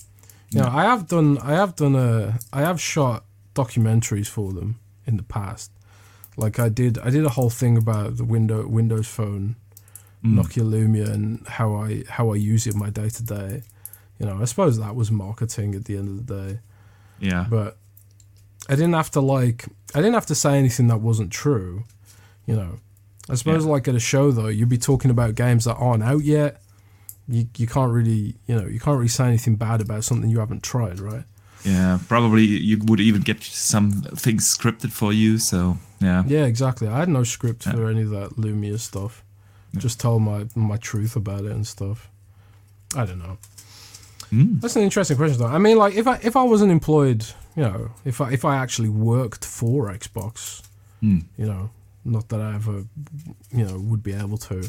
You know, I have done, I have done a, I have shot documentaries for them in the past. Like I did, I did a whole thing about the window Windows Phone, mm. Nokia Lumia, and how I how I use it in my day to day. You know, I suppose that was marketing at the end of the day Yeah. but I didn't have to like I didn't have to say anything that wasn't true, you know. I suppose like at a show though, you'd be talking about games that aren't out yet. You you can't really you know you can't really say anything bad about something you haven't tried, right? Yeah. Probably you would even get some things scripted for you. So, yeah. Yeah, exactly. I had no script for any of that Lumia stuff. Just told my my truth about it and stuff. I don't know. Mm. That's an interesting question, though. I mean, like if I if I wasn't employed, you know, if I if I actually worked for Xbox, mm. you know, not that I ever, you know, would be able to.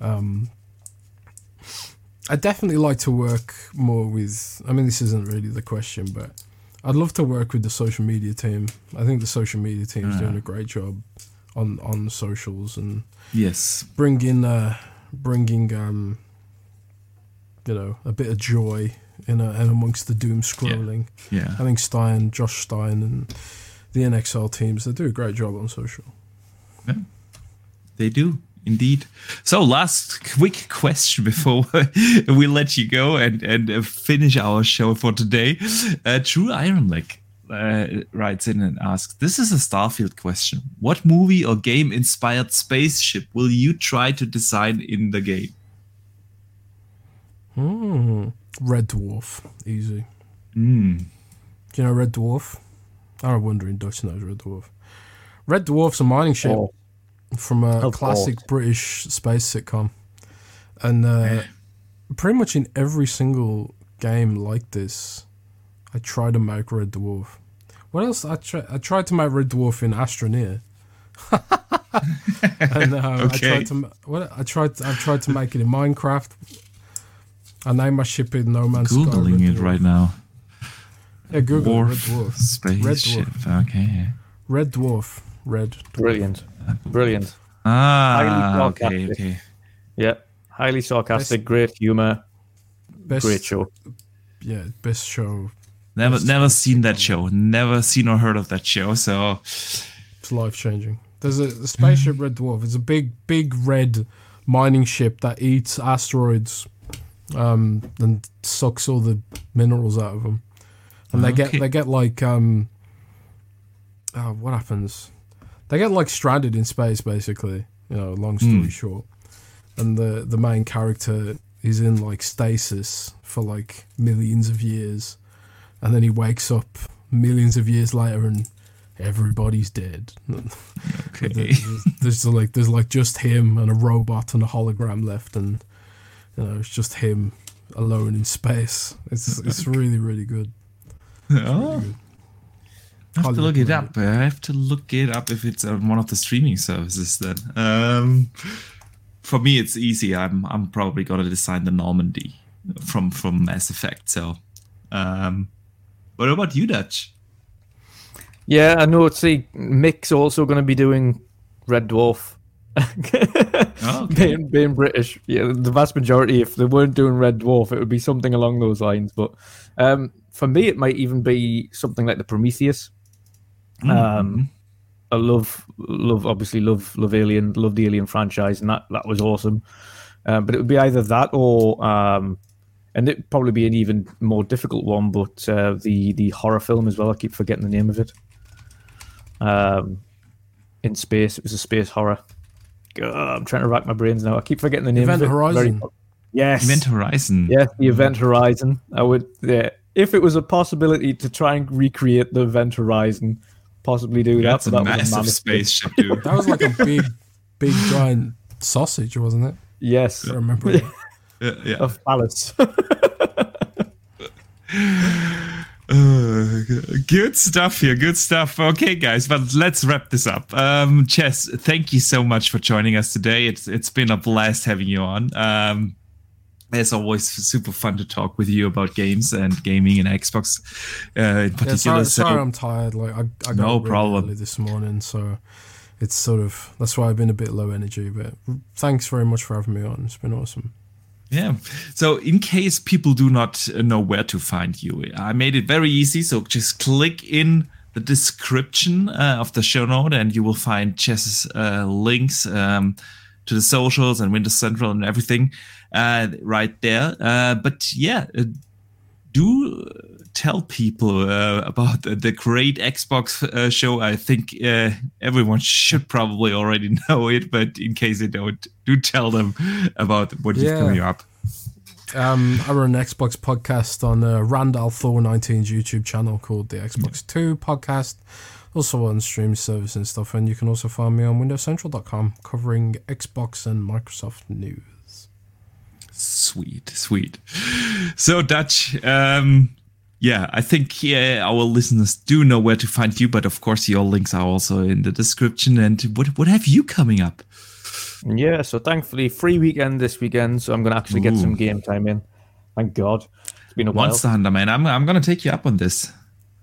Um, I definitely like to work more with. I mean, this isn't really the question, but I'd love to work with the social media team. I think the social media team is uh. doing a great job on on the socials and yes, bringing uh, bringing um, you know a bit of joy in, a, in amongst the doom scrolling. Yeah. yeah, I think Stein, Josh Stein, and the NXL teams they do a great job on social. Yeah, they do indeed. So, last quick question before we let you go and and finish our show for today. Uh, True Iron Leg uh, writes in and asks, "This is a Starfield question. What movie or game inspired spaceship will you try to design in the game?" Hmm. Red Dwarf, easy. Hmm. Do you know Red Dwarf? I don't wonder in Dutch knows Red Dwarf. Red Dwarf's a mining ship oh. From a oh, classic. British space sitcom, and uh, pretty much in every single game like this, I tried to make Red Dwarf. What else? I tried. I tried to make Red Dwarf in Astroneer. and uh, okay. I tried to. What I tried. I tried to make it in Minecraft. I named my ship in No Man's Sky. Googling it right now. Yeah, Google Dwarf, Red Dwarf. Spaceship. Red Dwarf. Okay. Red Dwarf. Red. Dwarf. Brilliant. Brilliant. Ah. okay. Okay. Yeah. Highly sarcastic. Best, great humor. Best, great show. Yeah. Best show Never, never seen that show. Never seen or heard of that show. So it's life changing. There's a, a spaceship Red Dwarf. It's a big, big red mining ship that eats asteroids, um, and sucks all the minerals out of them. And they okay. get, they get like, um, oh, what happens? They get like stranded in space, basically. You know, long story mm. short. And the the main character is in like stasis for like millions of years and then he wakes up millions of years later and everybody's dead. Okay. there's, there's, like there's like just him and a robot and a hologram left, and you know it's just him alone in space. It's it's really really good. oh. Really good. I have to look it up. I have to look it up if it's on one of the streaming services. Then, um, for me, it's easy. I'm I'm probably gonna design the Normandy from from Mass Effect. So, um, what about you, Dutch? Yeah, I know. See, Mick's also going to be doing Red Dwarf. oh, okay. being, being British, yeah, the vast majority, if they weren't doing Red Dwarf, it would be something along those lines. But um, for me, it might even be something like the Prometheus. Mm-hmm. Um, I love, love, obviously love, love Alien, love the Alien franchise, and that that was awesome. Um, but it would be either that or um, and it'd probably be an even more difficult one. But uh, the the horror film as well. I keep forgetting the name of it. Um, in space, it was a space horror. God, I'm trying to rack my brains now. I keep forgetting the name Event of it. Horizon. Very, yes, Event Horizon. Yes, the Event Horizon. I would. Yeah, if it was a possibility to try and recreate the Event Horizon, possibly do That's that. That's a massive a spaceship, dude. that was like a big, big giant sausage, wasn't it? Yes, I remember. yeah, yeah. of Palace. Uh, good stuff here. Good stuff. Okay, guys, but let's wrap this up. Um, Jez, thank you so much for joining us today. It's it's been a blast having you on. Um, as always, super fun to talk with you about games and gaming and Xbox uh, in particular. Yeah, sorry, so, sorry, I'm tired. Like I, I got no really problem this morning, so it's sort of that's why I've been a bit low energy. But thanks very much for having me on. It's been awesome. Yeah. So, in case people do not know where to find you, I made it very easy. So, just click in the description uh, of the show note, and you will find Jez's uh, links um, to the socials and Windows Central and everything uh, right there. Uh, but yeah, uh, do tell people uh, about the, the, great Xbox uh, show. I think uh, everyone should probably already know it, but in case they don't, do tell them about what yeah. is coming up. Um, I run an Xbox podcast on uh, Rand al Thor 19's YouTube channel called the Xbox 2 podcast. Also on stream service and stuff. And you can also find me on WindowsCentral.com covering Xbox and Microsoft news. Sweet, sweet. So Dutch, um, yeah, I think yeah, our listeners do know where to find you, but of course your links are also in the description. And what what have you coming up? Yeah, so thankfully free weekend this weekend, so I'm gonna actually get some game time in. Thank God. It's been a while. Monster Hunter, man. I'm I'm gonna take you up on this.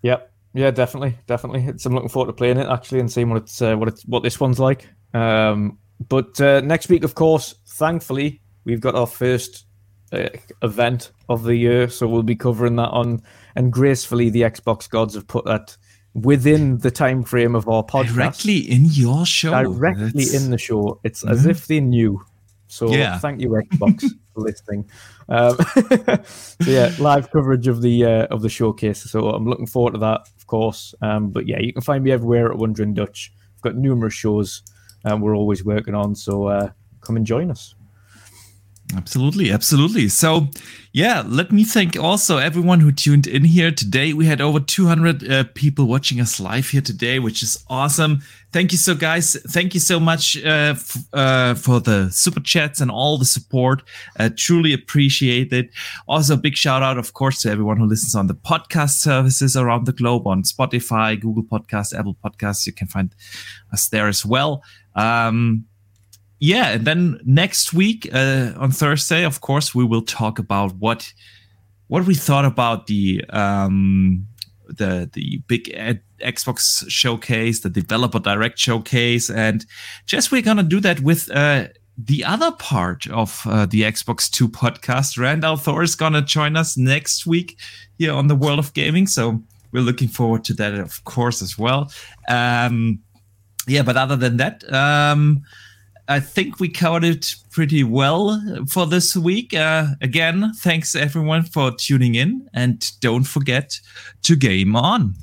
Yep. Yeah, definitely, definitely. It's, I'm looking forward to playing it actually and seeing what it's uh, what it's what this one's like. Um, but uh, next week, of course, thankfully, we've got our first uh, event of the year, so we'll be covering that on. And gracefully, the Xbox gods have put that within the time frame of our podcast, directly in your show, directly That's... in the show. It's mm-hmm. as if they knew. So yeah. thank you, Xbox, for listening. Um, so yeah, live coverage of the uh, of the showcase. So I'm looking forward to that, of course. Um, but yeah, you can find me everywhere at Wondering Dutch. I've got numerous shows um, we're always working on. So uh, come and join us. Absolutely, absolutely. So, yeah, let me thank also everyone who tuned in here today. We had over 200 uh, people watching us live here today, which is awesome. Thank you so, guys. Thank you so much uh, f- uh, for the super chats and all the support. Uh, truly appreciate it. Also, big shout out, of course, to everyone who listens on the podcast services around the globe on Spotify, Google Podcasts, Apple Podcasts. You can find us there as well. Um, yeah, and then next week uh, on Thursday, of course, we will talk about what what we thought about the um, the the big Xbox showcase, the developer direct showcase, and just we're gonna do that with uh, the other part of uh, the Xbox Two podcast. Rand al Thor is gonna join us next week here on the World of Gaming, so we're looking forward to that, of course, as well. Um, yeah, but other than that, um, I think we covered it pretty well for this week. Uh, again, thanks everyone for tuning in, and don't forget to game on.